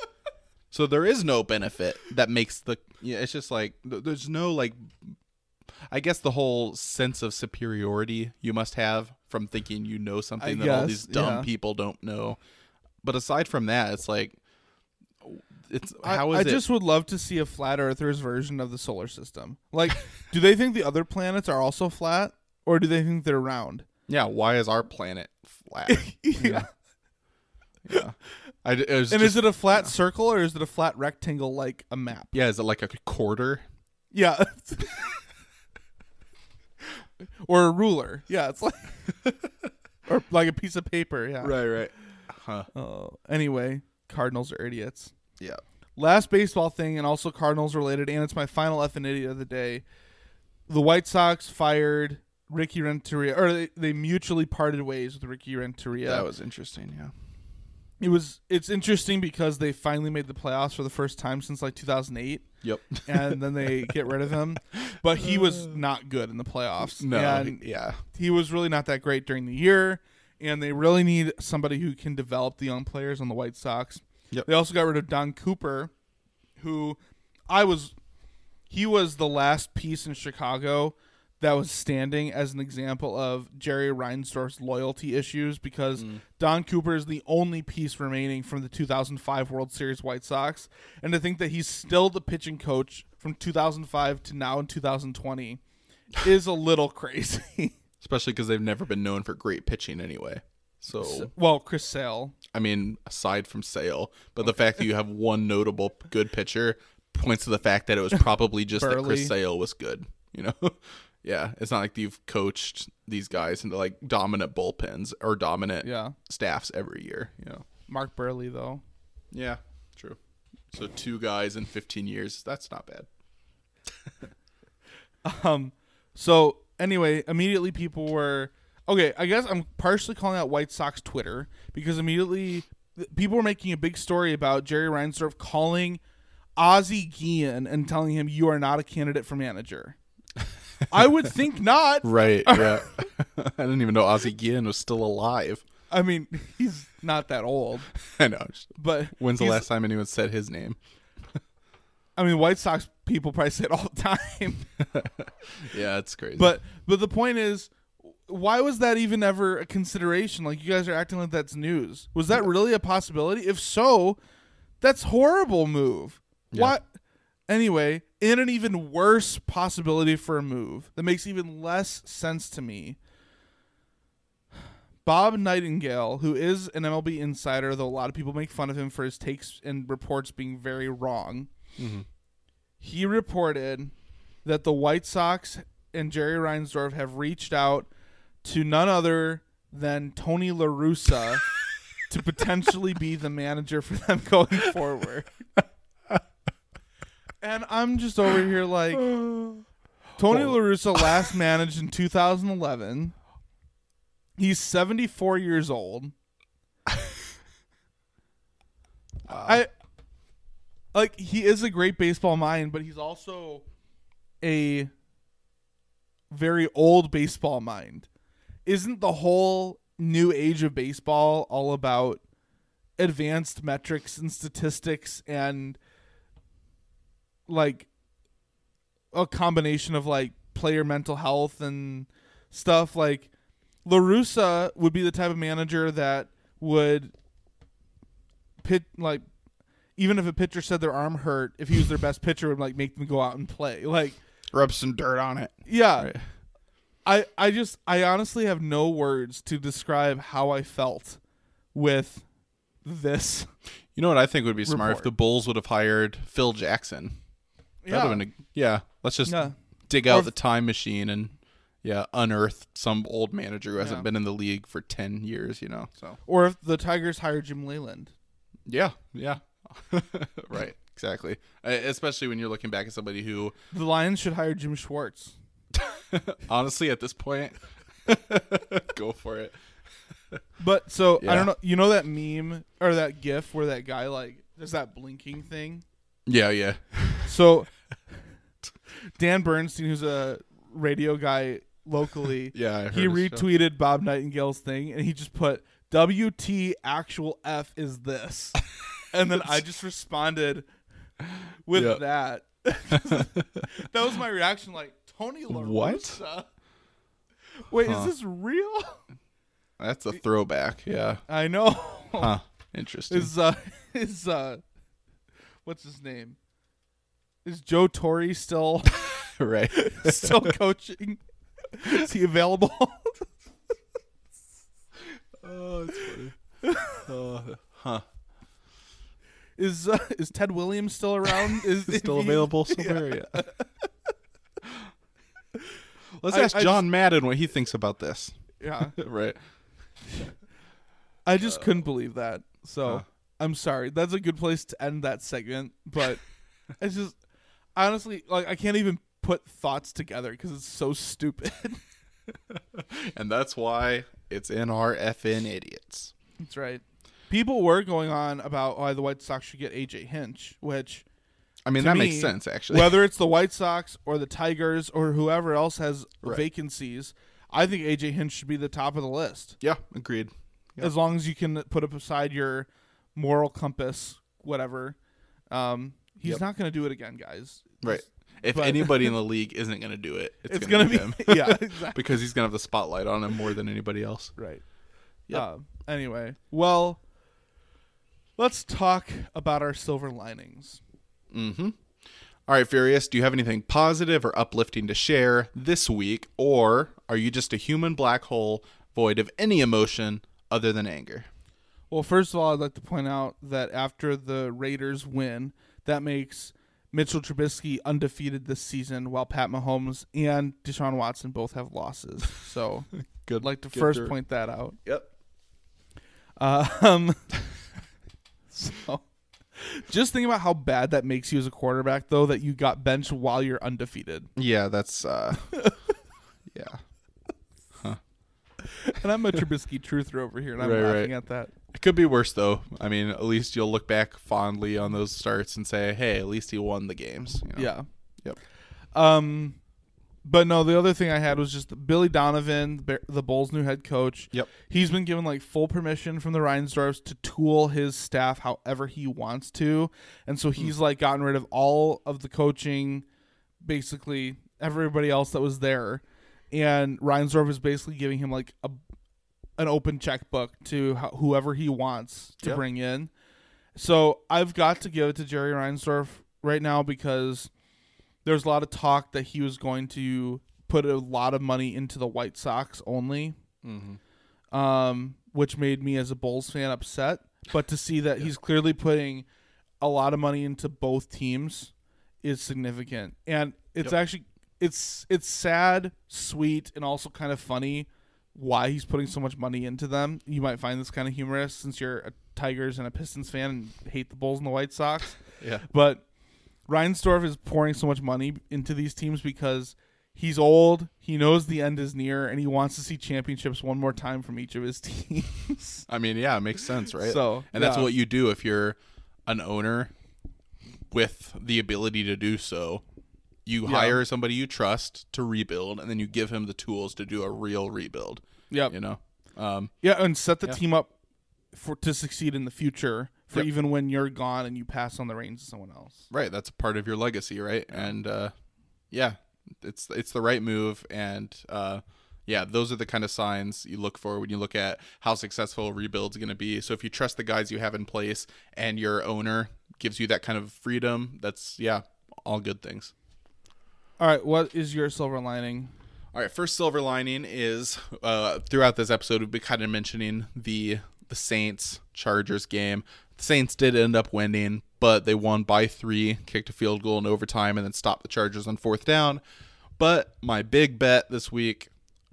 so there is no benefit that makes the yeah, it's just like there's no like I guess the whole sense of superiority you must have from thinking you know something that all these dumb yeah. people don't know. But aside from that, it's like it's I- how I, is it just would love to see a flat earthers version of the solar system. Like, do they think the other planets are also flat, or do they think they're round? Yeah, why is our planet flat? (laughs) yeah. yeah. I, it was And just- is it a flat circle or is it a flat rectangle like a map? yeah, is it like a quarter? Yeah. or a ruler. Yeah, it's like (laughs) or like a piece of paper. Yeah. right. Right. Huh. Oh, anyway, Cardinals are idiots. Yeah. Last baseball thing, and also Cardinals related, and it's my final F and idiot of the day. The White Sox fired Ricky Renteria, or they, they mutually parted ways with Ricky Renteria. That was interesting, yeah. it was. It's interesting because they finally made the playoffs for the first time since like 2008, Yep. and then they (laughs) get rid of him. But he was mm. not good in the playoffs. No, and yeah. he was really not that great during the year, and they really need somebody who can develop the young players on the White Sox. Yep. They also got rid of Don Cooper, who I was he was the last piece in Chicago that was standing as an example of Jerry Reinsdorf's loyalty issues because mm. Don Cooper is the only piece remaining from the 2005 World Series White Sox, and to think that he's still the pitching coach from 2005 to now in 2020 (sighs) is a little crazy. (laughs) Especially because they've never been known for great pitching anyway. So, well, Chris Sale, I mean, aside from Sale, but the fact that you have one notable good pitcher points to the fact that it was probably just that Chris Sale was good. You know, (laughs) yeah, it's not like you've coached these guys into like dominant bullpens or dominant yeah, staffs every year. You know, Mark Buehrle though. yeah, true. So two guys in 15 years, that's not bad. (laughs) Um, so anyway, immediately people were okay. I guess I'm partially calling out White Sox Twitter because immediately people were making a big story about Jerry Reinsdorf calling Ozzie Guillen and telling him you are not a candidate for manager. I would think not. (laughs) Right. (laughs) Yeah. (laughs) I didn't even know Ozzie Guillen was still alive. I mean, he's not that old, I know. but When's the last time anyone said his name? I mean, White Sox people probably say it all the time. Yeah, it's crazy. But but the point is, why was that even ever a consideration? Like you guys are acting like that's news. Was that really a possibility? If so, that's horrible move. Yeah. What? Anyway, in an even worse possibility for a move that makes even less sense to me. Bob Nightingale, who is an MLB insider, though a lot of people make fun of him for his takes and reports being very wrong, mm-hmm. he reported that the White Sox and Jerry Reinsdorf have reached out to none other than Tony La Russa (laughs) to potentially be the manager for them (laughs) going forward. (laughs) and I'm just over here like (sighs) Tony oh. La Russa (laughs) last managed in 2011. He's 74 years old. (laughs) I like he is a great baseball mind, but he's also a very old baseball mind. Isn't the whole new age of baseball all about advanced metrics and statistics and like a combination of like player mental health and stuff like LaRussa would be the type of manager that would pit like even if a pitcher said their arm hurt, if he was their best pitcher, would like make them go out and play. Like, rub some dirt on it. yeah, Right. I I just I honestly have no words to describe how I felt with this. You know what I think would be smart if the Bulls would have hired Phil Jackson. Yeah, been a, yeah. Let's just yeah, dig out if- the time machine and yeah, unearth some old manager who hasn't Yeah. been in the league for ten years. You know, so or if the Tigers hire Jim Leyland. yeah, yeah, (laughs) right, exactly. Uh, Especially when you're looking back at somebody who, The Lions should hire Jim Schwartz. (laughs) honestly, at this point, (laughs) go for it. But so I don't know. You know that meme or that GIF where that guy like does that blinking thing. Yeah, yeah, So (laughs) Dan Bernstein, who's a radio guy locally, (laughs) yeah. He his show. retweeted Bob Nightingale's thing and he just put WT actual F is this. (laughs) and then I just responded with Yeah. that. that was my reaction like Tony La What? Wait, Huh. is this real? That's a throwback. Yeah, I know. huh? Interesting. Is uh is uh what's his name? Is Joe Torre still (laughs) right. (laughs) still coaching? (laughs) Is he available? oh, it's funny. Uh, huh? is uh, is Ted Williams still around? Is he Still he- available somewhere? Yeah. Let's I- ask I John Madden what he thinks about this. Yeah. right. I just couldn't believe that. So. I'm sorry. That's a good place to end that segment, but (laughs) it's just honestly like I can't even put thoughts together because it's so stupid. (laughs) And that's why it's in our FN idiots. That's right. People were going on about why the White Sox should get AJ Hinch, which I mean, that me, makes sense actually. whether it's the (laughs) White Sox or the Tigers or whoever else has Right. vacancies, I think AJ Hinch should be the top of the list. yeah, agreed. Yeah. As long as you can put up aside your moral compass, whatever. Um, he's Yep. not going to do it again, guys. Right. if But- anybody in (laughs) the league isn't going to do it, it's, It's going to be him. (laughs) yeah, (laughs) exactly. because he's going to have the spotlight on him more than anybody else. Right. Yeah. Uh, anyway, well, let's talk about our silver linings. Mm-hmm. All right, Furious, do you have anything positive or uplifting to share this week, or are you just a human black hole void of any emotion other than anger? Well, first of all, I'd like to point out that after the Raiders win, that makes Mitchell Trubisky undefeated this season, while Pat Mahomes and Deshaun Watson both have losses. So, (laughs) Good. I'd like to good first to- point that out. Yep. Um, (laughs) so, just think about how bad that makes you as a quarterback, though, that you got benched while you're undefeated. Yeah, that's uh, (laughs) yeah. And I'm a Trubisky truther over here, and I'm Right, laughing right. at that. It could be worse though. I mean, at least you'll look back fondly on those starts and say, "Hey, at least he won the games." you know? Yeah. Yep. Um, but no, the other thing I had was just Billy Donovan, the Bulls' new head coach. Yep. He's been given like full permission from the Reinsdorfs to tool his staff however he wants to, and so he's like gotten rid of all of the coaching, basically everybody else that was there, and Reinsdorf is basically giving him like a an open checkbook to ho- whoever he wants to Yep. bring in. So I've got to give it to Jerry Reinsdorf right now because there's a lot of talk that he was going to put a lot of money into the White Sox only, Mm-hmm. um, which made me as a Bulls fan upset. But to see that (laughs) he's clearly putting a lot of money into both teams is significant, and it's Yep. actually it's it's sad, sweet, and also kind of funny why he's putting so much money into them. You might find this kind of humorous since you're a Tigers and a Pistons fan and hate the Bulls and the White Sox. (laughs) Yeah. But Reinsdorf is pouring so much money into these teams because he's old, he knows the end is near, and he wants to see championships one more time from each of his (laughs) teams. I mean, yeah, it makes sense, right? So, and that's yeah. what you do if you're an owner with the ability to do so. You Yeah. hire somebody you trust to rebuild, and then you give him the tools to do a real rebuild. Yeah, You know, um, Yeah, and set the Yeah. team up for to succeed in the future for Yep. even when you're gone and you pass on the reins to someone else. right? That's part of your legacy, right? And uh, yeah, it's it's the right move, and uh, yeah, those are the kind of signs you look for when you look at how successful a rebuild's going to be. So if you trust the guys you have in place, and your owner gives you that kind of freedom, that's yeah, all good things. All right, what is your silver lining? All right, first silver lining is uh, throughout this episode we've been kind of mentioning the the Saints Chargers game. The Saints did end up winning, but they won by three, kicked a field goal in overtime, and then stopped the Chargers on fourth down. But my big bet this week,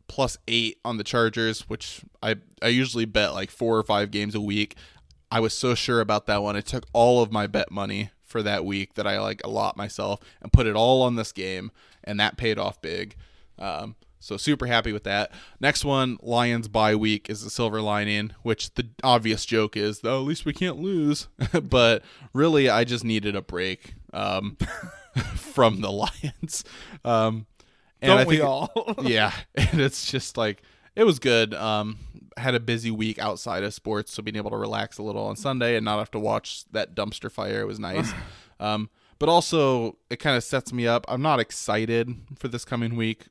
plus eight on the Chargers, which I I usually bet like four or five games a week. I was so sure about that one. I took all of my bet money for that week that I like allot myself and put it all on this game, and that paid off big. Um, so super happy with that. Next one, Lions bye week is the silver lining, which the obvious joke is, though, at least we can't lose. (laughs) but really, I just needed a break um, (laughs) from the Lions. Um, and Don't I we all? (laughs) yeah, and it's just like it was good. Um, had a busy week outside of sports, so being able to relax a little on Sunday and not have to watch that dumpster fire was nice. (sighs) um, but also it kind of sets me up. I'm not excited for this coming week,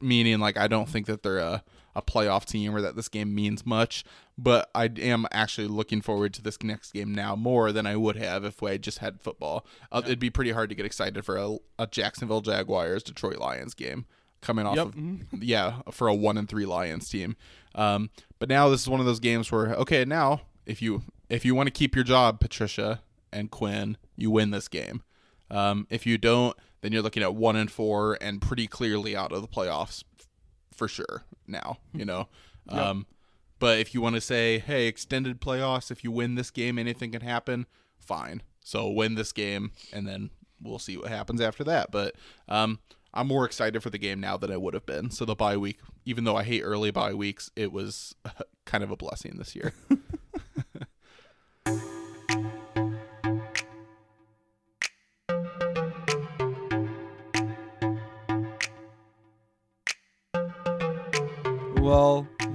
meaning like I don't think that they're a a playoff team or that this game means much. But I am actually looking forward to this next game now more than I would have if I just had football. Uh, It'd be pretty hard to get excited for a, a Jacksonville Jaguars Detroit Lions game coming off Yep. of (laughs) yeah for a one and three Lions team. Um, but now this is one of those games where okay now if you if you want to keep your job, Patricia and Quinn, you win this game. Um, if you don't, then you're looking at one and four and pretty clearly out of the playoffs for sure now. You know. Um, but if you want to say, hey, extended playoffs, if you win this game, anything can happen. Fine. So win this game, and then we'll see what happens after that. But um, I'm more excited for the game now than I would have been. So the bye week, even though I hate early bye weeks, it was (laughs) kind of a blessing this year. (laughs)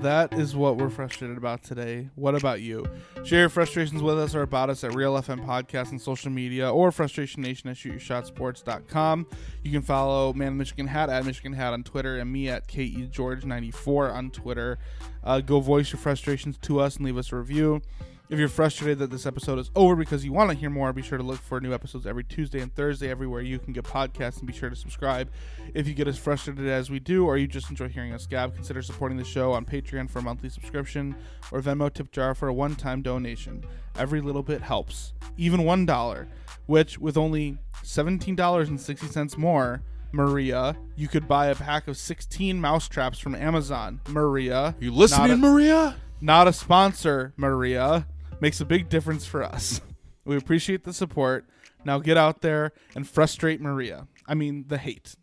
that is what we're frustrated about today. What about you? Share your frustrations with us or about us at Real FM Podcast and social media or Frustration Nation at ShootYourShotSports.com. You can follow Man Michigan Hat at Michigan Hat on Twitter and me at KE George94 on Twitter. Uh, go voice your frustrations to us and leave us a review. If you're frustrated that this episode is over because you want to hear more, be sure to look for new episodes every Tuesday and Thursday everywhere you can get podcasts and be sure to subscribe. If you get as frustrated as we do or you just enjoy hearing us gab, consider supporting the show on Patreon for a monthly subscription or Venmo tip jar for a one-time donation. Every little bit helps. Even $1, which with only $17.60 more, Maria, you could buy a pack of 16 mouse traps from Amazon. Maria, You listening, a- Maria? not a sponsor, Maria, makes a big difference for us. We appreciate the support. Now get out there and frustrate Maria. I mean, the hate.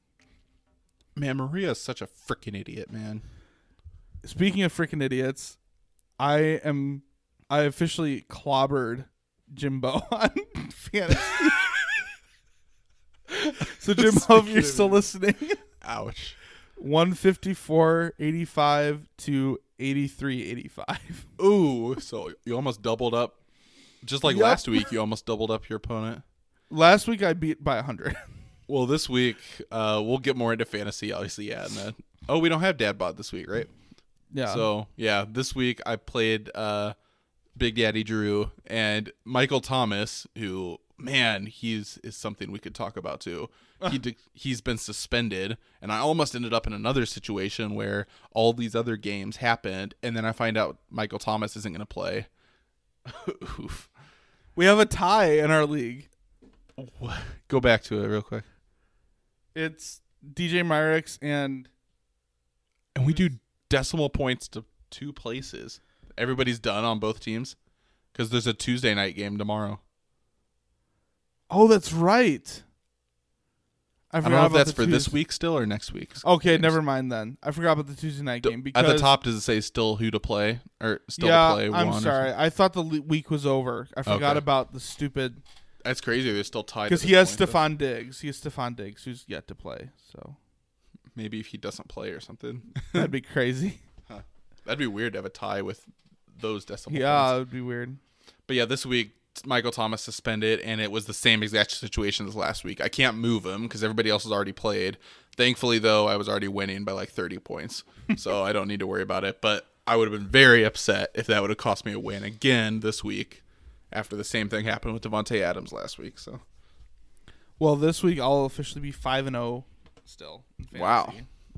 Man, Maria is such a freaking idiot, man. Speaking of freaking idiots, I am I officially clobbered Jimbo (laughs) on fantasy. so (laughs) Jimbo, if you're still listening, Ouch. 154 85 to 83 85. (laughs) Ooh, so you almost doubled up. Just like Yup. last week, you almost doubled up your opponent. Last week I beat by 100. (laughs) Well, this week, uh, we'll get more into fantasy, obviously. Yeah, and then oh, we don't have Dad Bod this week, right? Yeah. So yeah, this week I played uh, Big Daddy Drew and Michael Thomas, who man, he's is something we could talk about too. He de- (laughs) he's been suspended, and I almost ended up in another situation where all these other games happened, and then I find out Michael Thomas isn't going to play. (laughs) Oof. we have a tie in our league. Go back to it real quick, It's DJ Myrix and and we do decimal points to two places. Everybody's done on both teams because there's a Tuesday night game tomorrow. Oh, that's right. I, I don't know if that's for this week still or next week. Okay, never mind then. I forgot about the Tuesday night D- game because At the top, does it say still who to play or still yeah, to play? I'm one sorry. I thought the le- week was over. I forgot Okay. about the stupid That's crazy. They're still tied because he has. Stefon Diggs. He has Stefon Diggs who's yet to play. So Maybe if he doesn't play or something, (laughs) that'd be crazy. that'd be weird to have a tie with those decimal yeah, points. it would be weird. But yeah, this week Michael Thomas suspended, and it was the same exact situation as last week. I can't move him because everybody else has already played. Thankfully, though, I was already winning by like 30 points, (laughs) so I don't need to worry about it. But I would have been very upset if that would have cost me a win again this week after the same thing happened with Davante Adams last week. So Well, this week I'll officially be five and zero still. in Wow.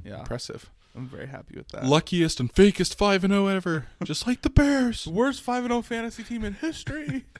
Yeah, impressive. I'm very happy with that. Luckiest and fakest five and zero ever, just like the Bears. (laughs) Worst five and zero fantasy team in history. (laughs)